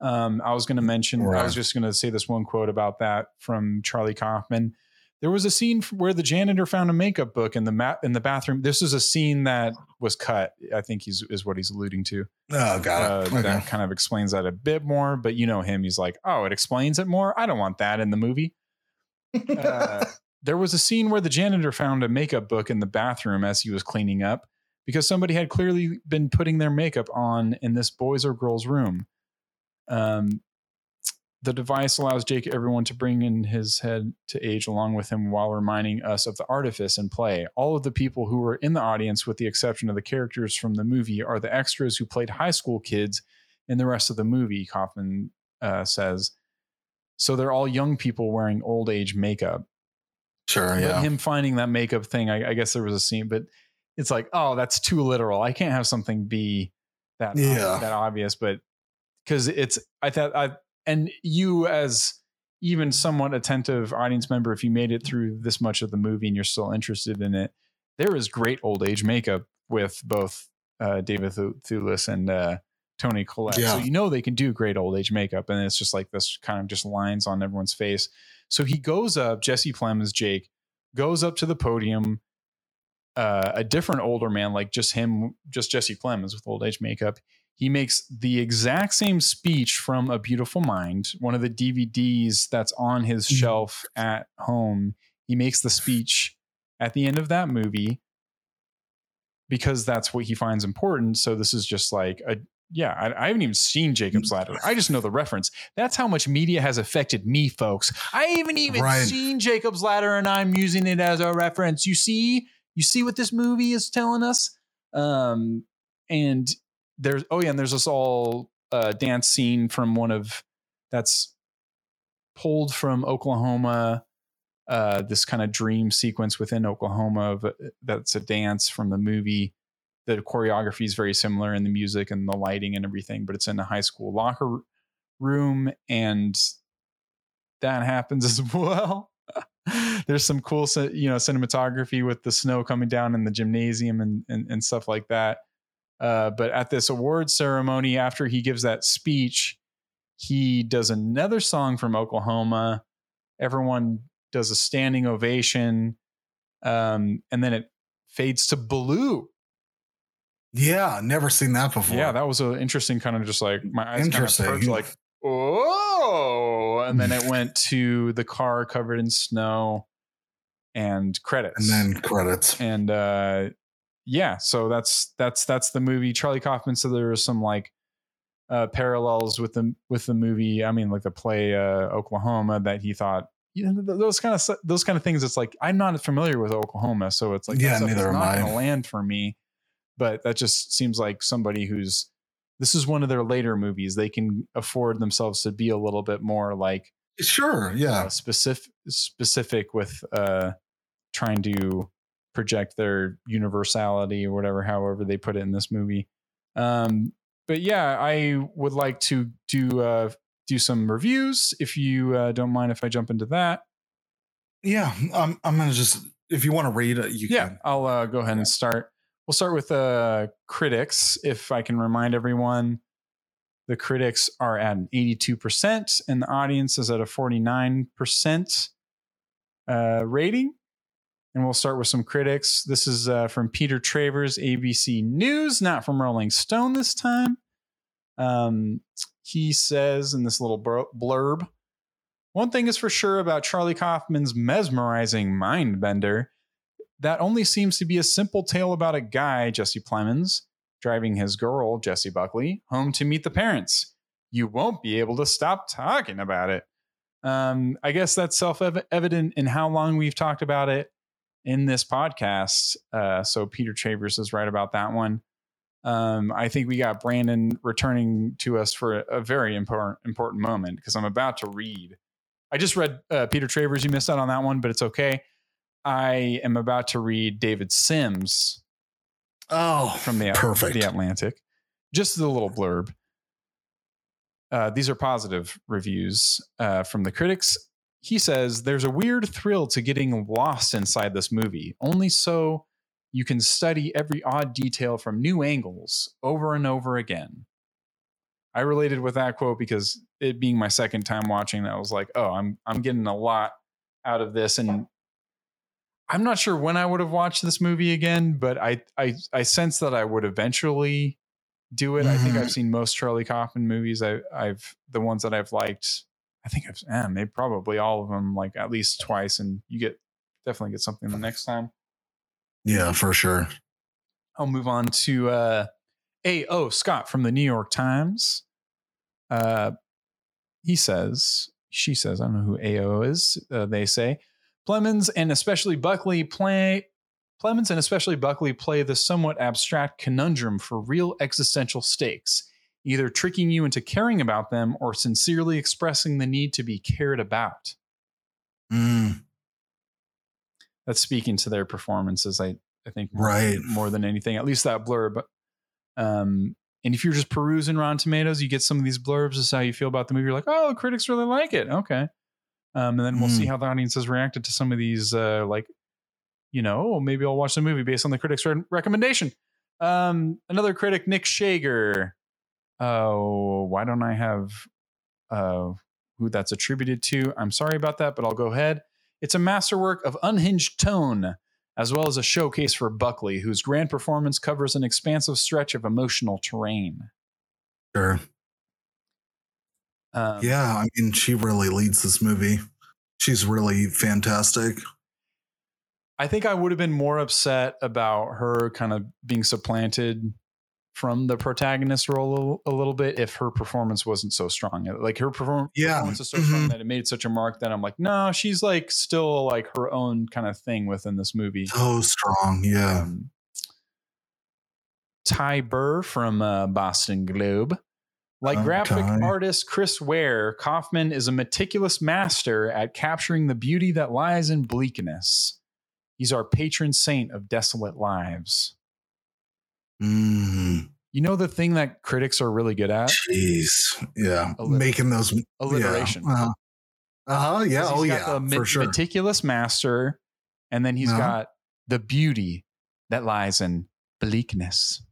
Um, I was going to mention, I was just going to say this one quote about that from Charlie Kaufman. There was a scene where the janitor found a makeup book in the mat in the bathroom. This is a scene that was cut. I think he's is what he's alluding to. Oh, got Uh, it. Okay. That kind of explains that a bit more. But you know him; he's like, "Oh, it explains it more." I don't want that in the movie. Uh, there was a scene where the janitor found a makeup book in the bathroom as he was cleaning up because somebody had clearly been putting their makeup on in this boys or girls room. Um, the device allows Jake everyone to bring in his head to age along with him while reminding us of the artifice and play. All of the people who were in the audience, with the exception of the characters from the movie, are the extras who played high school kids in the rest of the movie, Kaufman uh, says. So they're all young people wearing old age makeup. sure. But Yeah. him finding that makeup thing, I, I guess there was a scene, but it's like, oh, that's too literal. I can't have something be that Yeah. that obvious, but because it's I thought I and you as even somewhat attentive audience member, if you made it through this much of the movie and you're still interested in it, there is great old age makeup with both uh, David Thewlis and uh, Toni Collette. So you know they can do great old age makeup, and it's just like this kind of just lines on everyone's face. So he goes up, Jesse Plemons, Jake, goes up to the podium. Uh, a different older man, like just him, just Jesse Plemons with old age makeup. He makes the exact same speech from A Beautiful Mind, one of the DVDs that's on his Mhm. shelf at home. He makes the speech at the end of that movie because that's what he finds important. So this is just like a yeah, I, I haven't even seen Jacob's Ladder. I just know the reference. That's how much media has affected me, folks. I haven't even Right. seen Jacob's Ladder, and I'm using it as a reference. You see, you see what this movie is telling us. Um, and there's oh yeah, and there's this all uh, dance scene from one of that's pulled from Oklahoma. Uh, this kind of dream sequence within Oklahoma of, that's a dance from the movie the choreography is very similar in the music and the lighting and everything, but it's in a high school locker room and that happens as well. There's some cool, you know, cinematography with the snow coming down in the gymnasium and and, and stuff like that. Uh, but at this award ceremony, after he gives that speech, he does another song from Oklahoma. Everyone does a standing ovation, um, and then it fades to blue Yeah, never seen that before. yeah, that was an interesting kind of just like my eyes kind of Interesting. perked like, oh, and then it went to the car covered in snow and credits. and then credits. and uh yeah, so that's that's that's the movie. Charlie Kaufman said there was some like uh parallels with the with the movie. I mean, like the play uh Oklahoma that he thought you know, those kind of those kind of things. It's like I'm not familiar with Oklahoma, so it's like Yeah, neither am not I. land for me. But that just seems like somebody who's this is one of their later movies. They can afford themselves to be a little bit more like Sure. Yeah. uh, specific specific with uh, trying to project their universality or whatever, however they put it in this movie. Um, but yeah, I would like to do uh, do some reviews if you uh, don't mind if I jump into that. Yeah. I'm. I'm gonna just. If you want to read it, you Yeah, can. I'll uh, go ahead and start. We'll start with uh, critics. If I can remind everyone, the critics are at an 82%, and the audience is at a 49% uh, rating. And we'll start with some critics. This is uh, from Peter Travers, ABC News, not from Rolling Stone this time. Um, he says in this little blurb one thing is for sure about Charlie Kaufman's mesmerizing mind bender that only seems to be a simple tale about a guy, Jesse Plemons, driving his girl, Jessie Buckley, home to meet the parents. You won't be able to stop talking about it. Um, I guess that's self evident in how long we've talked about it in this podcast. Uh, so Peter Travers is right about that one. Um, I think we got Brandon returning to us for a, a very important important moment because I'm about to read. I just read uh, Peter Travers. You missed out on that one, but it's okay. I am about to read David Sims Oh, from the perfect. the Atlantic. Just the little blurb. Uh, these are positive reviews uh, from the critics. He says there's a weird thrill to getting lost inside this movie, only so you can study every odd detail from new angles over and over again. I related with that quote because it being my second time watching, I was like, oh, I'm I'm getting a lot out of this, and I'm not sure when I would have watched this movie again, but I I I sense that I would eventually do it. I think Mhm. I've seen most Charlie Kaufman movies. I, I've the ones that I've liked. I think I've eh, maybe probably all of them like at least twice, and you get definitely get something the next time. Yeah, for sure. I'll move on to uh, A.O. Scott from the New York Times. Uh, he says, she says, I don't know who A.O. is. Uh, they say, Plemons and especially Buckley play. Plemons and especially Buckley play the somewhat abstract conundrum for real existential stakes, either tricking you into caring about them or sincerely expressing the need to be cared about. Mm, That's speaking to their performances, I, I think, more, Right. more than anything, at least that blurb. Um, and if you're just perusing Rotten Tomatoes, you get some of these blurbs. This is how you feel about the movie. You're like, oh, critics really like it. Okay. Um, and then we'll see Mm. how the audience has reacted to some of these, uh, like, you know, oh, maybe I'll watch the movie based on the critics' re- recommendation. Um, another critic, Nick Schager. Oh, why don't I have uh, who that's attributed to? I'm sorry about that, but I'll go ahead. It's a masterwork of unhinged tone, as well as a showcase for Buckley, whose grand performance covers an expansive stretch of emotional terrain. sure. Um, Yeah, I mean, she really leads this movie. She's really fantastic. I think I would have been more upset about her kind of being supplanted from the protagonist role a, a little bit if her performance wasn't so strong. Like her perform- Yeah. performance is so strong Mhm. that it made such a mark that I'm like, no, she's like still like her own kind of thing within this movie. So strong. Yeah. Um, Ty Burr from uh, Boston Globe. Like graphic artist Chris Ware, Kaufman is a meticulous master at capturing the beauty that lies in bleakness. He's our patron saint of desolate lives. Mm, You know the thing that critics are really good at? Jeez. Yeah. Alliter- Making those Alliteration. Yeah. Uh huh. Yeah. Oh, yeah. for sure. meticulous master, and then he's Uh-huh. got the beauty that lies in bleakness.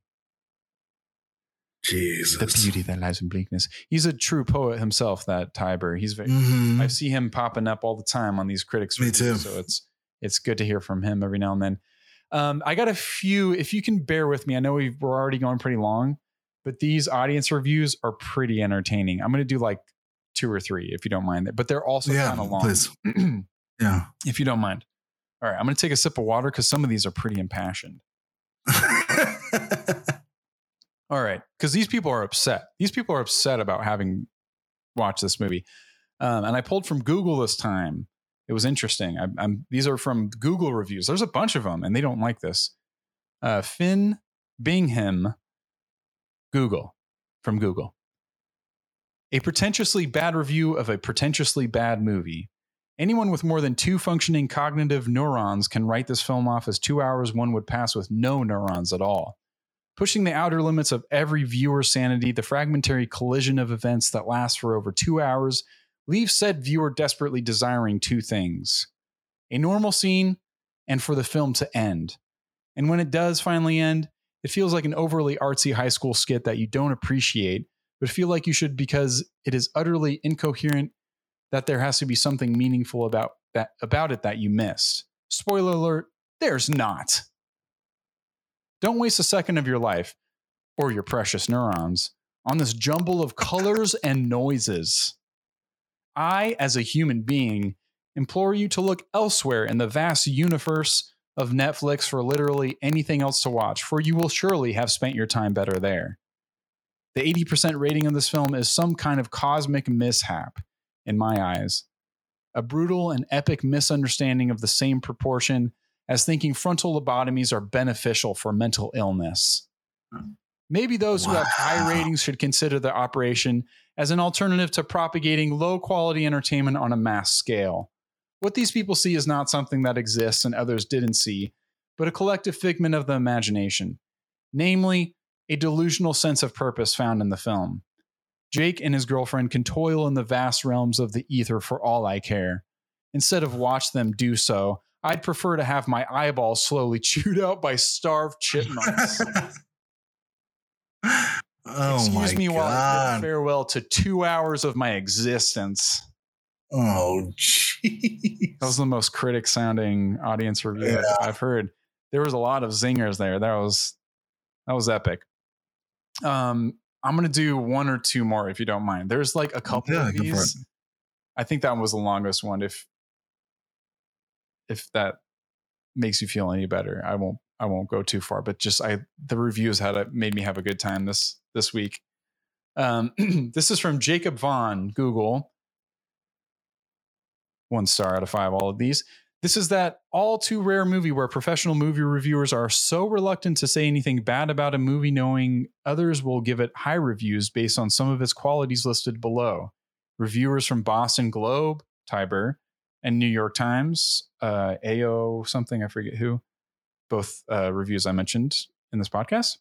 Jesus. The beauty that lies in bleakness. He's a true poet himself. That Ty Burr. He's very. Mhm. I see him popping up all the time on these critics. Me reviews, too. So it's it's good to hear from him every now and then. Um, I got a few. If you can bear with me, I know we've, we're already going pretty long, but these audience reviews are pretty entertaining. I'm going to do like two or three if you don't mind. But they're also yeah. kind of long. Please. Yeah. if you don't mind. All right, I'm going to take a sip of water because some of these are pretty impassioned. All right, because these people are upset. These people are upset about having watched this movie. Um, and I pulled from Google this time. It was interesting. I, I'm, these are from Google reviews. There's a bunch of them, and they don't like this. Uh, Finn Bingham, Google, from Google. A pretentiously bad review of a pretentiously bad movie. Anyone with more than two functioning cognitive neurons can write this film off as two hours one would pass with no neurons at all. Pushing the outer limits of every viewer's sanity, the fragmentary collision of events that lasts for over two hours leaves said viewer desperately desiring two things a normal scene and for the film to end. And when it does finally end, it feels like an overly artsy high school skit that you don't appreciate, but feel like you should because it is utterly incoherent that there has to be something meaningful about that about it that you missed. Spoiler alert, there's not. Don't waste a second of your life or your precious neurons on this jumble of colors and noises. I, as a human being, implore you to look elsewhere in the vast universe of Netflix for literally anything else to watch, for you will surely have spent your time better there. The 80% rating of this film is some kind of cosmic mishap, in my eyes. A brutal and epic misunderstanding of the same proportion as thinking frontal lobotomies are beneficial for mental illness. Maybe those who have high ratings should consider the operation as an alternative to propagating low quality entertainment on a mass scale. What these people see is not something that exists and others didn't see, but a collective figment of the imagination, namely, a delusional sense of purpose found in the film. Jake and his girlfriend can toil in the vast realms of the ether for all I care. Instead of watch them do so, I'd prefer to have my eyeballs slowly chewed out by starved chipmunks. oh Excuse my me while I god! bid farewell to two hours of my existence. Oh jeez. That was the most critic sounding audience review I've- Yeah. I've heard. There was a lot of zingers there. That was that was epic. Um, I'm gonna do one or two more if you don't mind. There's like a couple Yeah, of go for it. these. I think that was the longest one. If if that makes you feel any better, I won't I won't go too far. But just I the reviews had a, made me have a good time this this week. Um, this is from Jacob Vaughn, Google. One star out of five, all of these. This is that all too rare movie where professional movie reviewers are so reluctant to say anything bad about a movie, knowing others will give it high reviews based on some of its qualities listed below. Reviewers from Boston Globe, Ty Burr, and New York Times, uh, AO something, I forget who, both uh, reviews I mentioned in this podcast,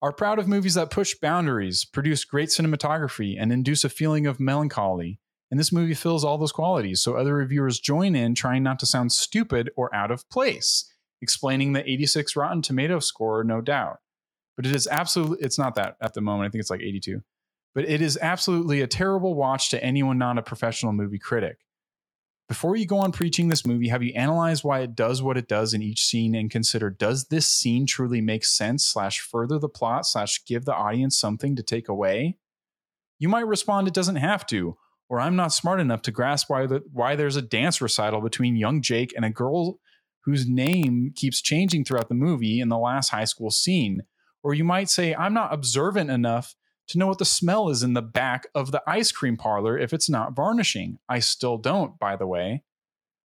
are proud of movies that push boundaries, produce great cinematography, and induce a feeling of melancholy. And this movie fills all those qualities, so other reviewers join in trying not to sound stupid or out of place, explaining the 86 Rotten Tomato score, no doubt. But it is absolutely, it's not that at the moment. I think it's like 82. But it is absolutely a terrible watch to anyone not a professional movie critic. Before you go on preaching this movie, have you analyzed why it does what it does in each scene and consider does this scene truly make sense slash further the plot slash give the audience something to take away? You might respond it doesn't have to, or I'm not smart enough to grasp why the, why there's a dance recital between young Jake and a girl whose name keeps changing throughout the movie in the last high school scene, Or you might say, I'm not observant enough to know what the smell is in the back of the ice cream parlor if it's not varnishing. I still don't, by the way.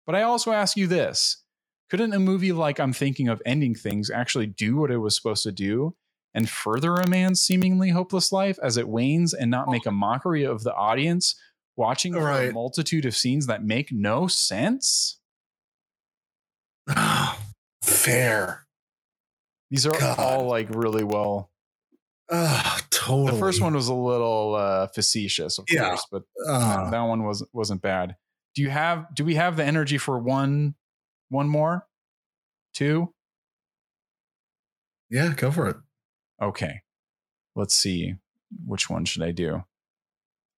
But I also ask you this couldn't a movie like I'm thinking of ending things actually do what it was supposed to do and further a man's seemingly hopeless life as it wanes and not make a oh. mockery of the audience watching for a multitude of scenes that make no sense? Fair. These are God. all like really well. Ah, totally. The first one was a little uh, facetious, of Yeah. course, but Ah, that one wasn't wasn't bad. Do you have do we have the energy for one one more? Two? yeah, go for it. Okay. Let's see. Which one should I do?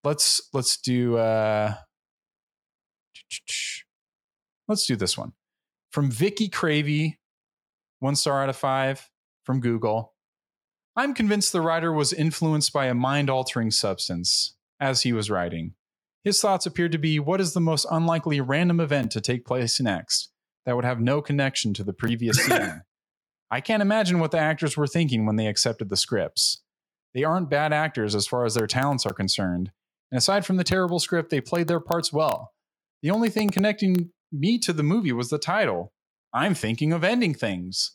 Let's let's do uh let's do this one. From Vicky Cravey, one star out of five from Google. I'm convinced the writer was influenced by a mind altering substance as he was writing. His thoughts appeared to be what is the most unlikely random event to take place next that would have no connection to the previous scene. I can't imagine what the actors were thinking when they accepted the scripts. They aren't bad actors as far as their talents are concerned. And aside from the terrible script, they played their parts well. The only thing connecting me to the movie was the title. I'm thinking of ending things.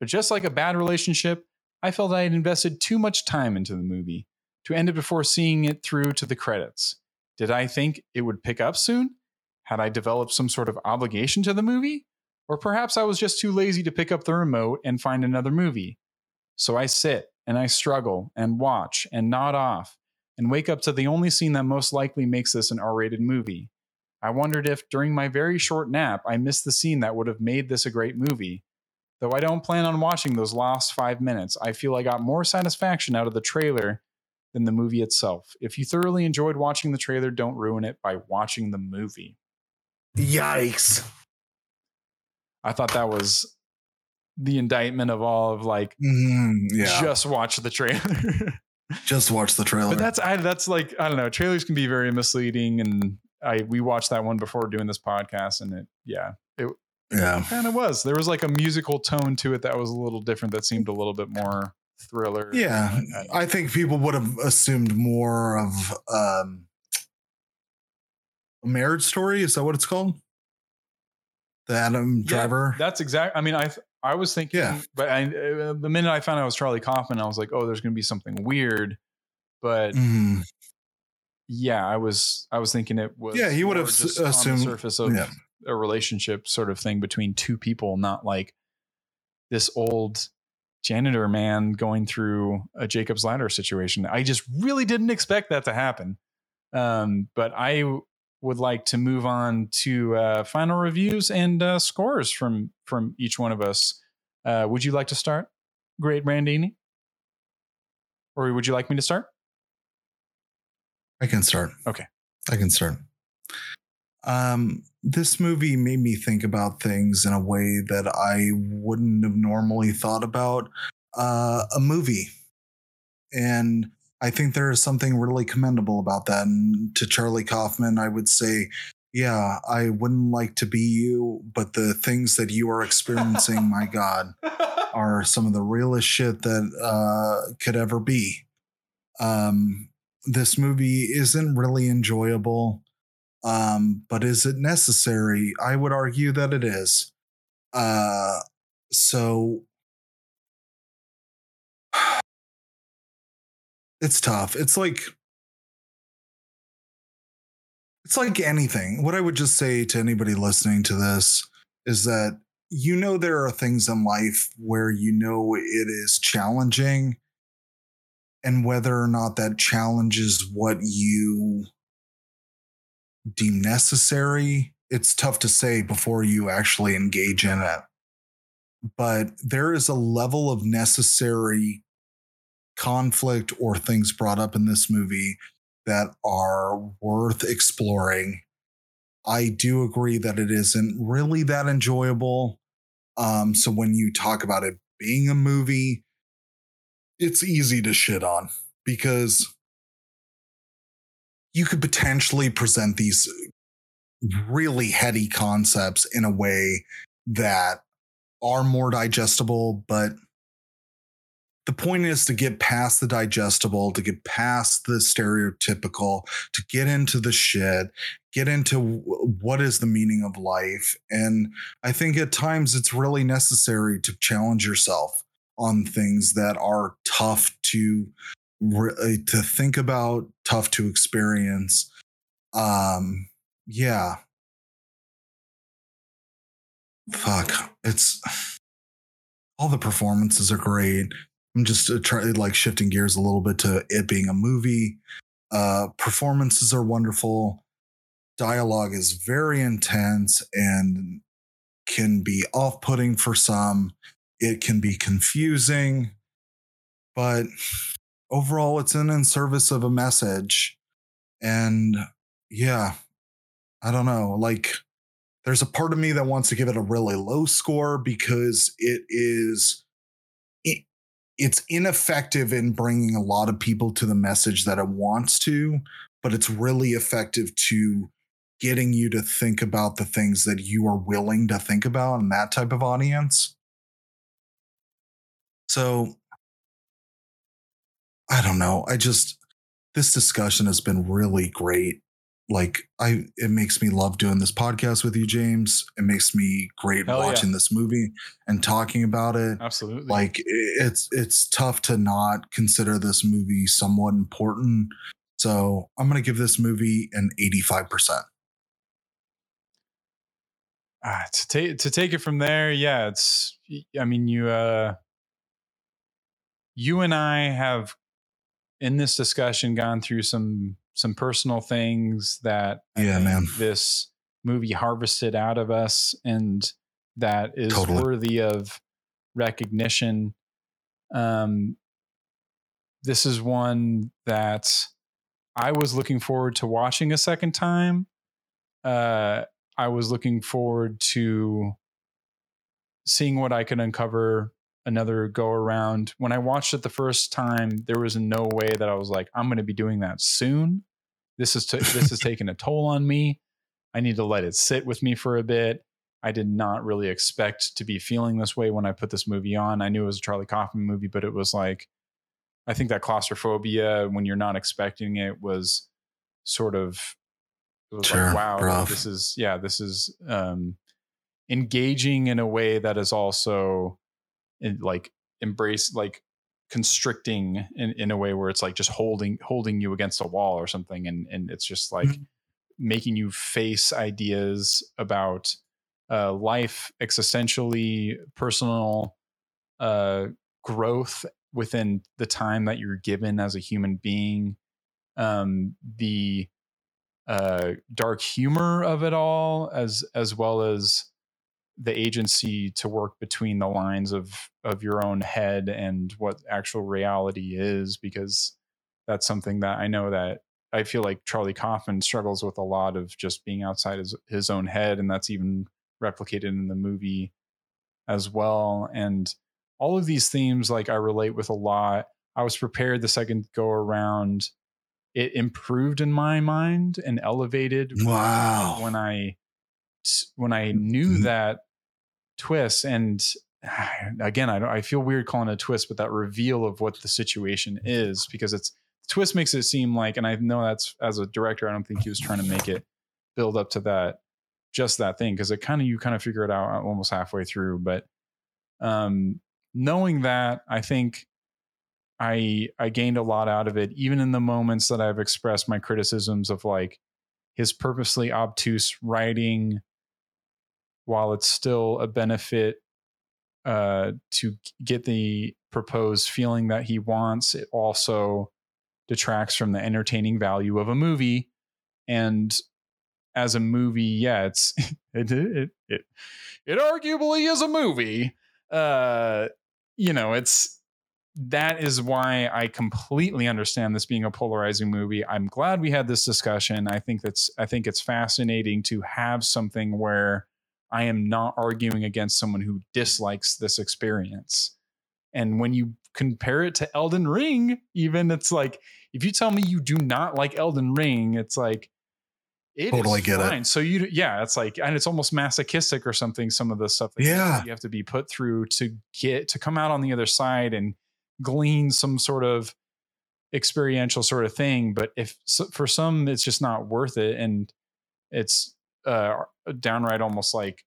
But just like a bad relationship, I felt I had invested too much time into the movie to end it before seeing it through to the credits. Did I think it would pick up soon? Had I developed some sort of obligation to the movie? Or perhaps I was just too lazy to pick up the remote and find another movie. So I sit and I struggle and watch and nod off and wake up to the only scene that most likely makes this an R rated movie. I wondered if, during my very short nap, I missed the scene that would have made this a great movie. Though I don't plan on watching those last five minutes, I feel I got more satisfaction out of the trailer than the movie itself. If you thoroughly enjoyed watching the trailer, don't ruin it by watching the movie. Yikes. I thought that was the indictment of all of like, Mm, yeah. just watch the trailer. Just watch the trailer. but that's I that's like I don't know. Trailers can be very misleading, and I we watched that one before doing this podcast, and it yeah, yeah. kind of was. There was like a musical tone to it that was a little different. That seemed a little bit more thriller. Yeah. I- I think people would have assumed more of um, a marriage story. Is that what it's called? The Adam Yeah, Driver. that's exact. I mean, I I was thinking, Yeah. but I, uh, the minute I found out it was Charlie Kaufman, I was like, oh, there's going to be something weird. But Mhm. yeah, I was I was thinking it was Yeah, he would have s- just the assumed- surface of yeah. A relationship sort of thing between two people, not like this old janitor man going through a Jacob's ladder situation. I just really didn't expect that to happen. Um, but I would like to move on to uh, final reviews and uh, scores from from each one of us. Uh, would you like to start, Great Brandini? Or would you like me to start? I can start. Okay. I can start. Um, this movie made me think about things in a way that I wouldn't have normally thought about uh, a movie. And I think there is something really commendable about that. And to Charlie Kaufman, I would say, yeah, I wouldn't like to be you, but the things that you are experiencing, my God, are some of the realest shit that uh, could ever be. Um, this movie isn't really enjoyable, um, but is it necessary? I would argue that it is. Uh, so it's tough. It's like it's like anything. What I would just say to anybody listening to this is that you know there are things in life where you know it is challenging and whether or not that challenges what you deem necessary. It's tough to say before you actually engage in it. But there is a level of necessary conflict or things brought up in this movie that are worth exploring. I do agree that it isn't really that enjoyable. Um so when you talk about it being a movie it's easy to shit on because you could potentially present these really heady concepts in a way that are more digestible, but the point is to get past the digestible, to get past the stereotypical, to get into the shit, get into what is the meaning of life. And I think at times it's really necessary to challenge yourself on things that are tough to to think about, tough to experience. Um, yeah. Fuck, it's all the performances are great. I'm just uh, like shifting gears a little bit to it being a movie. Uh, performances are wonderful. Dialogue is very intense and can be off putting for some. It can be confusing, but overall, it's in, in service of a message. And yeah, I don't know. Like, there's a part of me that wants to give it a really low score because it is it, it's ineffective in bringing a lot of people to the message that it wants to, but it's really effective to getting you to think about the things that you are willing to think about in that type of audience. So I don't know. I just, this discussion has been really great like I it makes me love doing this podcast with you, James. It makes me great Hell watching yeah. this movie and talking about it. Absolutely. Like it's it's tough to not consider this movie somewhat important. So I'm gonna give this movie an 85%. Ah, to take to take it from there, yeah, it's I mean you uh you and I have in this discussion gone through some some personal things that yeah, man, this movie harvested out of us, and that is totally. worthy of recognition. Um, this is one that I was looking forward to watching a second time. Uh, I was looking forward to seeing what I could uncover another go around. When I watched it the first time, there was no way that I was like, I'm going to be doing that soon. This is t- this is taking a toll on me. I need to let it sit with me for a bit. I did not really expect to be feeling this way when I put this movie on. I knew it was a Charlie Kaufman movie, but it was like, I think that claustrophobia when you're not expecting it was sort of, was sure, like, wow, rough. this is, yeah, this is um, engaging in a way that is also like embrace like constricting in, in a way where it's like just holding holding you against a wall or something and and it's just like mm-hmm. making you face ideas about uh, life existentially personal uh, growth within the time that you're given as a human being um, the uh, dark humor of it all as as well as the agency to work between the lines of of your own head and what actual reality is because that's something that I know that I feel like Charlie Kaufman struggles with a lot of just being outside his, his own head and that's even replicated in the movie as well and all of these themes like I relate with a lot. I was prepared the second go around. It improved in my mind and elevated wow. when I when I knew mm-hmm. that twist and again I, I feel weird calling it a twist but that reveal of what the situation is because it's twist makes it seem like and i know that's as a director i don't think he was trying to make it build up to that just that thing because it kind of you kind of figure it out almost halfway through but um knowing that i think i i gained a lot out of it even in the moments that i've expressed my criticisms of like his purposely obtuse writing while it's still a benefit uh, to get the proposed feeling that he wants, it also detracts from the entertaining value of a movie. And as a movie, yeah, it's it it it, it arguably is a movie. Uh, you know, it's that is why I completely understand this being a polarizing movie. I'm glad we had this discussion. I think that's I think it's fascinating to have something where I am not arguing against someone who dislikes this experience. And when you compare it to Elden Ring, even it's like if you tell me you do not like Elden Ring, it's like it totally get fine. it. So you, yeah, it's like, and it's almost masochistic or something. Some of the stuff, that yeah, you have to be put through to get to come out on the other side and glean some sort of experiential sort of thing. But if so, for some it's just not worth it, and it's uh, downright almost like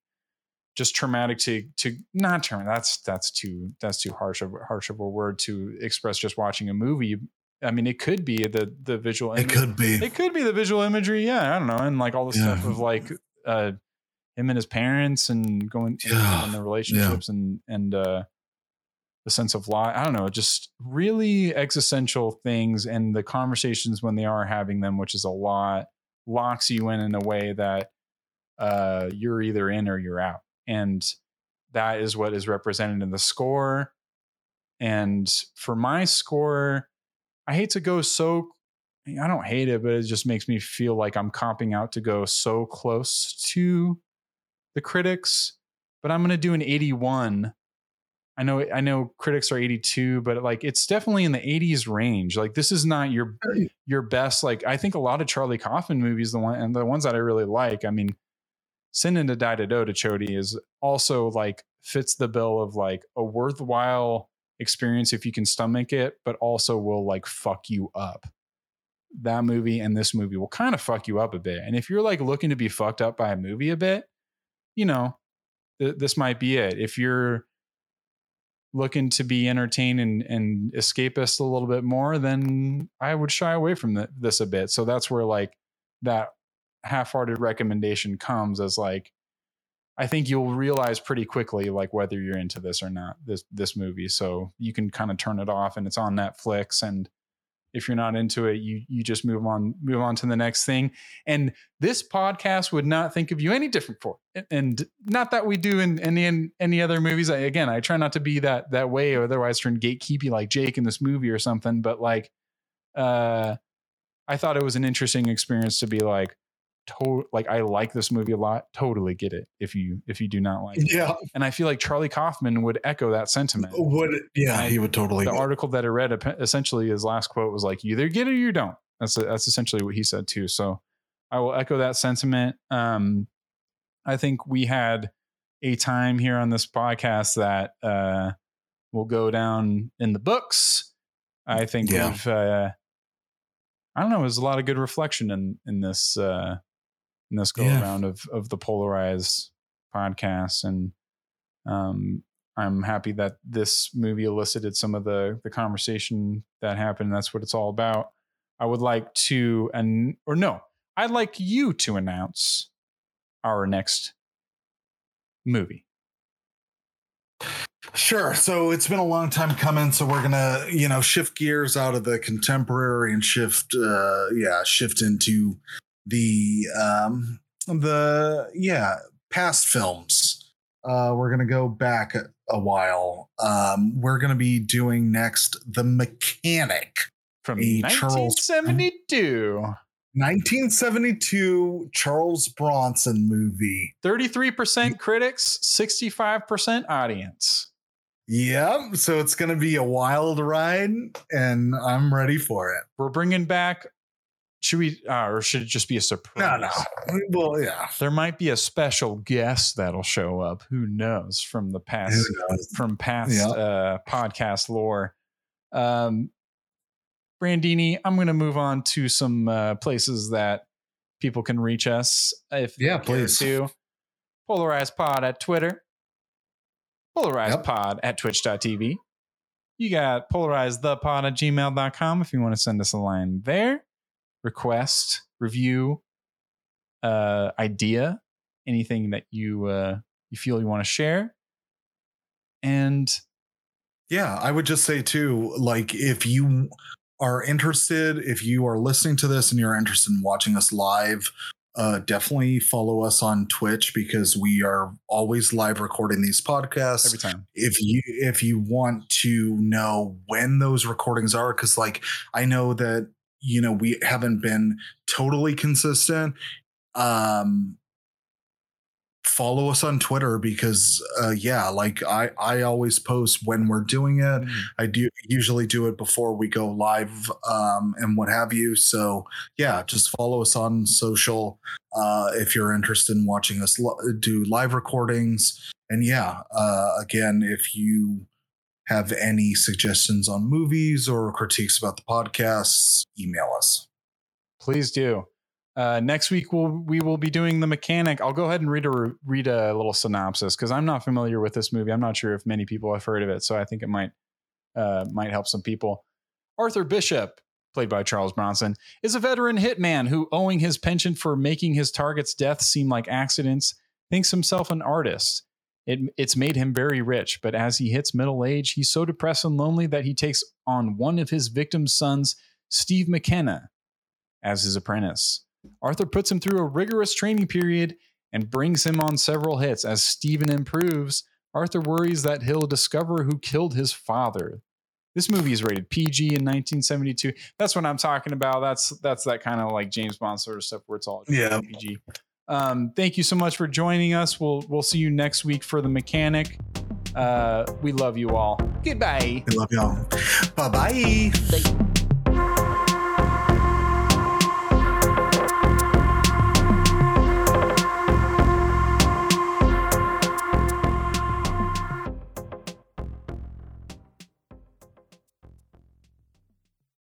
just traumatic to to not traumatic. That's that's too that's too harsh of harsh of a word to express just watching a movie. I mean, it could be the the visual. It could be. It could be the visual imagery. Yeah, I don't know, and like all the Yeah. stuff of like uh, him and his parents and going Yeah. and the relationships and and uh, the sense of loss. I don't know, just really existential things and the conversations when they are having them, which is a lot, locks you in in a way that uh, you're either in or you're out, and that is what is represented in the score. And for my score, I hate to go so I don't hate it, but it just makes me feel like I'm comping out to go so close to the critics. But I'm gonna do an 81. I know I know critics are 82, but like it's definitely in the 80s range. Like this is not your your best. Like I think a lot of Charlie Kaufman movies, the one and the ones that I really like. I mean, Sin a Die to Do to Chody is also like fits the bill of like a worthwhile experience if you can stomach it, but also will like fuck you up. That movie and this movie will kind of fuck you up a bit. And if you're like looking to be fucked up by a movie a bit, you know, th- this might be it. If you're looking to be entertained and, and escapist a little bit more, then I would shy away from th- this a bit. So that's where like that half-hearted recommendation comes as like I think you'll realize pretty quickly like whether you're into this or not this this movie. So you can kind of turn it off and it's on Netflix and if you're not into it, you you just move on move on to the next thing. And this podcast would not think of you any different for. it. And not that we do in any in any other movies. I, again, I try not to be that that way, or otherwise turn gatekeepy like Jake in this movie or something. But like, uh, I thought it was an interesting experience to be like, to- like I like this movie a lot. Totally get it if you if you do not like it. Yeah. And I feel like Charlie Kaufman would echo that sentiment. Would yeah, he would totally. The article that I read, essentially, his last quote was like, "You either get it or you don't." That's that's essentially what he said too. So I will echo that sentiment. Um, I think we had a time here on this podcast that uh, will go down in the books. I think Yeah. we've. Uh, I don't know. There's a lot of good reflection in in this uh, in this go Yeah. around of of the polarized podcasts, and um, I'm happy that this movie elicited some of the the conversation that happened. That's what it's all about. I would like to, and or no, I'd like you to announce our next movie. Sure. So it's been a long time coming. So we're gonna, you know, shift gears out of the contemporary and shift, uh, yeah, shift into the, um, the yeah, past films. Uh, we're gonna go back a, a while. Um, we're gonna be doing next the Mechanic, From A Charles- 1972, 1972 Charles Bronson movie. 33% critics, 65% audience. Yep. So it's gonna be a wild ride, and I'm ready for it. We're bringing back. Should we, uh, or should it just be a surprise? No, no. Well, yeah. There might be a special guest that'll show up. Who knows from the past from past Yeah. uh, podcast lore. Um, Brandini, I'm going to move on to some uh, places that people can reach us if Yeah, please. To Polarized Pod at Twitter, Polarized Yep. Pod at Twitch.tv. You got Polarized the Pod at gmail.com if you want to send us a line there. Request, review, uh, idea, anything that you uh, you feel you want to share. And Yeah, I would just say too, like if you are interested, if you are listening to this and you're interested in watching us live, uh, definitely follow us on Twitch because we are always live recording these podcasts. every time. if you if you want to know when those recordings are because like i know that you know we haven't been totally consistent um follow us on twitter because uh yeah like i i always post when we're doing it. I do usually do it before we go live um and what have you. So yeah just follow us on social uh if you're interested in watching us lo- do live recordings. And yeah uh again if you have any suggestions on movies or critiques about the podcasts, email us. Please do. Uh, next week we'll we will be doing the mechanic. I'll go ahead and read a read a little synopsis because I'm not familiar with this movie. I'm not sure if many people have heard of it, so I think it might uh, might help some people. Arthur Bishop, played by Charles Bronson, is a veteran hitman who, owing his penchant for making his targets' deaths seem like accidents, thinks himself an artist. It, it's made him very rich, but as he hits middle age, he's so depressed and lonely that he takes on one of his victim's sons, Steve McKenna, as his apprentice. Arthur puts him through a rigorous training period and brings him on several hits. As Steven improves, Arthur worries that he'll discover who killed his father. This movie is rated PG in 1972. That's what I'm talking about. That's that's that kind of like James Bond sort of stuff where it's all Yeah. PG. Um, thank you so much for joining us. We'll we'll see you next week for the mechanic. Uh, we love you all. Goodbye. We love y'all. Bye bye. Bye.